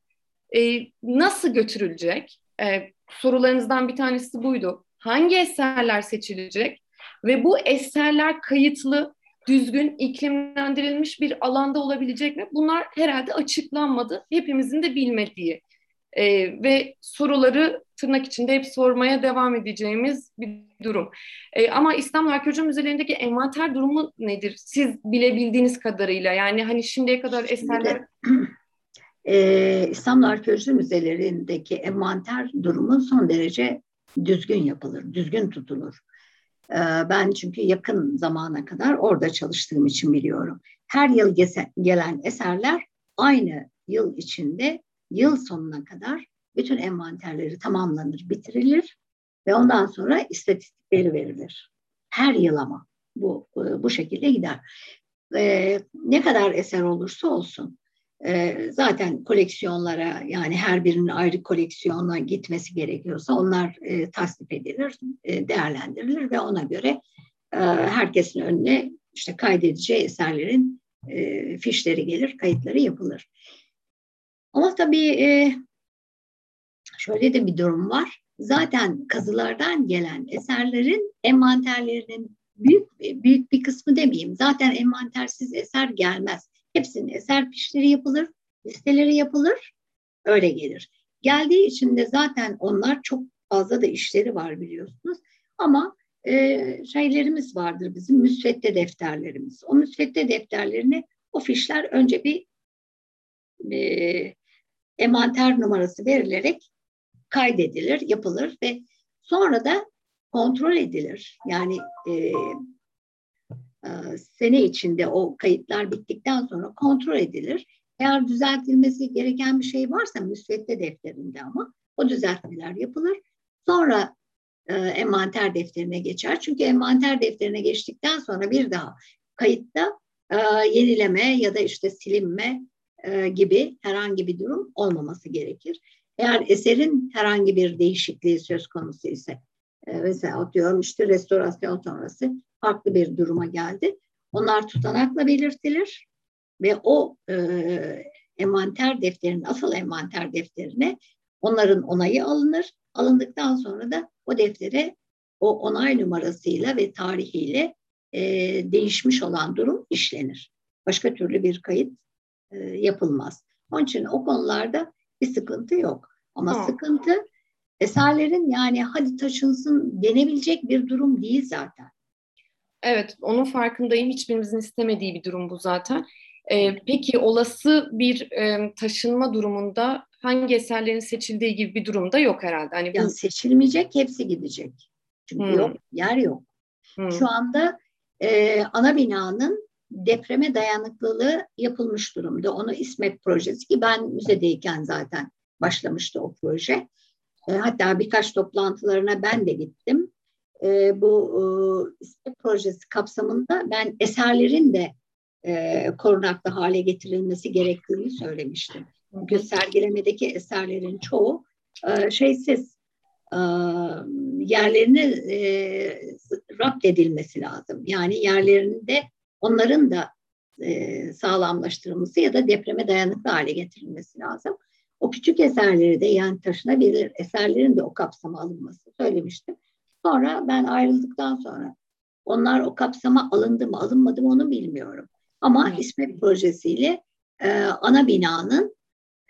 e, nasıl götürülecek? Ee, sorularınızdan bir tanesi buydu. Hangi eserler seçilecek? Ve bu eserler kayıtlı düzgün iklimlendirilmiş bir alanda olabilecek mi? Bunlar herhalde açıklanmadı. Hepimizin de bilmediği e, ve soruları tırnak içinde hep sormaya devam edeceğimiz bir durum. E, ama İstanbul Arkeoloji Müzelerindeki envanter durumu nedir? Siz bilebildiğiniz kadarıyla yani hani şimdiye kadar eserler... Ee, İstanbul Arkeoloji Müzelerindeki envanter durumu son derece düzgün yapılır, düzgün tutulur. Ee, ben çünkü yakın zamana kadar orada çalıştığım için biliyorum. Her yıl gelen eserler aynı yıl içinde yıl sonuna kadar bütün envanterleri tamamlanır, bitirilir ve ondan sonra istatistikleri verilir. Her yıl ama bu bu şekilde gider. Ee, ne kadar eser olursa olsun e, zaten koleksiyonlara yani her birinin ayrı koleksiyona gitmesi gerekiyorsa onlar e, tasnif edilir, e, değerlendirilir ve ona göre e, herkesin önüne işte kaydedeceği eserlerin e, fişleri gelir, kayıtları yapılır. Ama tabii e, şöyle de bir durum var. Zaten kazılardan gelen eserlerin envanterlerinin büyük büyük bir kısmı demeyeyim. Zaten envantersiz eser gelmez. Hepsinin eser fişleri yapılır, listeleri yapılır, öyle gelir. Geldiği için de zaten onlar çok fazla da işleri var biliyorsunuz. Ama e, şeylerimiz vardır bizim müsvedde defterlerimiz. O müsvedde defterlerine o fişler önce bir e, emanter numarası verilerek kaydedilir, yapılır ve sonra da kontrol edilir. Yani e, e, sene içinde o kayıtlar bittikten sonra kontrol edilir. Eğer düzeltilmesi gereken bir şey varsa müsvedde defterinde ama o düzeltmeler yapılır. Sonra e, envanter defterine geçer. Çünkü envanter defterine geçtikten sonra bir daha kayıtta e, yenileme ya da işte silinme e, gibi herhangi bir durum olmaması gerekir. Eğer eserin herhangi bir değişikliği söz konusu ise e, mesela atıyorum işte restorasyon sonrası farklı bir duruma geldi. Onlar tutanakla belirtilir ve o e, envanter defterinin asıl envanter defterine onların onayı alınır. Alındıktan sonra da o deftere o onay numarasıyla ve tarihiyle e, değişmiş olan durum işlenir. Başka türlü bir kayıt e, yapılmaz. Onun için o konularda bir sıkıntı yok. Ama ha. sıkıntı eserlerin yani hadi taşınsın denebilecek bir durum değil zaten. Evet, onun farkındayım. Hiçbirimizin istemediği bir durum bu zaten. Ee, peki olası bir e, taşınma durumunda hangi eserlerin seçildiği gibi bir durumda yok herhalde. Hani bu... Yani seçilmeyecek, hepsi gidecek. Çünkü hmm. yok, yer yok. Hmm. Şu anda e, ana binanın depreme dayanıklılığı yapılmış durumda. Onu İSMET projesi ki ben müzedeyken zaten başlamıştı o proje. E, hatta birkaç toplantılarına ben de gittim. E, bu e, İSMET projesi kapsamında ben eserlerin de korunaklı hale getirilmesi gerektiğini söylemiştim. Çünkü sergilemedeki eserlerin çoğu e, şeysiz, e, yerlerini e, rapt edilmesi lazım. Yani yerlerinde onların da e, sağlamlaştırılması ya da depreme dayanıklı hale getirilmesi lazım. O küçük eserleri de yani taşınabilir eserlerin de o kapsama alınması söylemiştim. Sonra ben ayrıldıktan sonra onlar o kapsama alındı mı alınmadı mı onu bilmiyorum. Ama evet. İsmet projesiyle e, ana binanın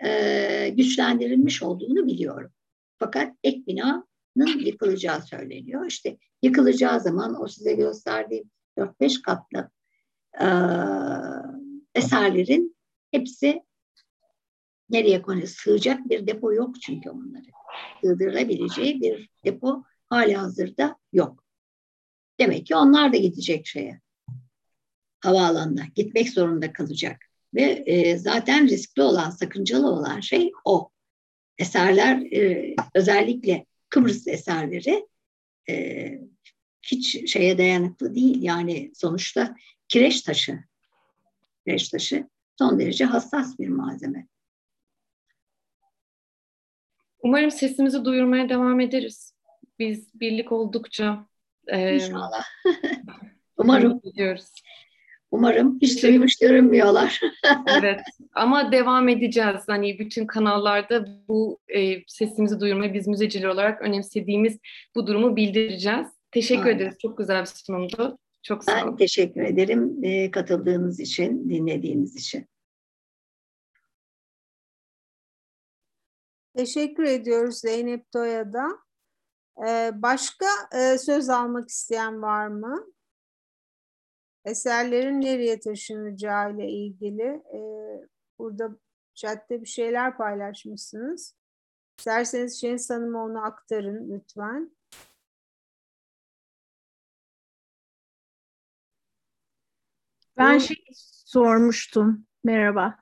e, güçlendirilmiş olduğunu biliyorum. Fakat ek binanın yıkılacağı söyleniyor. İşte yıkılacağı zaman o size gösterdiğim 4-5 katlı e, eserlerin hepsi nereye konuyor? Sığacak bir depo yok çünkü onları. Sığdırılabileceği bir depo hali hazırda yok. Demek ki onlar da gidecek şeye. Havaalanına gitmek zorunda kalacak. Ve e, zaten riskli olan, sakıncalı olan şey o. Eserler e, özellikle Kıbrıs eserleri e, hiç şeye dayanıklı değil. Yani sonuçta kireç taşı, kireç taşı son derece hassas bir malzeme. Umarım sesimizi duyurmaya devam ederiz. Biz birlik oldukça. E, İnşallah. Umarım. Diyoruz. Umarım hiç duymuş görünmüyorlar. evet ama devam edeceğiz. Hani bütün kanallarda bu e, sesimizi duyurmayı biz müzeciler olarak önemsediğimiz bu durumu bildireceğiz. Teşekkür Aynen. ederiz. Çok güzel bir sunumdu. Çok sağ olun. Ben teşekkür ederim e, katıldığınız için, dinlediğiniz için. Teşekkür ediyoruz Zeynep Toya'da. Ee, başka e, söz almak isteyen var mı? Eserlerin nereye taşınacağı ile ilgili e, burada chatte bir şeyler paylaşmışsınız. İsterseniz Şeniz Hanım'a onu aktarın lütfen. Ben şey sormuştum. Merhaba.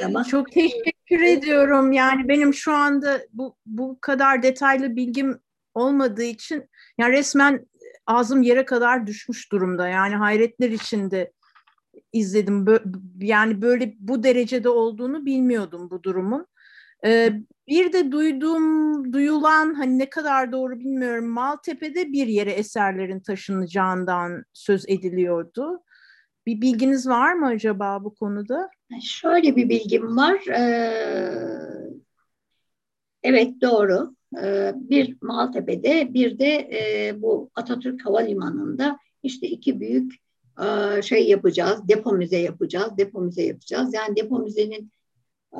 Merhaba. Çok teşekkür ediyorum. Yani benim şu anda bu bu kadar detaylı bilgim olmadığı için yani resmen ağzım yere kadar düşmüş durumda. Yani hayretler içinde izledim. Yani böyle bu derecede olduğunu bilmiyordum bu durumun. Ee, bir de duyduğum, duyulan hani ne kadar doğru bilmiyorum Maltepe'de bir yere eserlerin taşınacağından söz ediliyordu. Bir bilginiz var mı acaba bu konuda? Şöyle bir bilgim var. Ee, evet doğru. Ee, bir Maltepe'de bir de e, bu Atatürk Havalimanı'nda işte iki büyük e, şey yapacağız. Depo müze yapacağız. Depo müze yapacağız. Yani depo müzenin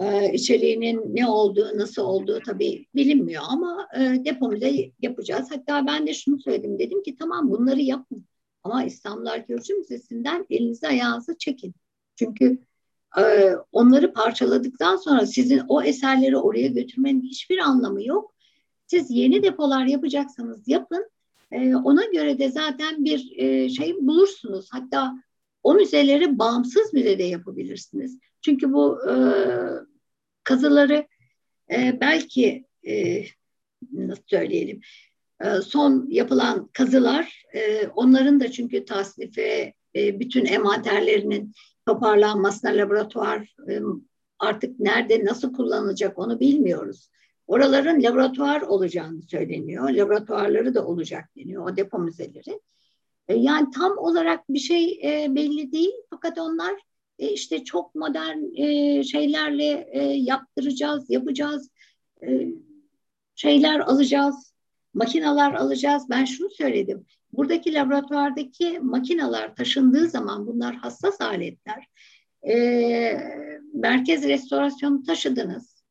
e, içeriğinin ne olduğu, nasıl olduğu tabii bilinmiyor ama depo müze yapacağız. Hatta ben de şunu söyledim. Dedim ki tamam bunları yapın. Ama İstanbul Arkeoloji Müzesi'nden elinizi ayağınızı çekin. Çünkü e, onları parçaladıktan sonra sizin o eserleri oraya götürmenin hiçbir anlamı yok. Siz yeni depolar yapacaksanız yapın. E, ona göre de zaten bir e, şey bulursunuz. Hatta o müzeleri bağımsız müzede yapabilirsiniz. Çünkü bu e, kazıları e, belki e, nasıl söyleyelim son yapılan kazılar e, onların da çünkü tasnife e, bütün envanterlerinin toparlanmasına laboratuvar artık nerede nasıl kullanılacak onu bilmiyoruz. Oraların laboratuvar olacağını söyleniyor. Laboratuvarları da olacak deniyor o depo müzeleri. Yani tam olarak bir şey belli değil fakat onlar işte çok modern şeylerle yaptıracağız, yapacağız, şeyler alacağız makinalar alacağız. Ben şunu söyledim. Buradaki laboratuvardaki makinalar taşındığı zaman bunlar hassas aletler. Ee, merkez restorasyonu taşıdınız.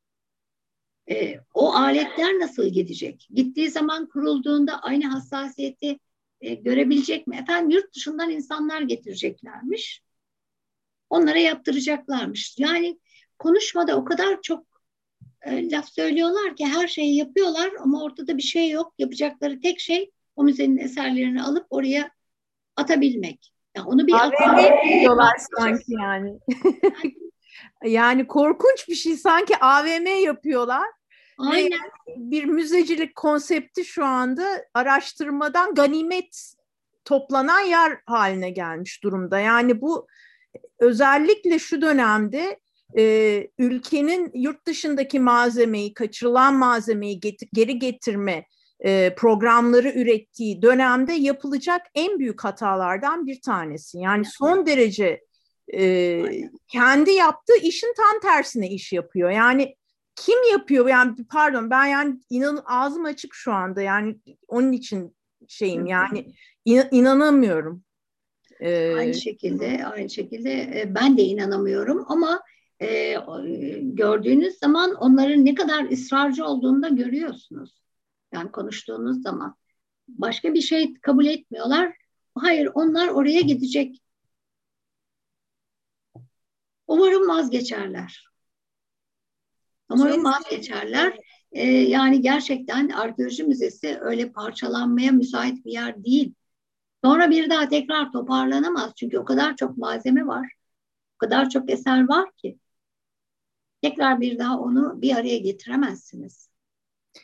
E, o aletler nasıl gidecek? Gittiği zaman kurulduğunda aynı hassasiyeti e, görebilecek mi? Efendim yurt dışından insanlar getireceklermiş. Onlara yaptıracaklarmış. Yani konuşmada o kadar çok e, laf söylüyorlar ki her şeyi yapıyorlar ama ortada bir şey yok. Yapacakları tek şey o müzenin eserlerini alıp oraya atabilmek. Yani onu bir AVM yapıyorlar sanki yani. yani korkunç bir şey sanki AVM yapıyorlar. Aynen. bir müzecilik konsepti şu anda araştırmadan ganimet toplanan yer haline gelmiş durumda. Yani bu özellikle şu dönemde e, ülkenin yurt dışındaki malzemeyi, kaçırılan malzemeyi get- geri getirme e, programları ürettiği dönemde yapılacak en büyük hatalardan bir tanesi. Yani son derece e, kendi yaptığı işin tam tersine iş yapıyor. Yani kim yapıyor? Yani pardon ben yani inan ağzım açık şu anda. Yani onun için şeyim yani in, inanamıyorum. Ee, aynı şekilde aynı şekilde ben de inanamıyorum ama e, gördüğünüz zaman onların ne kadar ısrarcı olduğunu da görüyorsunuz. Yani konuştuğunuz zaman başka bir şey kabul etmiyorlar. Hayır onlar oraya gidecek. Umarım vazgeçerler. Umarım vazgeçerler. Ee, yani gerçekten arkeoloji müzesi öyle parçalanmaya müsait bir yer değil. Sonra bir daha tekrar toparlanamaz. Çünkü o kadar çok malzeme var. O kadar çok eser var ki. Tekrar bir daha onu bir araya getiremezsiniz.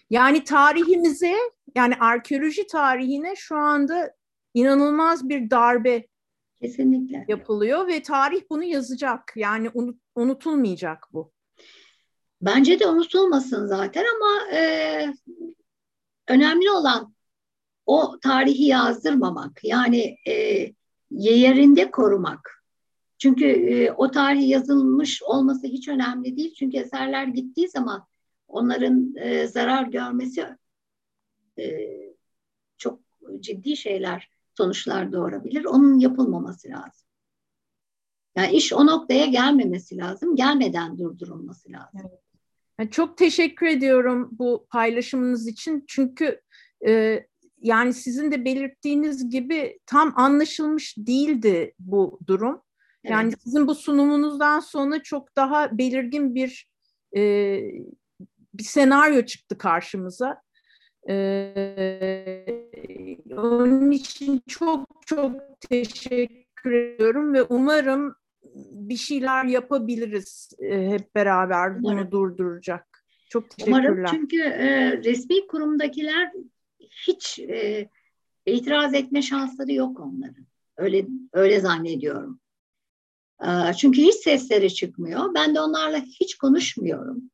Yani tarihimize, yani arkeoloji tarihine şu anda inanılmaz bir darbe Kesinlikle. yapılıyor ve tarih bunu yazacak. Yani unut, unutulmayacak bu. Bence de unutulmasın zaten ama e, önemli olan o tarihi yazdırmamak. Yani e, yerinde korumak. Çünkü e, o tarih yazılmış olması hiç önemli değil. Çünkü eserler gittiği zaman onların e, zarar görmesi e, çok ciddi şeyler, sonuçlar doğurabilir. Onun yapılmaması lazım. Yani iş o noktaya gelmemesi lazım. Gelmeden durdurulması lazım. Evet. Çok teşekkür ediyorum bu paylaşımınız için. Çünkü e, yani sizin de belirttiğiniz gibi tam anlaşılmış değildi bu durum. Evet. Yani sizin bu sunumunuzdan sonra çok daha belirgin bir e, bir senaryo çıktı karşımıza. Ee, onun için çok çok teşekkür ediyorum ve umarım bir şeyler yapabiliriz e, hep beraber bunu Umarım. durduracak. Çok teşekkürler. Umarım çünkü e, resmi kurumdakiler hiç e, itiraz etme şansları yok onların. Öyle öyle zannediyorum. E, çünkü hiç sesleri çıkmıyor. Ben de onlarla hiç konuşmuyorum.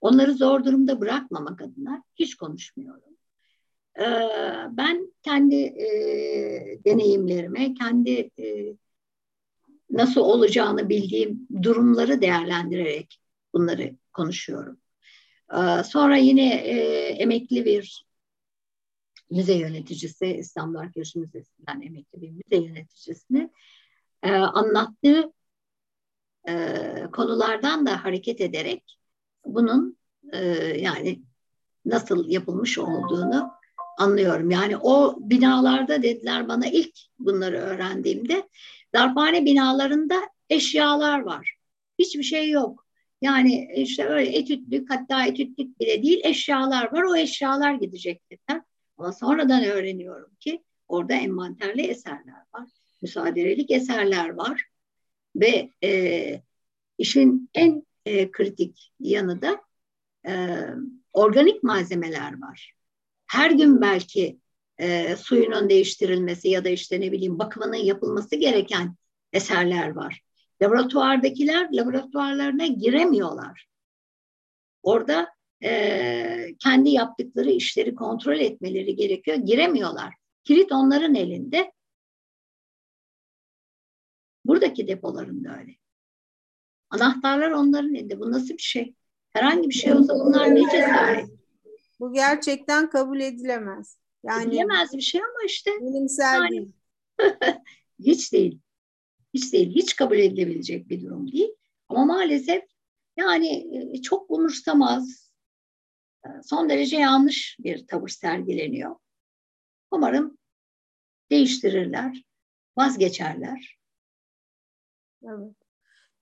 Onları zor durumda bırakmamak adına hiç konuşmuyorum. E, ben kendi e, deneyimlerime, kendi e, nasıl olacağını bildiğim durumları değerlendirerek bunları konuşuyorum. Ee, sonra yine e, emekli bir müze yöneticisi, İstanbul Arkeoloji Müzesi'nden emekli bir müze yöneticisini e, anlattığı e, konulardan da hareket ederek bunun yani nasıl yapılmış olduğunu anlıyorum. Yani o binalarda dediler bana ilk bunları öğrendiğimde darphane binalarında eşyalar var. Hiçbir şey yok. Yani işte öyle etütlük hatta etütlük bile değil eşyalar var. O eşyalar gidecek dediler. Ama sonradan öğreniyorum ki orada envanterli eserler var. Müsaaderelik eserler var. Ve e, işin en e, kritik yanı da e, organik malzemeler var her gün belki e, suyunun değiştirilmesi ya da işte ne bileyim bakımının yapılması gereken eserler var. Laboratuvardakiler laboratuvarlarına giremiyorlar. Orada e, kendi yaptıkları işleri kontrol etmeleri gerekiyor. Giremiyorlar. Kilit onların elinde. Buradaki depoların da öyle. Anahtarlar onların elinde. Bu nasıl bir şey? Herhangi bir şey olsa bunlar ne cesaret? Bu gerçekten kabul edilemez. Yani edilemez bir şey ama işte bilimsel yani, değil. hiç değil. Hiç değil. Hiç kabul edilebilecek bir durum değil. Ama maalesef yani e, çok umursamaz, e, son derece yanlış bir tavır sergileniyor. Umarım değiştirirler, vazgeçerler. Evet.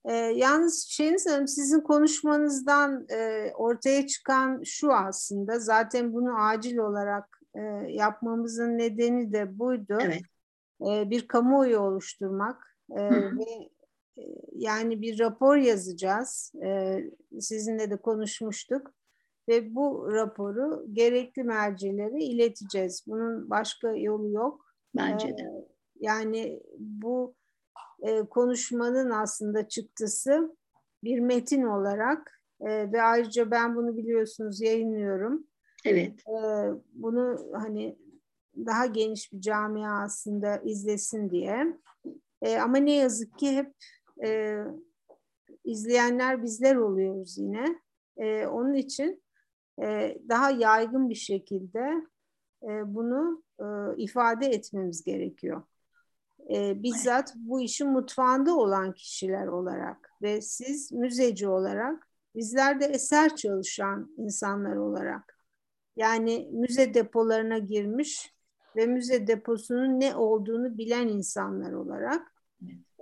E, yalnız Şeniz Hanım sizin konuşmanızdan e, ortaya çıkan şu aslında zaten bunu acil olarak e, yapmamızın nedeni de buydu. Evet. E, bir kamuoyu oluşturmak e, ve e, yani bir rapor yazacağız. E, sizinle de konuşmuştuk ve bu raporu gerekli mercilere ileteceğiz. Bunun başka yolu yok. Bence de. E, yani bu e, konuşmanın aslında çıktısı bir metin olarak e, ve ayrıca ben bunu biliyorsunuz yayınlıyorum. Evet. E, bunu hani daha geniş bir camia aslında izlesin diye. E, ama ne yazık ki hep e, izleyenler bizler oluyoruz yine. E, onun için e, daha yaygın bir şekilde e, bunu e, ifade etmemiz gerekiyor e, bizzat bu işin mutfağında olan kişiler olarak ve siz müzeci olarak bizler de eser çalışan insanlar olarak yani müze depolarına girmiş ve müze deposunun ne olduğunu bilen insanlar olarak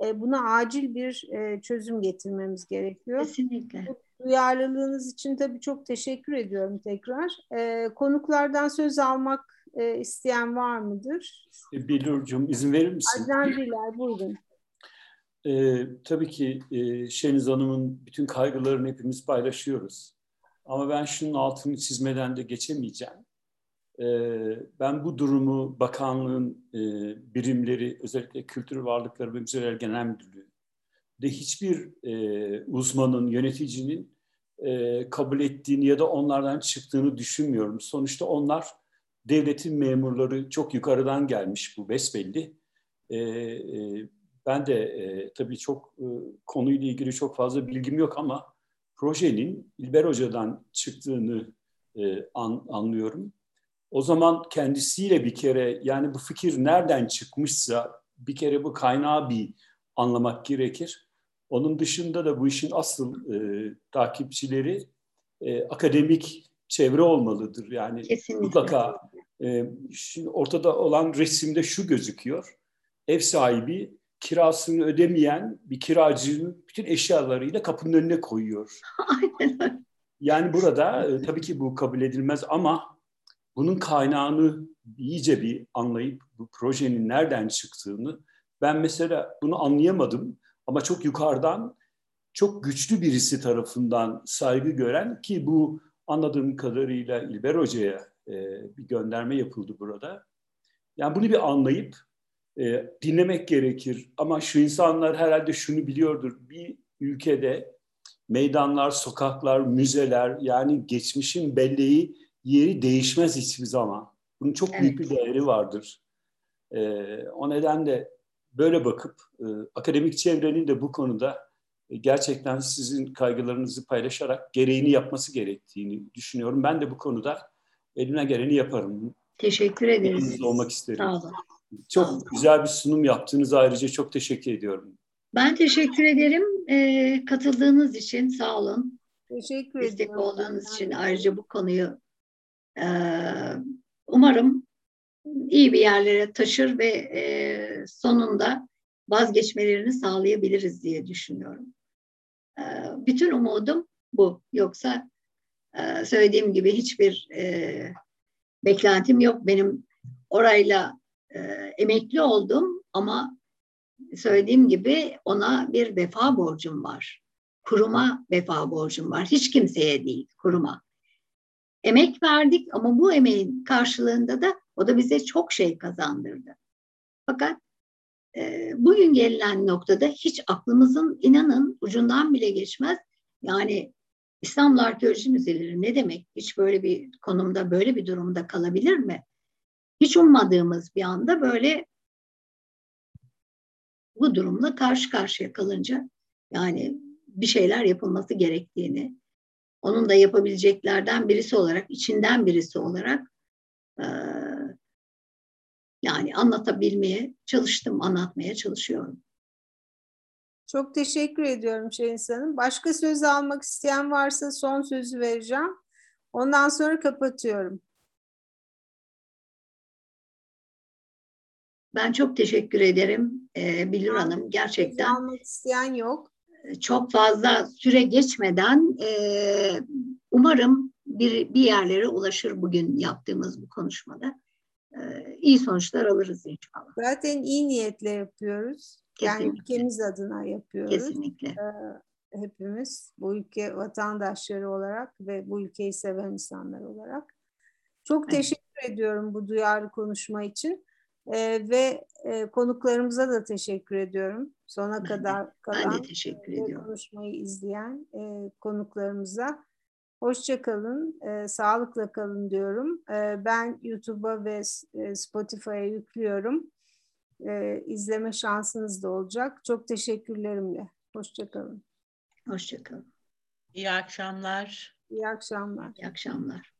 e, buna acil bir e, çözüm getirmemiz gerekiyor. Kesinlikle. Bu duyarlılığınız için tabii çok teşekkür ediyorum tekrar. E, konuklardan söz almak e, isteyen var mıdır? E, Bilur'cum izin verir misin? Adnan Diler buyurun. E, tabii ki e, Şeniz Hanım'ın bütün kaygılarını hepimiz paylaşıyoruz. Ama ben şunun altını çizmeden de geçemeyeceğim. E, ben bu durumu bakanlığın e, birimleri, özellikle Kültür Varlıkları ve Müzeler Genel Müdürlüğü de hiçbir e, uzmanın, yöneticinin e, kabul ettiğini ya da onlardan çıktığını düşünmüyorum. Sonuçta onlar devletin memurları çok yukarıdan gelmiş bu besbelli. E, e, ben de e, tabii çok e, konuyla ilgili çok fazla bilgim yok ama projenin İlber Hoca'dan çıktığını e, an, anlıyorum. O zaman kendisiyle bir kere yani bu fikir nereden çıkmışsa bir kere bu kaynağı bir anlamak gerekir. Onun dışında da bu işin asıl e, takipçileri e, akademik çevre olmalıdır. Yani Kesinlikle. mutlaka e, şimdi ortada olan resimde şu gözüküyor. Ev sahibi kirasını ödemeyen bir kiracının bütün eşyalarıyla kapının önüne koyuyor. Aynen Yani burada e, tabii ki bu kabul edilmez ama bunun kaynağını iyice bir anlayıp bu projenin nereden çıktığını ben mesela bunu anlayamadım ama çok yukarıdan çok güçlü birisi tarafından saygı gören ki bu anladığım kadarıyla İlber Hoca'ya e, bir gönderme yapıldı burada. Yani bunu bir anlayıp e, dinlemek gerekir. Ama şu insanlar herhalde şunu biliyordur. Bir ülkede meydanlar, sokaklar, müzeler yani geçmişin belleği yeri değişmez hiçbir zaman. Bunun çok evet. büyük bir değeri vardır. E, o nedenle böyle bakıp e, akademik çevrenin de bu konuda gerçekten sizin kaygılarınızı paylaşarak gereğini yapması gerektiğini düşünüyorum. Ben de bu konuda elimden geleni yaparım. Teşekkür ederiz. Elinizde olmak isterim. Sağ olun. Çok Sağ olun. güzel bir sunum yaptığınız ayrıca çok teşekkür ediyorum. Ben teşekkür ederim. Ee, katıldığınız için sağ olun. Teşekkür Destek ediyorum. olduğunuz için ayrıca bu konuyu e, umarım iyi bir yerlere taşır ve e, sonunda vazgeçmelerini sağlayabiliriz diye düşünüyorum. E, bütün umudum bu. Yoksa e, söylediğim gibi hiçbir e, beklentim yok. Benim orayla e, emekli oldum ama söylediğim gibi ona bir vefa borcum var. Kuruma vefa borcum var. Hiç kimseye değil, kuruma. Emek verdik ama bu emeğin karşılığında da o da bize çok şey kazandırdı. Fakat e, bugün gelinen noktada hiç aklımızın inanın ucundan bile geçmez. Yani İstanbul Arkeoloji Müzeleri ne demek? Hiç böyle bir konumda, böyle bir durumda kalabilir mi? Hiç ummadığımız bir anda böyle bu durumla karşı karşıya kalınca yani bir şeyler yapılması gerektiğini, onun da yapabileceklerden birisi olarak, içinden birisi olarak yani anlatabilmeye çalıştım, anlatmaya çalışıyorum. Çok teşekkür ediyorum Şeniz Hanım. Başka söz almak isteyen varsa son sözü vereceğim. Ondan sonra kapatıyorum. Ben çok teşekkür ederim ee, Bilur Hanım. Gerçekten. Almak isteyen yok. Çok fazla süre geçmeden e, umarım bir, bir yerlere ulaşır bugün yaptığımız bu konuşmada. E, iyi sonuçlar alırız inşallah. Zaten iyi niyetle yapıyoruz. Kesinlikle. Yani ülkemiz adına yapıyoruz. Kesinlikle. Ee, hepimiz bu ülke vatandaşları olarak ve bu ülkeyi seven insanlar olarak. Çok Evet. teşekkür ediyorum bu duyarlı konuşma için. Ee, ve e, konuklarımıza da teşekkür ediyorum. Sona Ben de- kadar Ben kalan de teşekkür ve ediyorum. konuşmayı izleyen e, konuklarımıza. Hoşça kalın, e, sağlıkla kalın diyorum. E, ben YouTube'a ve e, Spotify'a yüklüyorum. E, izleme şansınız da olacak. Çok teşekkürlerimle. Hoşça kalın. Hoşçakalın. İyi akşamlar. İyi akşamlar. İyi akşamlar.